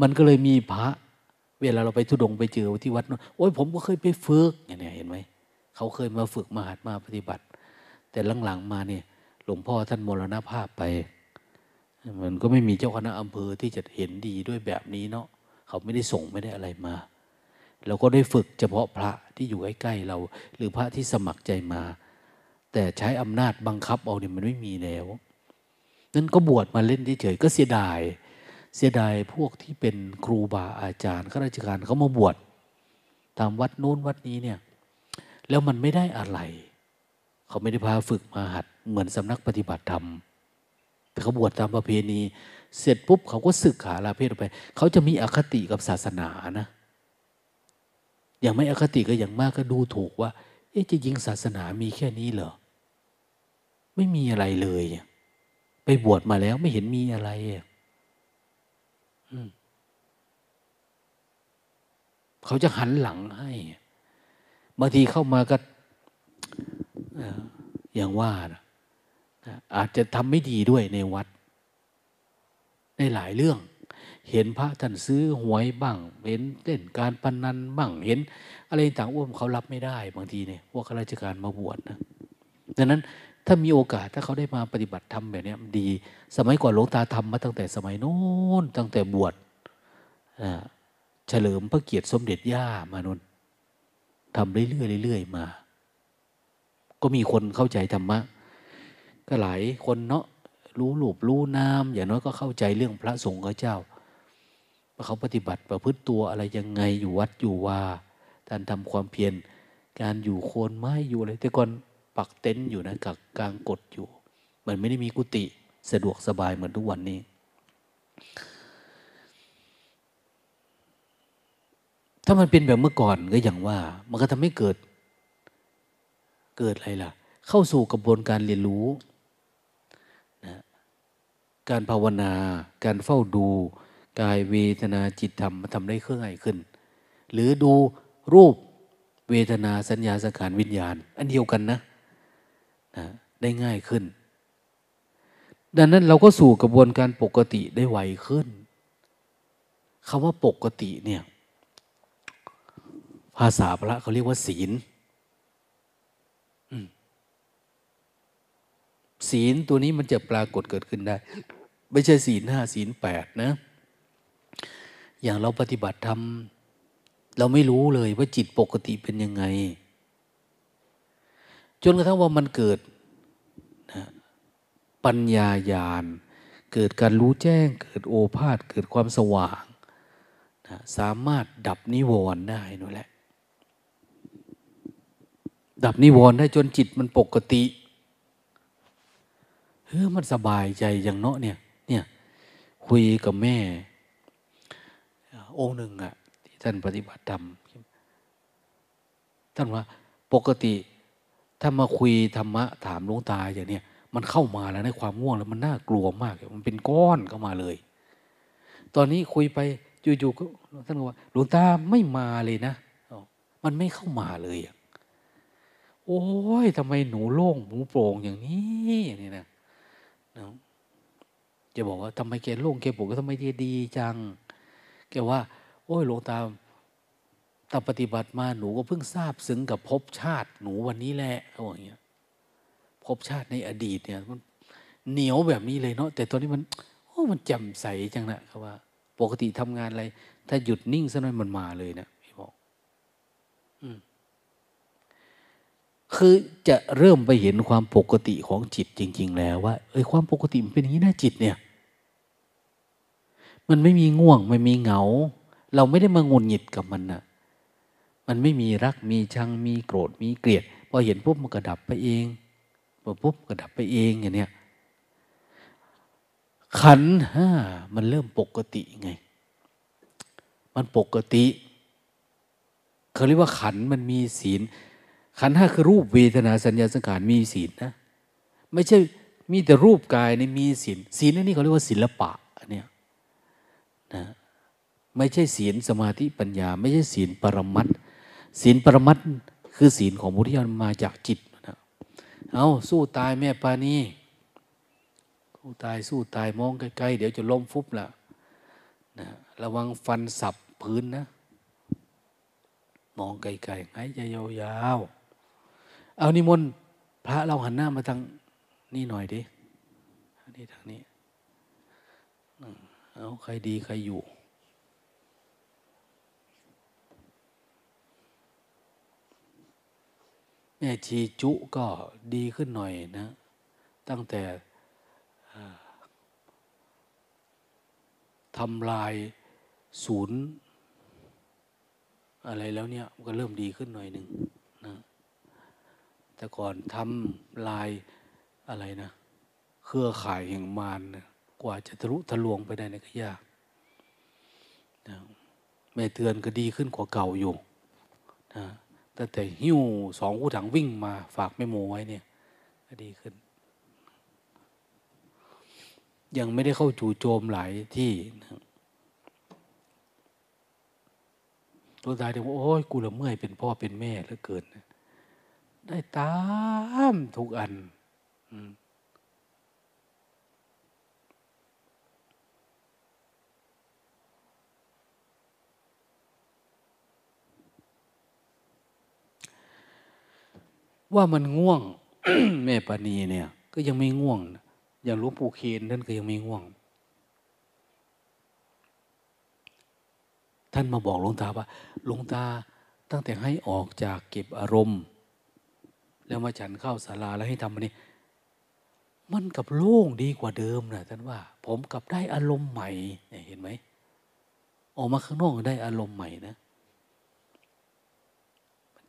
มันก็เลยมีพระ เวลาเราไปทุดงไปเจอที่วัดนู้นโอ้ยผมก็เคยไปฝึกเนี่ยเห็นไหมเขาเคยมาฝึกมาหัดมาปฏิบัติ แต่หลังๆมาเนี่ย หลวงพ่อท่านมรณภาพไป มันก็ไม่มีเจ้าคณะอำเภอที่จะเห็นดีด้วยแบบนี้เนาะเขาไม่ได้ส่งไม่ได้อะไรมาเราก็ได้ฝึกเฉพาะพระที่อยู่ใกล้ๆเรา หรือพระที่สมัครใจมา แต่ใช้อำนาจบังคับเอาเนี่ยมันไม่มีแล้ว นั้นก็บวชมาเล่นเฉยๆก็เสียดาย เสียดายพวกที่เป็นครูบาอาจารย์ข้าราชการเขามาบวชตามวัดโน้นวัดนี้เนี่ย แล้วมันไม่ได้อะไร เขาไม่ได้พาฝึกมาหัดเหมือนสำนักปฏิบัติธรรมแต่เขาบวชตามประเพณี เสร็จปุ๊บเขาก็ศึกขาลาเพศออกไป เขาจะมีอคติกับศาสนานะ อย่างไม่อคติก็อย่างมากก็ดูถูกว่า เอ๊ะจะยิงศาสนามีแค่นี้เหรอ ไม่มีอะไรเลย ไปบวชมาแล้วไม่เห็นมีอะไรเขาจะหันหลังให้บางทีเข้ามาก็อย่างว่านะอาจจะทำไม่ดีด้วยในวัด ในหลายเรื่อง เห็นพระท่านซื้อหวยบ้าง เห็นเล่นการพนนันบ้างเห็น อะไรต่างอ้วมเขารับไม่ได้ บางทีเนี่ยพวกข้าราชการมาบวชนะดังนั้น ถ้ามีโอกาสถ้าเขาได้มาปฏิบัติธรรมแบบนี้ดี สมัยก่อนหลวงตาทำมาตั้งแต่สมัยโน้นตั้งแต่บวชเฉลิมพระเกียรติสมเด็จย่ามานนทำเรื่อยๆเรื่อยๆมา ก็มีคนเข้าใจธรรมะก็หลายคนเนาะรู้หลูบรู้น้ำอย่างน้อยก็เข้าใจเรื่องพระสงฆ์เจ้าว่าเขาปฏิบัติประพฤติตัวอะไรยังไงอยู่วัดอยู่ว่าการทำความเพียรการอยู่โคนไม้อยู่อะไรแต่ก่อน ปักเต็นท์อยู่นะกับกลางกดอยู่ มันไม่ได้มีกุฏิสะดวกสบายเหมือนทุกวันนี้ ถ้ามันเป็นแบบเมื่อก่อนก็อย่างว่า มันก็ทำให้เกิด เกิดอะไรล่ะ เข้าสู่กระบวนการเรียนรู้การภาวนา การเฝ้าดูกายเวทนาจิตธรรมมาทำได้เครื่องง่ายขึ้น หรือดูรูปเวทนาสัญญาสังขารวิญญาณ อันเดียวกันนะ นะได้ง่ายขึ้น ดังนั้นเราก็สู่กระบวนการปกติได้ไวขึ้นคำว่าปกติเนี่ยภาษาพระเขาเรียกว่าศีลศีลตัวนี้มันจะปรากฏเกิดขึ้นได้ ไม่ใช่ศีลห้าศีลแปดนะ อย่างเราปฏิบัติธรรมเราไม่รู้เลยว่าจิตปกติเป็นยังไง จนกระทั่งว่ามันเกิดนะปัญญาญาณ เกิดการรู้แจ้ง เกิดโอภาษเกิดความสว่างนะสามารถดับนิวรณ์ได้นั่นแหละ ดับนิวรณ์ได้จนจิตมันปกติเฮ้ยมันสบายใจอย่างเนาะเนี่ย เนี่ย คุยกับแม่ องค์หนึ่งอะที่ท่านปฏิบัติธรรมท่านว่าปกติ ถ้ามาคุยธรรมะถามหลวงตาอย่างเนี้ยมันเข้ามาแล้วในความง่วงแล้วมันน่ากลัวมาก มันเป็นก้อนเข้ามาเลย ตอนนี้คุยไปอยู่ๆก็ท่านบอกว่าหลวงตาไม่มาเลยนะมันไม่เข้ามาเลยโอ้ยทำไมหนูโล่งหนูโปร่งอย่างนี้นี่นะจะบอกว่าทำไมแกโล่งแกโปร่งก็ทำไมดีจังแกว่า โอ้ยหลวงตา ตาปฏิบัติมาหนูก็เพิ่งทราบซึ้งกับภพชาติหนูวันนี้แหละเขาบอกอย่างเงี้ยภพชาติในอดีตเนี่ยมันเหนียวแบบนี้เลยเนาะแต่ตอนนี้มันโอ้มันจำใสจังนะครับว่า ปกติทำงานอะไร ถ้าหยุดนิ่งสักหน่อยมันมาเลยนะพี่บอกอืมคือจะเริ่มไปเห็นความปกติของจิตจริง ๆ แล้วว่าเอ้ยความปกติมันเป็นอย่างนี้นะจิตเนี่ย มันไม่มีง่วงไม่มีเหงา เราไม่ได้มางุนหงิดกับมันนะ มันไม่มีรักมีชังมีโกรธมีเกลียดพอเห็นปุ๊บมันก็ดับไปเองพอปุ๊บก็ดับไปเองอย่างเนี้ยขันห้ามันเริ่มปกติไง มันปกติเขาเรียกว่าขันมันมีศีล ขันห้าคือรูปเวทนาสัญญาสังขารมีศีลนะไม่ใช่มีแต่รูปกายในมีศีลศีลนี่เขาเรียกว่าศิลปะเนี่ยนะไม่ใช่ศีลสมาธิปัญญา ไม่ใช่ศีลปรมัต ศีลปรมัตคือศีลของบุริยนมาจากจิตนะเอาสู้ตายแม่ปานีสู้ตายสู้ตายมองใกล้ๆเดี๋ยวจะล้มฟุบละนะระวังฟันสับพื้นนะ มองไกลๆหายใจยาวๆเอานิมนต์พระเราหันหน้ามาทางนี่หน่อยดินี่ทางนี้เอาใครดีใครอยู่ แม่ชีจุก็ดีขึ้นหน่อยนะ ตั้งแต่ทำลายศูนย์ อะไรแล้วเนี่ยมันก็เริ่มดีขึ้นหน่อยหนึ่งนะแต่ก่อนทำลายอะไรนะ เครือข่ายแห่งมารนะกว่าจะทะลุทะลวงไปได้นี่ก็ยากนะแม่เตือนก็ดีขึ้นกว่าเก่าอยู่นะ ตั้งแต่หิ้วสองคู่ถังวิ่งมาฝากแม่โมไว้เนี่ยก็ดีขึ้น ยังไม่ได้เข้าจู่โจมหลายที่ตัวตายเดี๋ยวโอ้ยกูละเมื่อยเป็นพ่อเป็นแม่เหลือเกิน ได้ตามทุกอัน ว่ามันง่วง แม่ปานีเนี่ย ก็ยังไม่ง่วง อย่างหลวงปู่เคนท่านก็ยังไม่ง่วง ท่านมาบอกหลวงตาว่าหลวงตาตั้งแต่ให้ออกจากเก็บอารมณ์ แล้วมาฉันเข้าศาลาแล้วให้ทำมันนี้มันกับโล่งดีกว่าเดิมนะท่านว่า ผมกับได้อารมณ์ใหม่เห็นไหมออกมาข้างนอกได้อารมณ์ใหม่นะ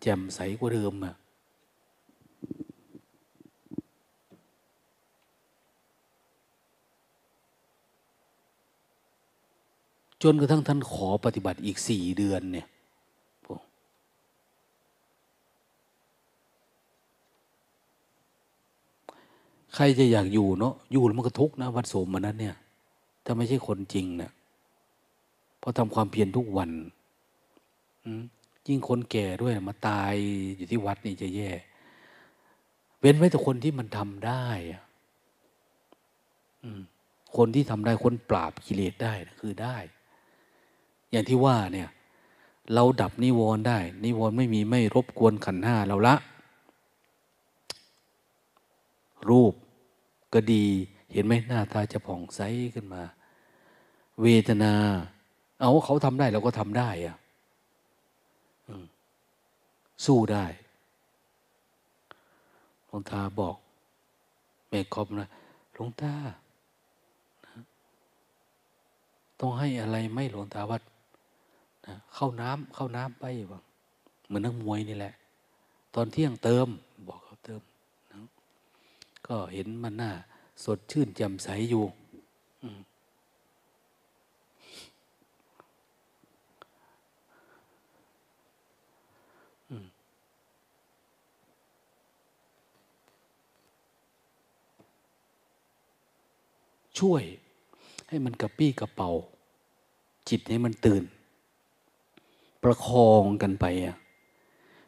แจ่มใสกว่าเดิมอะ จนกระทั่งท่านขอปฏิบัติอีกสี่เดือนเนี่ยใครจะอยากอยู่เนาะอยู่แล้วมันก็ทุกข์นะวัดโสมมันนั้นเนี่ย ถ้าไม่ใช่คนจริงเนะี่ยเพราะทำความเพียรทุกวันยิ่งคนแก่ด้วยมาตายอยู่ที่วัดนี่จะแย่ เว้นไว้แต่คนที่มันทำได้คนที่ทำได้คนปราบกิเลสได้นะคือได้ อย่างที่ว่าเนี่ยเราดับนิวรณ์ได้ นิวรณ์ไม่มีไม่รบกวนขันห้าเราละ รูปก็ดีเห็นไหมหน้าตาจะผ่องใสขึ้นมา เวทนา เอาเขาทำได้เราก็ทำได้อะสู้ได้หลวงตาบอกแม่คอมนะหลวงตาต้องให้อะไรไม่หลวงตาวัด นะเข้าน้ำเข้าน้ำไปบ้างเหมือนนักมวยนี่แหละ ตอนเที่ยงเติมบอกเขาเติมนะก็เห็นมันหน้า สดชื่นแจ่มใสอยู่ช่วยให้มันกระปี้กระเป๋า จิตให้มันตื่น ประคองกันไปอะ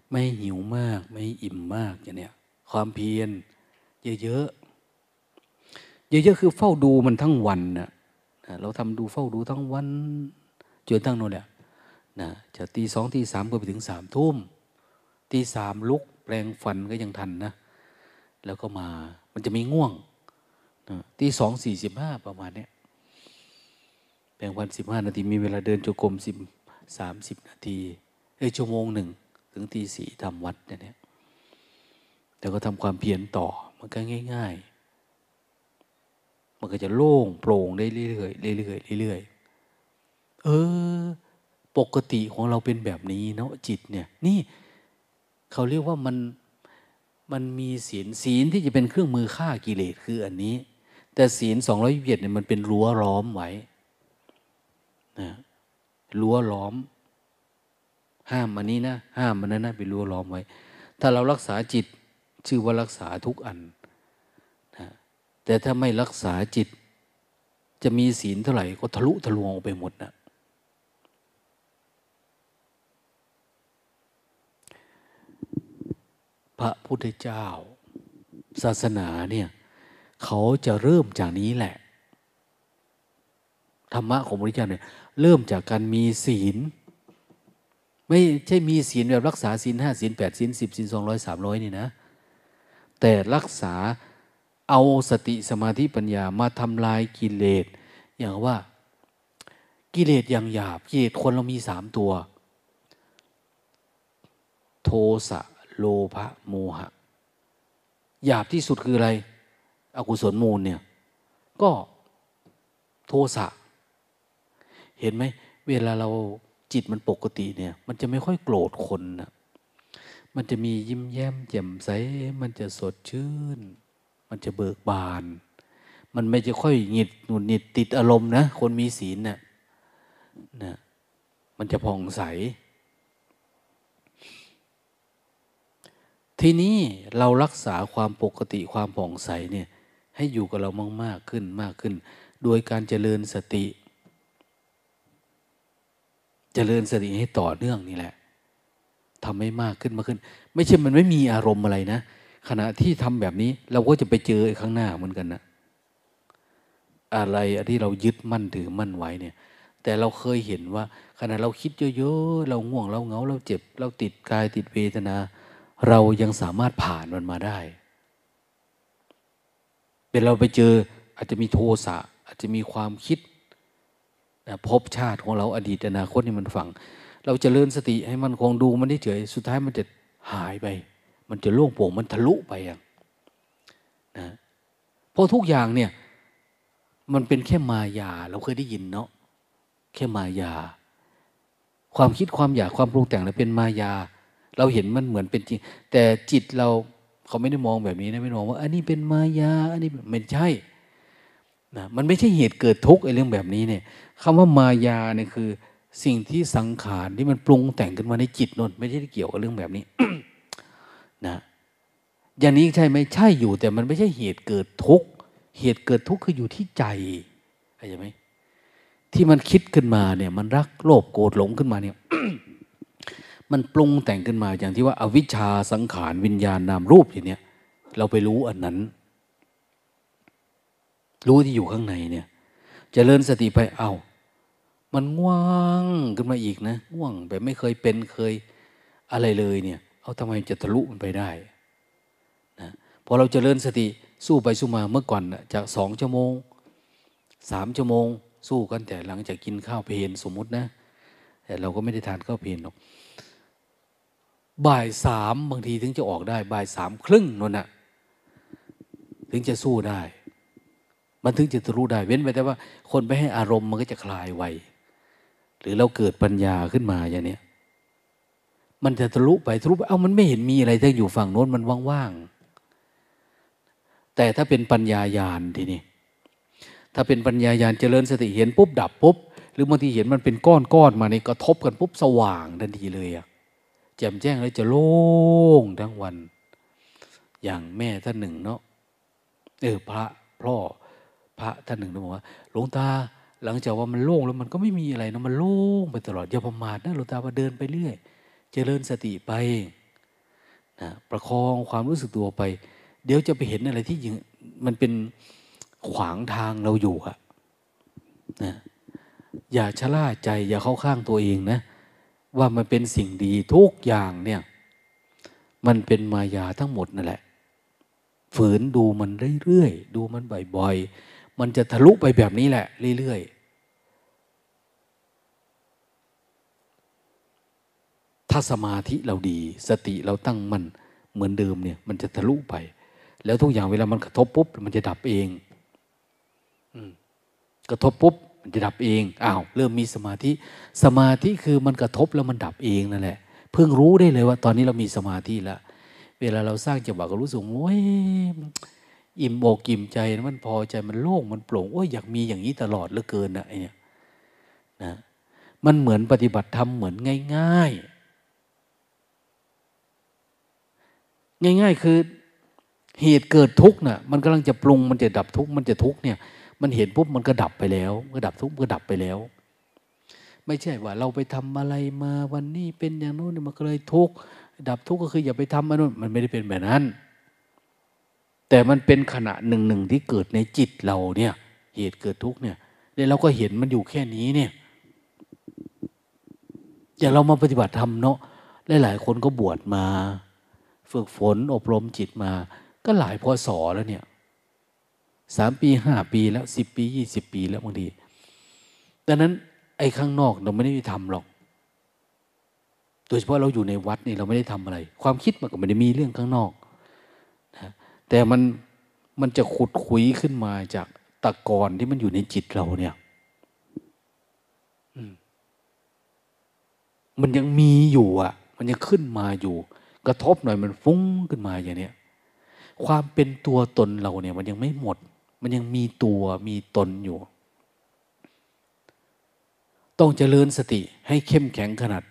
ไม่หิวมากไม่อิ่มมากอย่างเนี้ยความเพียรเยอะๆเยอะๆคือเฝ้าดูมันทั้งวันนะเราทำดูเฝ้าดูทั้งวันจนทั้งโน่นเนี่ยนะจะตีสองตีสามก็ไปถึงสามทุ่มตีสามลุกแปลงฟันก็ยังทันนะ แล้วก็มามันจะมีง่วงตีสองสี่สิบห้าประมาณเนี้ยแบ่งวันสิบห้านาทีมีเวลาเดินจงกรมสิบ สามสิบนาทีเอ้ชั่วโมงหนึ่งถึงตีสี่ทำวัดเนี่ยแต่ก็ทำความเพียรต่อมันก็ง่าย ๆ มันก็จะโล่งโปร่งได้เรื่อยๆเรื่อยๆเรื่อยๆเออ ปกติของเราเป็นแบบนี้เนาะจิตเนี่ย นี่เขาเรียกว่ามันมันมีศีลศีลที่จะเป็นเครื่องมือฆ่ากิเลสคืออันนี้ แต่ศีลสองร้อยยี่สิบเนี่ยมันเป็นรั้วล้อมไว้นะ รั้วล้อม ห้ามอันนี้นะ ห้ามมันนั้นนะเป็นรั้วล้อมไว้ ถ้าเรารักษาจิตชื่อว่ารักษาทุกอันนะแต่ถ้าไม่รักษาจิต จะมีศีลเท่าไหร่ก็ทะลุทะลวงออกไปหมดนะพระพุทธเจ้า ศาสนาเนี่ย เขาจะเริ่มจากนี้แหละ ธรรมะของพระพุทธเจ้าเนี่ยเริ่มจากการมีศีล ไม่ใช่มีศีลแบบรักษาศีลห้าศีลแปดศีลสิบศีลสองร้อยสามร้อยนี่นะ แต่รักษาเอาสติสมาธิปัญญามาทำลายกิเลสอย่างว่ากิเลสอย่างหยาบกิเลสคนเรามีสามตัว โทสะโลภะโมหะ หยาบที่สุดคืออะไร อกุศลมูลเนี่ย ก็โทสะ เห็นไหมเวลาเราจิตมันปกติเนี่ย มันจะไม่ค่อยโกรธคนนะมันจะมียิ้มแย้มแจ่มใส มันจะสดชื่น มันจะเบิกบาน มันไม่จะค่อยหงิดหนุดหนิดติดอารมณ์นะ คนมีศีลเนะ่ะนะมันจะผ่องใส ทีนี้เรารักษาความปกติความผ่องใสเนี่ยให้อยู่กับเรามากมากขึ้นมากขึ้น โดยการเจริญสติ เจริญสติให้ต่อเนื่องนี่แหละทำให้มากขึ้นมากขึ้น ไม่ใช่มันไม่มีอารมณ์อะไรนะ ขณะที่ทำแบบนี้เราก็จะไปเจอข้างหน้าเหมือนกันนะอะไรที่เรายึดมั่นถือมั่นไว้เนี่ย แต่เราเคยเห็นว่า ขณะเราคิดเยอะๆเราง่วงเราเหงา เราเจ็บ เราติดกายติดเวทนา เรายังสามารถผ่านมันมาได้เป็นเราไปเจออาจจะมีโทสะอาจจะมีความคิด นะพบชาติของเราอดีตอนาคตนี่มันฝัง เราจเลื่อนสติให้มันคงดูมันได้เฉยสุดท้ายมันจะหายไป มันจะล่วงโป่งมันทะลุไปอะนะเพราะทุกอย่างเนี่ย มันเป็นแค่มายา เราเคยได้ยินเนาะแค่มายา ความคิดความอยากความปรุงแต่งเราเป็นมายา เราเห็นมันเหมือนเป็นจริง แต่จิตเราเขาไม่ได้มองแบบนี้นะไม่มองว่า อันนี้เป็นมายา อันนี้ไม่ใช่นะมันไม่ใช่เหตุเกิดทุกข์ไอ้เรื่องแบบนี้เนี่ย คำว่ามายาเนี่ยคือ สิ่งที่สังขารที่มันปรุงแต่งขึ้นมาในจิตนนไม่ใช่เกี่ยวกับเรื่องแบบนี้นะอย่างนี้ใช่ไหมใช่อยู่ แต่มันไม่ใช่เหตุเกิดทุกข์เหตุเกิดทุกข์คืออยู่ที่ใจเข้าใจไหมที่มันคิดขึ้นมาเนี่ย มันรักโลภโกรธหลงขึ้นมาเนี่ยมันปรุงแต่งขึ้นมาอย่างที่ว่าอาวิชชาสังขารวิญญาณนามรูปอย่างเนี้ยเราไปรู้อันนั้น รู้ที่อยู่ข้างในเนี่ยจเจริญสติไปเอ้า มันง่วงขึ้นมาอีกนะง่วงแบบไม่เคยเป็นเคยอะไรเลยเนี่ย เอาทำไมจะทะลุมันไปได้นะพอเราจเจริญสติสู้ไปสู้มาเมื่อก่อนจากสองชั่วโมงสามชั่วโมง สู้กันแต่หลังจากกินข้าวเพลนสมมุตินะ แต่เราก็ไม่ได้ทานข้าวเพลนหรอกบ่ายสามบางทีถึงจะออกได้บ่ายสามครึ่งนั่นนะถึงจะสู้ได้ มันถึงจะรู้ได้ เว้นไปแต่ว่า คนไปให้อารมณ์มันก็จะคลายไว หรือเราเกิดปัญญาขึ้นมาอย่างนี้มันจะทะลุไปทะลุไปเอ้ามันไม่เห็นมีอะไรถ้าอยู่ฝั่งโน้นมันว่างๆแต่ถ้าเป็นปัญญายาณทีนี้ถ้าเป็นปัญญายาณเจริญสติเห็นปุ๊บดับปุ๊บหรือบางทีเห็นมันเป็นก้อนก้อนมาในกระทบกันปุ๊บสว่างทันทีเลยอะแจ่มแจ้งแล้วจะโล่งทั้งวัน อย่างแม่ท่านหนึ่งเนาะเออพระพ่อพระท่านหนึ่งบอกว่าหลวงตา หลังจากว่ามันโล่งแล้วมันก็ไม่มีอะไรนะมันโล่งไปตลอดอย่าประมาทนะหลวงตาว่าเดินไปเรื่อยเจริญสติไปนะประคองความรู้สึกตัวไป เดี๋ยวจะไปเห็นอะไรที่มันเป็นขวางทางเราอยู่อะนะอย่าชะล่าใจ อย่าเข้าข้างตัวเองนะ ว่ามันเป็นสิ่งดีทุกอย่างเนี่ย มันเป็นมายาทั้งหมดนั่นแหละ ฝืนดูมันเรื่อยๆ ดูมันบ่อยๆ มันจะทะลุไปแบบนี้แหละ เรื่อยๆ ถ้าสมาธิเราดี สติเราตั้งมันเหมือนเดิมเนี่ย มันจะทะลุไป แล้วทุกอย่างเวลามันกระทบปุ๊บ มันจะดับเองกระทบปุ๊บ มันจะดับเองอ้าวเริ่มมีสมาธิ สมาธิคือมันกระทบแล้วมันดับเองนั่นแหละเพิ่งรู้ได้เลยว่า ตอนนี้เรามีสมาธิแล้วเวลาเราสร้างจังหวะก็รู้สึกโอ้ย อิ่มอกอิ่มใจมันพอใจมันโล่งมันโปร่งโอ้ยอยากมีอย่างนี้ตลอดเหลือเกินนะไอเนี่ยนะมันเหมือนปฏิบัติธรรมเหมือนง่าย ๆ ง่าย ๆ คือเหตุเกิดทุกข์น่ะมันกำลังจะปรุงมันจะดับทุกข์มันจะทุกข์เนี่ย มันเห็นปุ๊บมันก็ดับไปแล้วก็ดับทุกข์ก็ดับไปแล้ว ไม่ใช่ว่า เราไปทำอะไรมาวันนี้เป็นอย่างโน้นมันก็เลยทุกข์ดับทุกข์ก็คืออย่าไปทำมันนู้นมันไม่ได้เป็นแบบนั้น แต่มันเป็นขณะหนึ่งหนึ่งที่เกิดในจิตเราเนี่ย เหตุเกิดทุกข์เนี่ยแล้วเราก็เห็นมันอยู่แค่นี้เนี่ยอย่างเรามาปฏิบัติธรรมเนาะหลายๆคนก็บวชมา ฝึกฝนอบรมจิตมา ก็หลายพอสอแล้วเนี่ยสามปีห้าปีแล้วสิบปียี่สิบปีแล้วบางทีดังนั้น ไอ้ข้างนอกเราไม่ได้ทำหรอก โดยเฉพาะเราอยู่ในวัดนี่เราไม่ได้ทำอะไร ความคิดมันก็ไม่ได้มีเรื่องข้างนอก แต่มันมันจะขุดคุยขึ้นมาจากตะกอนที่มันอยู่ในจิตเราเนี่ยมันยังมีอยู่อะ มันยังขึ้นมาอยู่ กระทบหน่อยมันฟุ้งขึ้นมาอย่างเนี้ยความเป็นตัวตนเราเนี่ย มันยังไม่หมด มันยังมีตัวมีตนอยู่ ต้องเจริญสติให้เข้มแข็งขนาด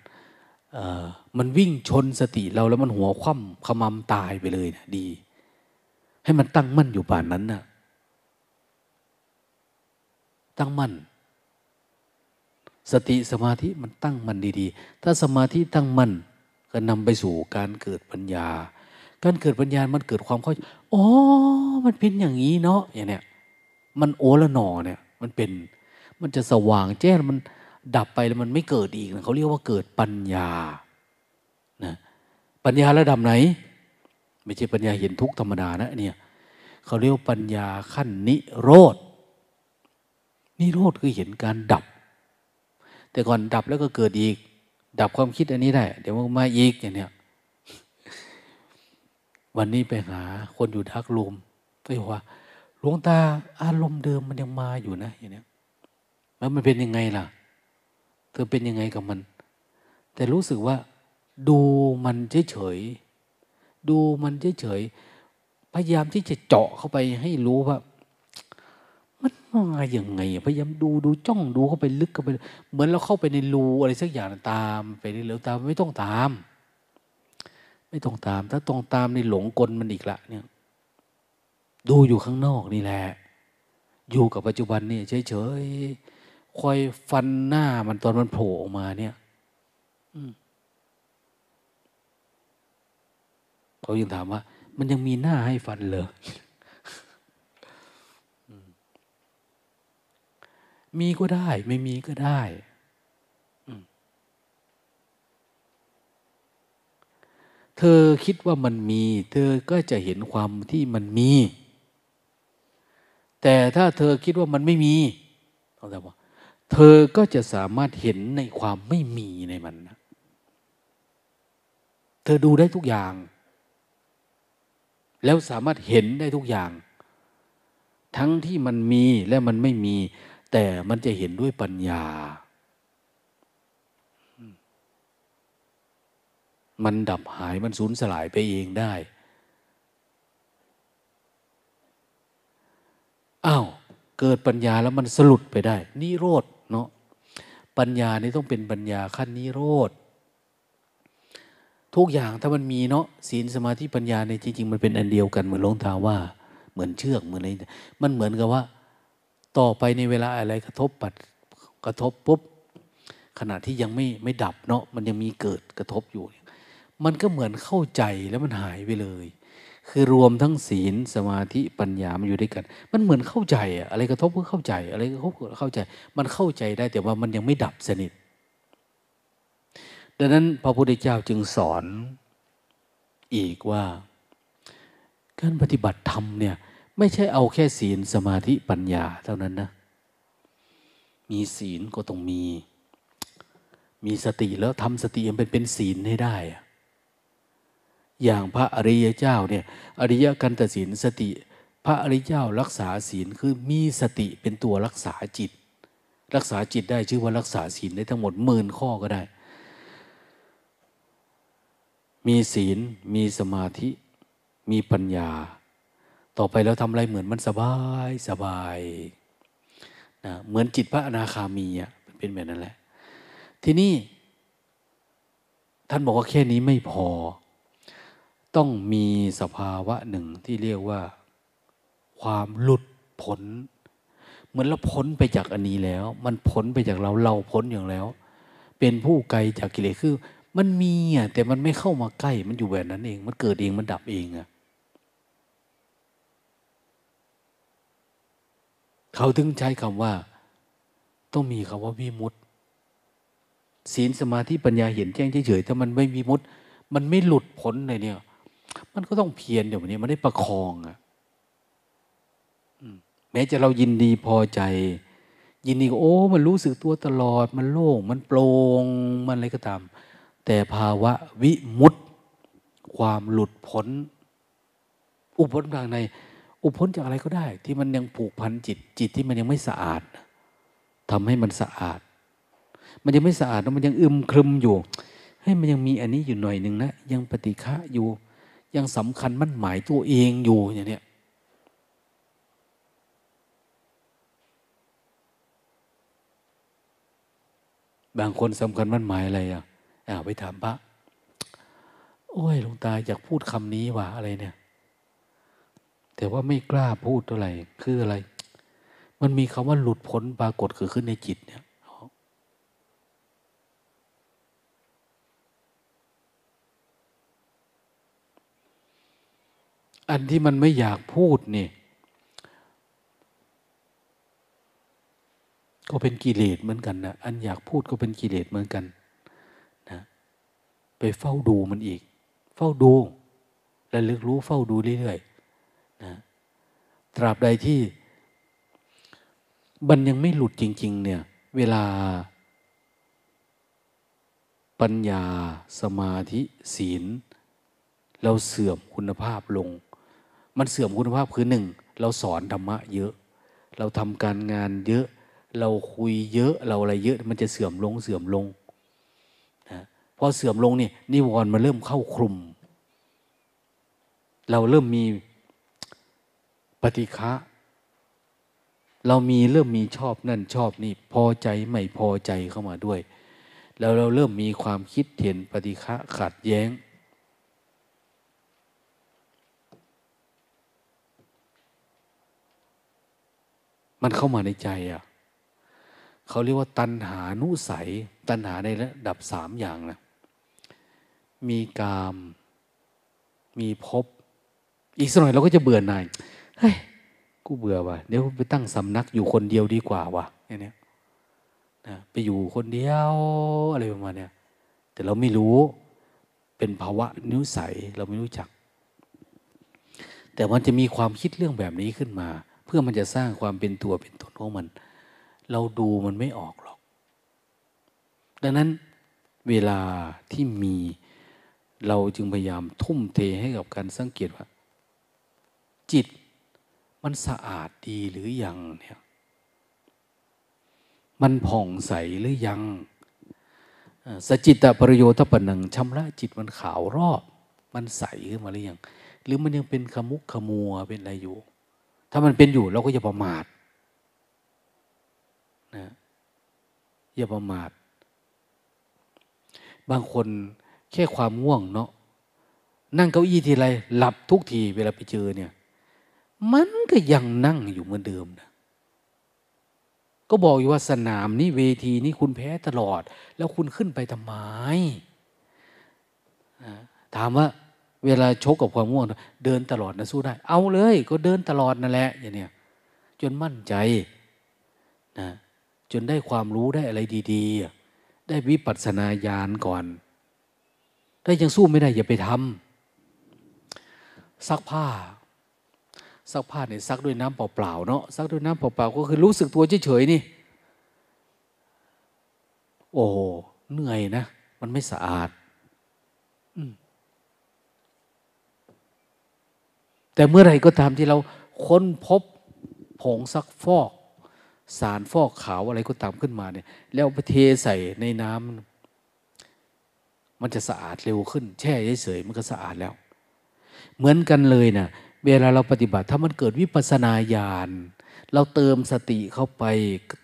มันวิ่งชนสติเราแล้วมันหัวคว่ำขมำตายไปเลยนะดี ให้มันตั้งมั่นอยู่ป่านนั้นนะ่ะ ตั้งมั่น สติสมาธิมันตั้งมั่นดีๆ ถ้าสมาธิตั้งมั่นก็นำไปสู่การเกิดปัญญา การเกิดปัญญา มันเกิดความเข้าใจอ๋อ มันเป็นอย่างนี้เนาะ อย่างเนี้ย มันโอละหนอเนี่ย มันเป็น มันจะสว่างแจ้ง มันดับไปแล้วมันไม่เกิดอีกนะเขาเรียกว่าเกิดปัญญา นะ ปัญญาระดับไหน ไม่ใช่ปัญญาเห็นทุกธรรมดานะเนี่ยเขาเรียกปัญญาขั้นนิโรธนิโรธคือเห็นการดับ แต่ก่อนดับแล้วก็เกิดอีก ดับความคิดอันนี้ได้ เดี๋ยวมันมาอีกอย่างเนี้ยวันนี้ไปหาคนอยู่ทักลุมก็บอกว่าหลวงตาอารมณ์เดิมมันยังมาอยู่นะอย่างนี้แล้วมันเป็นยังไงล่ะ เธอเป็นยังไงกับมัน แต่รู้สึกว่าดูมันเฉยๆ ดูมันเฉยๆพยายามที่จะเจาะเข้าไปให้รู้ว่า มันมาอย่างไง พยายามดูดูจ้องดูเข้าไปลึกเข้าไป เหมือนเราเข้าไปในรูอะไรสักอย่างตาม ไปเรื่อยๆตามไม่ต้องตาม ไม่ต้องตาม ถ้าต้องตามในหลงกลมันอีกละเนี่ยดูอยู่ข้างนอกนี่แหละ อยู่กับปัจจุบันนี่เฉยๆคอยฟันหน้ามันตอนมันโผล่ออกมาเนี่ย เขายังถามว่า มันยังมีหน้าให้ฟันเลยมีก็ได้ ไม่มีก็ได้เธอคิดว่ามันมี เธอก็จะเห็นความที่มันมี แต่ถ้าเธอคิดว่ามันไม่มีเอาแต่ว่าเธอก็จะสามารถเห็นในความไม่มีในมันนะเธอดูได้ทุกอย่าง แล้วสามารถเห็นได้ทุกอย่าง ทั้งที่มันมีและมันไม่มี แต่มันจะเห็นด้วยปัญญา มันดับหายมันสูญสลายไปเองได้อ้าวเกิดปัญญาแล้วมันสลุดไปได้นิโรธเนาะปัญญานี่ต้องเป็นปัญญาขั้นนิโรธ ทุกอย่างถ้ามันมีเนาะศีลสมาธิปัญญาในจริง ๆ มันเป็นอันเดียวกันเหมือนลงทาว่า เหมือนเชือกเหมือนอะไรมันเหมือนกับว่า ต่อไปในเวลาอะไรกระทบปัดกระทบปุ๊บขณะที่ยังไม่ไม่ดับเนาะมันยังมีเกิดกระทบอยู่ มันก็เหมือนเข้าใจแล้วมันหายไปเลย คือรวมทั้งศีลสมาธิปัญญามันอยู่ด้วยกัน มันเหมือนเข้าใจอะอะไรกระทบก็เข้าใจ อะไรกระทบก็เข้าใจ มันเข้าใจได้แต่ว่ามันยังไม่ดับสนิท ดังนั้นพระพุทธเจ้าจึงสอนอีกว่า การปฏิบัติธรรมเนี่ยไม่ใช่เอาแค่ศีลสมาธิปัญญาเท่านั้นนะ มีศีลก็ต้องมี มีสติแล้วทำสติยังเป็นเป็นศีลให้ได้ อย่างพระอริยเจ้าเนี่ยอริยกันตศีลสติ พระอริยเจ้ารักษาศีลคือมีสติเป็นตัวรักษาจิต รักษาจิตได้ชื่อว่ารักษาศีลได้ทั้งหมดหมื่นข้อก็ได้ มีศีล มีสมาธิ มีปัญญา ต่อไปแล้วทำอะไรเหมือนมันสบายสบายนะเหมือนจิตพระอนาคามีอะเป็นแบบนั้นแหละ ทีนี้ท่านบอกว่าแค่นี้ไม่พอ ต้องมีสภาวะหนึ่งที่เรียกว่า ความหลุดพ้นเหมือนเราพ้นไปจากอันนี้แล้ว มันพ้นไปจากเราเราพ้นอย่างแล้ว เป็นผู้ไกลจากกิเลสคือ มันมีอะแต่มันไม่เข้ามาใกล้มันอยู่แบบนั้นเอง มันเกิดเองมันดับเองอะเขาถึงใช้คำว่า ต้องมีคำว่าวิมุตตศีลสมาธิปัญญาเห็นแจ้งเฉยๆถ้ามันไม่มีมุดมันไม่หลุดพ้นเลยเนี่ย มันก็ต้องเพียรเดี๋ยวนี้มันได้ประคองอะแม้จะเรายินดีพอใจ ยินดีก็โอ้ มันรู้สึกตัวตลอด มันโล่งมันโปร่งมันอะไรก็ตาม แต่ภาวะวิมุตความหลุดพ้น อุพ้นทางใน อุพ้นจากอะไรก็ได้ ที่มันยังผูกพันจิต จิตที่มันยังไม่สะอาดทำให้มันสะอาด มันยังไม่สะอาดมันยังอึมครึมอยู่ให้มันยังมีอันนี้อยู่หน่อยหนึ่งนะ ยังปฏิฆะอยู่ ยังสำคัญมั่นหมายตัวเองอยู่อย่างเนี้ยบางคนสำคัญมั่นหมายอะไรอะอ่า ไปถามพระโอ้ยหลวงตาอยากพูดคำนี้ว่าอะไรเนี่ย แต่ว่าไม่กล้าพูดเท่าไหร่คืออะไร มันมีคำว่าหลุดพ้นปรากฏเกิดขึ้นในจิตเนี่ยอันที่มันไม่อยากพูดนี่ ก็เป็นกิเลสเหมือนกันนะอันอยากพูดก็เป็นกิเลสเหมือนกัน ไปเฝ้าดูมันอีก เฝ้าดูและลึกรู้เฝ้าดูเรื่อยๆนะตราบใดที่มันยังไม่หลุดจริง ๆ เนี่ย เวลา ปัญญาสมาธิศีล เราเสื่อมคุณภาพลง มันเสื่อมคุณภาพคือหนึ่งเราสอนธรรมะเยอะ เราทำการงานเยอะ เราคุยเยอะเราอะไรเยอะมันจะเสื่อมลงเสื่อมลง พอเสื่อมลงนี่นิวรณ์มันเริ่มเข้าคลุม เราเริ่มมีปฏิฆะเรามีเริ่มมีชอบนั่นชอบนี่พอใจไม่พอใจเข้ามาด้วย แล้วเราเริ่มมีความคิดเห็นปฏิฆะขัดแย้ง มันเข้ามาในใจอะเขาเรียกว่าตัณหานุสัย ตัณหาในระดับสามอย่างนะ มีกาม มีภพอีกสักหน่อยเราก็จะเบื่อหน่ายเฮ้ยกูเบื่อว่ะเดี๋ยวไปตั้งสำนักอยู่คนเดียวดีกว่าว่ะอย่างนี้นะไปอยู่คนเดียวอะไรประมาณเนี้ยแต่เราไม่รู้เป็นภาวะนิสัยเราไม่รู้จัก แต่มันจะมีความคิดเรื่องแบบนี้ขึ้นมาพื่อมันจะสร้างความเป็นตัวเป็นตนของมัน เราดูมันไม่ออกหรอก ดังนั้นเวลาที่มี เราจึงพยายามทุ่มเทให้กับการสังเกตว่า จิตมันสะอาดดีหรือยังเนี่ยมันผ่องใสหรือยัง สจิตตประโยชน์ปนังชำระจิตมันขาวรอบ มันใสขึ้นมาหรือยัง หรือมันยังเป็นขมุกขมัวเป็นอะไรอยู่ ถ้ามันเป็นอยู่เราก็อย่าประมาทนะอย่าประมาท บางคน แค่ความง่วงเนาะนั่งเก้าอี้ทีไรหลับทุกทีเวลาไปเจอเนี่ย มันก็ยังนั่งอยู่เหมือนเดิมนะก็บอกอยู่ว่าสนามนี้เวทีนี้คุณแพ้ตลอด แล้วคุณขึ้นไปทำไมถามว่าเวลาชกกับความง่วงเดินตลอดนะสู้ได้ เอาเลย ก็เดินตลอดนั่นแหละอย่างเนี้ยจนมั่นใจนะจนได้ความรู้ได้อะไรดี ๆ ได้วิปัสสนาญาณก่อน ถ้ายังสู้ไม่ได้อย่าไปทำซักผ้า ซักผ้าเนี่ยซักด้วยน้ำเปล่าๆเนาะซักด้วยน้ำเปล่าๆก็คือรู้สึกตัวเฉยๆนี่ โอ้เหนื่อยนะ มันไม่สะอาดแต่เมื่อไรก็ตามที่เราค้นพบผงซักฟอก สารฟอกขาวอะไรก็ตามขึ้นมาเนี่ย แล้วไปเทใส่ในน้ำ มันจะสะอาดเร็วขึ้น แช่เฉยๆมันก็สะอาดแล้ว เหมือนกันเลยนะเวลาเราปฏิบัติถ้ามันเกิดวิปัสนาญาณเราเติมสติเข้าไป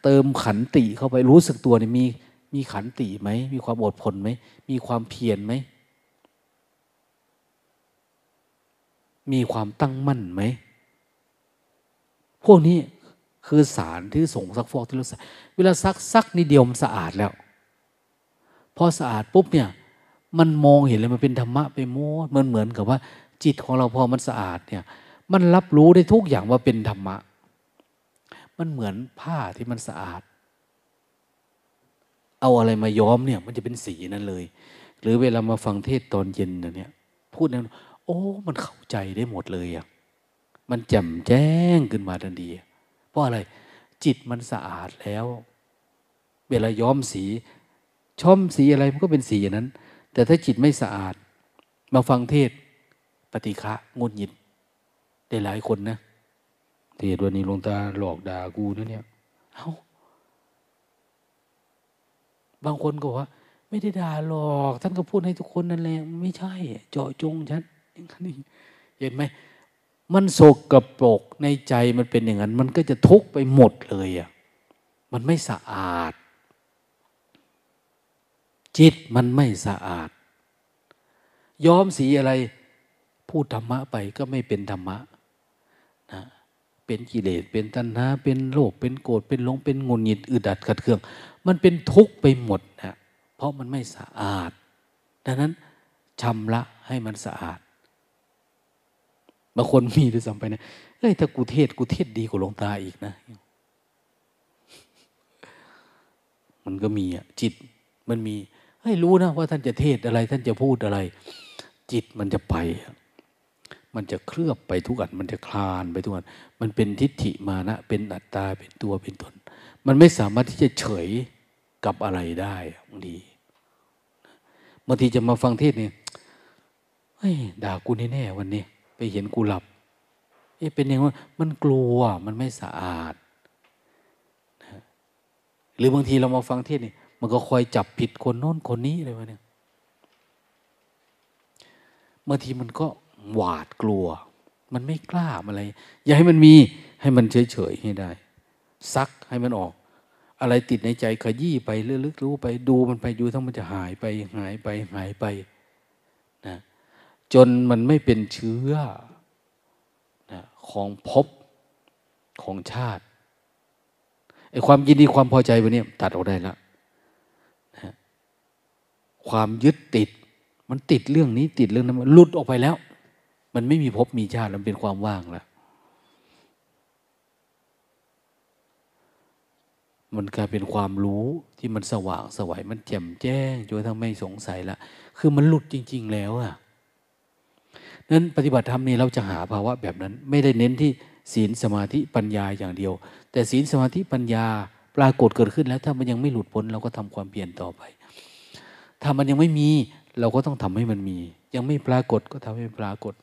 เติมขันติเข้าไปรู้สึกตัวนี่มีมีขันติไหมมีความอดทนไหมมีความเพียรไหมมีความตั้งมั่นไหมพวกนี้คือสารที่ส่งซักฟอกที่เราใส่เวลาซักซักนิดเดียวมันสะอาดแล้ว พอสะอาดปุ๊บเนี่ย มันมองเห็นเลยมันเป็นธรรมะไปโมดมันเหมือนกับว่า จิตของเราพอมันสะอาดเนี่ย มันรับรู้ได้ทุกอย่างว่าเป็นธรรมะ มันเหมือนผ้าที่มันสะอาด เอาอะไรมาย้อมเนี่ย มันจะเป็นสีนั้นเลย หรือเวลามาฟังเทศตอนเย็นเนี่ย พูดนั้นโอ้ มันเข้าใจได้หมดเลยอะมันแจ่มแจ้งขึ้นมาทันทีเพราะอะไร จิตมันสะอาดแล้ว เวลาย้อมสีช่อมสีอะไรมันก็เป็นสีอย่างนั้น แต่ถ้าจิตไม่สะอาด มาฟังเทศปฏิฆะงุนหงิดได้หลายคนนะเทศวันนี้ลงตาหลอกด่ากูนะเนี่ยเอาบางคนก็ว่า ไม่ได้ด่าหลอกท่านก็พูดให้ทุกคนนั่นแหละไม่ใช่ เจาะจงฉันนี่เห็นไหมมันโศกกระปกในใจมันเป็นอย่างนั้น มันก็จะทุกข์ไปหมดเลยอะมันไม่สะอาด จิตมันไม่สะอาด ย้อมสีอะไร พูดธรรมะไปก็ไม่เป็นธรรมะนะเป็นกิเลสเป็นตัณหาเป็นโลภเป็นโกรธเป็นหลงเป็นงุนหงิดอึดัดขัดเคือง มันเป็นทุกข์ไปหมดนะเพราะมันไม่สะอาด ดังนั้นชำระให้มันสะอาดบางคนมีด้วยซ้ำไปนะเอ้ยถ้ากูเทศกูเทศดีกว่าหลวงตาอีกนะ มันก็มีอะจิตมันมี ให้รู้นะว่าท่านจะเทศอะไร ท่านจะพูดอะไร จิตมันจะไป มันจะเคลือบไปทุกอันมันจะคลานไปทุกอันมันเป็นทิฏฐิมานะ เป็นอัตตาเป็นตัวเป็นตน มันไม่สามารถที่จะเฉยกับอะไรได้บางทีบางทีจะมาฟังเทศเนี่ยเฮ้ยด่ากูแน่ๆวันนี้ ไปเห็นกูหลับเอ๊ะเป็นยังไงมันกลัวมันไม่สะอาด หรือบางทีเรามาฟังเทศนี่ มันก็คอยจับผิดคนโน้นคนนี้อะไรวะเนี่ยบางทีมันก็หวาดกลัว มันไม่กล้าอะไร อย่าให้มันมีให้มันเฉยๆให้ได้ ซักให้มันออก อะไรติดในใจขยี้ไปลึกๆรู้ไปดูมันไปดูทั้งมันจะหายไปหายไปหายไปนะจนมันไม่เป็นเชื้อนะของภพของชาติไอ้ความยินดีความพอใจวันนี้ตัดออกได้แล้วนะ ความยึดติด มันติดเรื่องนี้ติดเรื่องนั้นมันลุดออกไปแล้ว มันไม่มีภพมีชาติมันเป็นความว่างแล้วมันกลายเป็นความรู้ที่มันสว่างสวัยมันแจ่มแจ้งจนทั้งไม่สงสัยละคือมันหลุดจริง ๆ แล้วอะนั้นปฏิบัติธรรมนี่เราจะหาภาวะแบบนั้น ไม่ได้เน้นที่ศีลสมาธิปัญญาอย่างเดียว แต่ศีลสมาธิปัญญาปรากฏเกิดขึ้นแล้ว ถ้ามันยังไม่หลุดพ้นเราก็ทำความเปลี่ยนต่อไป ถ้ามันยังไม่มี เราก็ต้องทำให้มันมี ยังไม่ปรากฏก็ทำให้ปรากฏ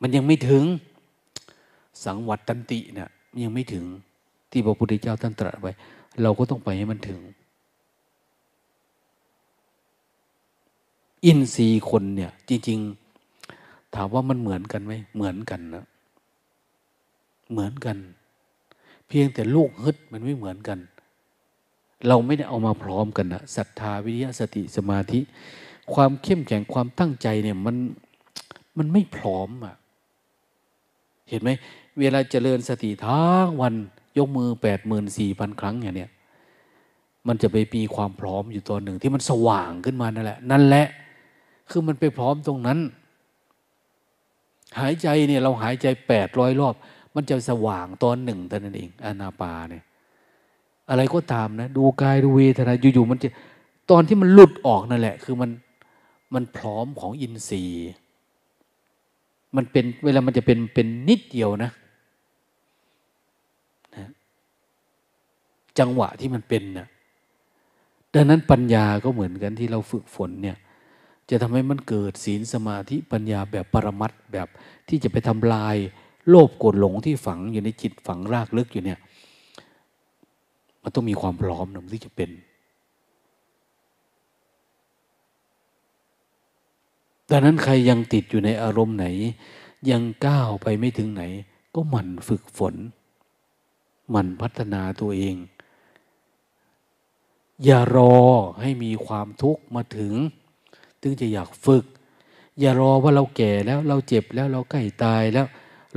มันยังไม่ถึง สังวัตตันติเนี่ยยังไม่ถึงที่พระพุทธเจ้าท่านตรัสไว้ เราก็ต้องไปให้มันถึง อินทรีย์คนเนี่ย จริง ๆ ถามว่ามันเหมือนกันไหมเหมือนกันนะเหมือนกัน เพียงแต่ลูกฮึดมันไม่เหมือนกัน เราไม่ได้เอามาพร้อมกันนะศรัทธาวิริยะสติสมาธิ ความเข้มแข็งความตั้งใจเนี่ยมันมันไม่พร้อมอะเห็นไหมเวลาเจริญสติทั้งวันยกมือแปดหมื่นสี่พันครั้งอย่างเนี้ยมันจะไปมีความพร้อมอยู่ตัวหนึ่งที่มันสว่างขึ้นมานั่นแหละ นั่นแหละ คือมันไปพร้อมตรงนั้น หายใจเนี่ยเราหายใจแปดร้อยรอบ มันจะสว่างตอนหนึ่งเท่านั้นเองอนาปาเนี่ย อะไรก็ตามนะ ดูกายดูเวทนาอยู่ๆมันจะตอนที่มันหลุดออกนั่นแหละ คือมันมันพร้อมของอินทรีย์มันเป็นเวลามันจะเป็นเป็นนิดเดียวนะนะจังหวะที่มันเป็นนะดังนั้นปัญญาก็เหมือนกันที่เราฝึกฝนเนี่ย จะทำให้มันเกิดศีลสมาธิปัญญาแบบปรมัตแบบที่จะไปทำลาย โลภโกรธหลงที่ฝังอยู่ในจิตฝังรากลึกอยู่เนี่ย มันต้องมีความพร้อมนะมันที่จะเป็น ดังนั้นใครยังติดอยู่ในอารมณ์ไหน ยังก้าวไปไม่ถึงไหน ก็หมั่นฝึกฝน หมั่นพัฒนาตัวเอง อย่ารอให้มีความทุกข์มาถึง ถึงจะอยากฝึก อย่ารอว่าเราแก่แล้วเราเจ็บแล้วเราใกล้ตายแล้ว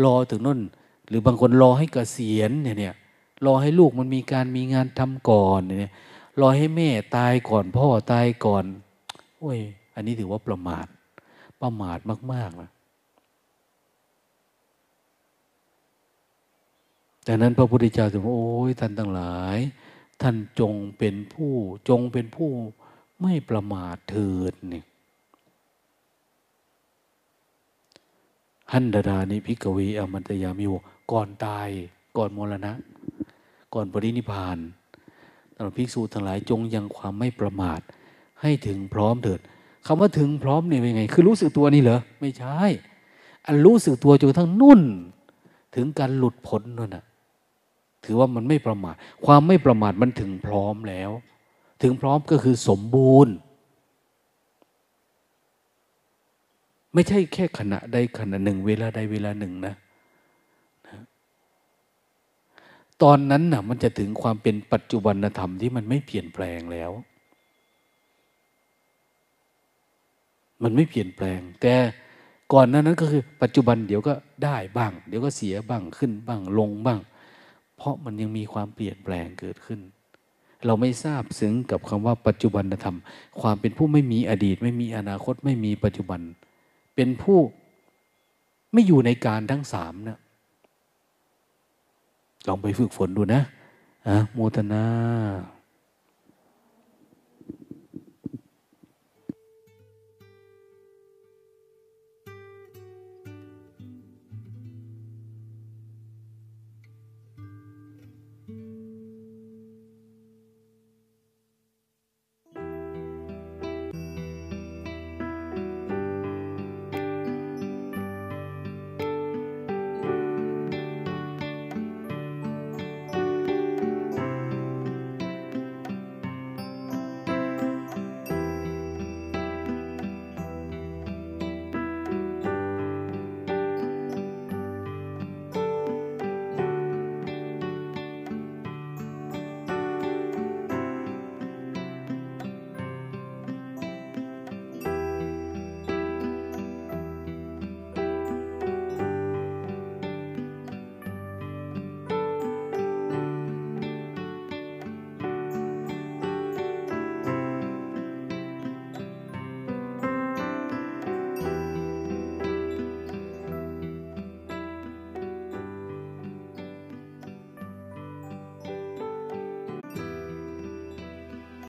รอถึงนั่นหรือบางคนรอให้เกษียณเนี่ยเนี่ย รอให้ลูกมันมีการมีงานทำก่อนเนี่ยรอให้แม่ตายก่อนพ่อตายก่อน โอ้ย อันนี้ถือว่าประมาท ประมาทมาก ๆนะดังนั้นพระพุทธเจ้าถึงว่าโอ้ยท่านทั้งหลาย ท่านจงเป็นผู้จงเป็นผู้ไม่ประมาทเถิดเนี่ยหันดาดานิพิกวีอมันตยามิวก่อนตายก่อนมรณะ ก่อนปรินิพานเราภิกษุทั้งหลายจงยังความไม่ประมาท ให้ถึงพร้อมเถิดคำว่าถึงพร้อมเนี่ยเป็นไง คือรู้สึกตัวนี่เหรอ ไม่ใช่ อันรู้สึกตัวจนทั้งนุ่น ถึงการหลุดพ้นนั่นนะถือว่ามันไม่ประมาท ความไม่ประมาทมันถึงพร้อมแล้ว ถึงพร้อมก็คือสมบูรณ์ ไม่ใช่แค่ขณะใดขณะหนึ่ง เวลาใดเวลาหนึ่งนะ ตอนนั้นน่ะมันจะถึงความเป็นปัจจุบันธรรมที่มันไม่เปลี่ยนแปลงแล้ว มันไม่เปลี่ยนแปลง แต่ก่อนนั้นนั้นก็คือ ปัจจุบันเดี๋ยวก็ได้บ้าง เดี๋ยวก็เสียบ้างขึ้นบ้างลงบ้าง เพราะมันยังมีความเปลี่ยนแปลงเกิดขึ้น เราไม่ทราบซึ้งกับคำว่าปัจจุบันธรรม ความเป็นผู้ไม่มีอดีต ไม่มีอนาคตไม่มีปัจจุบัน เป็นผู้ไม่อยู่ในการทั้งสามนะ ลองไปฝึกฝนดูนะอะโมทนา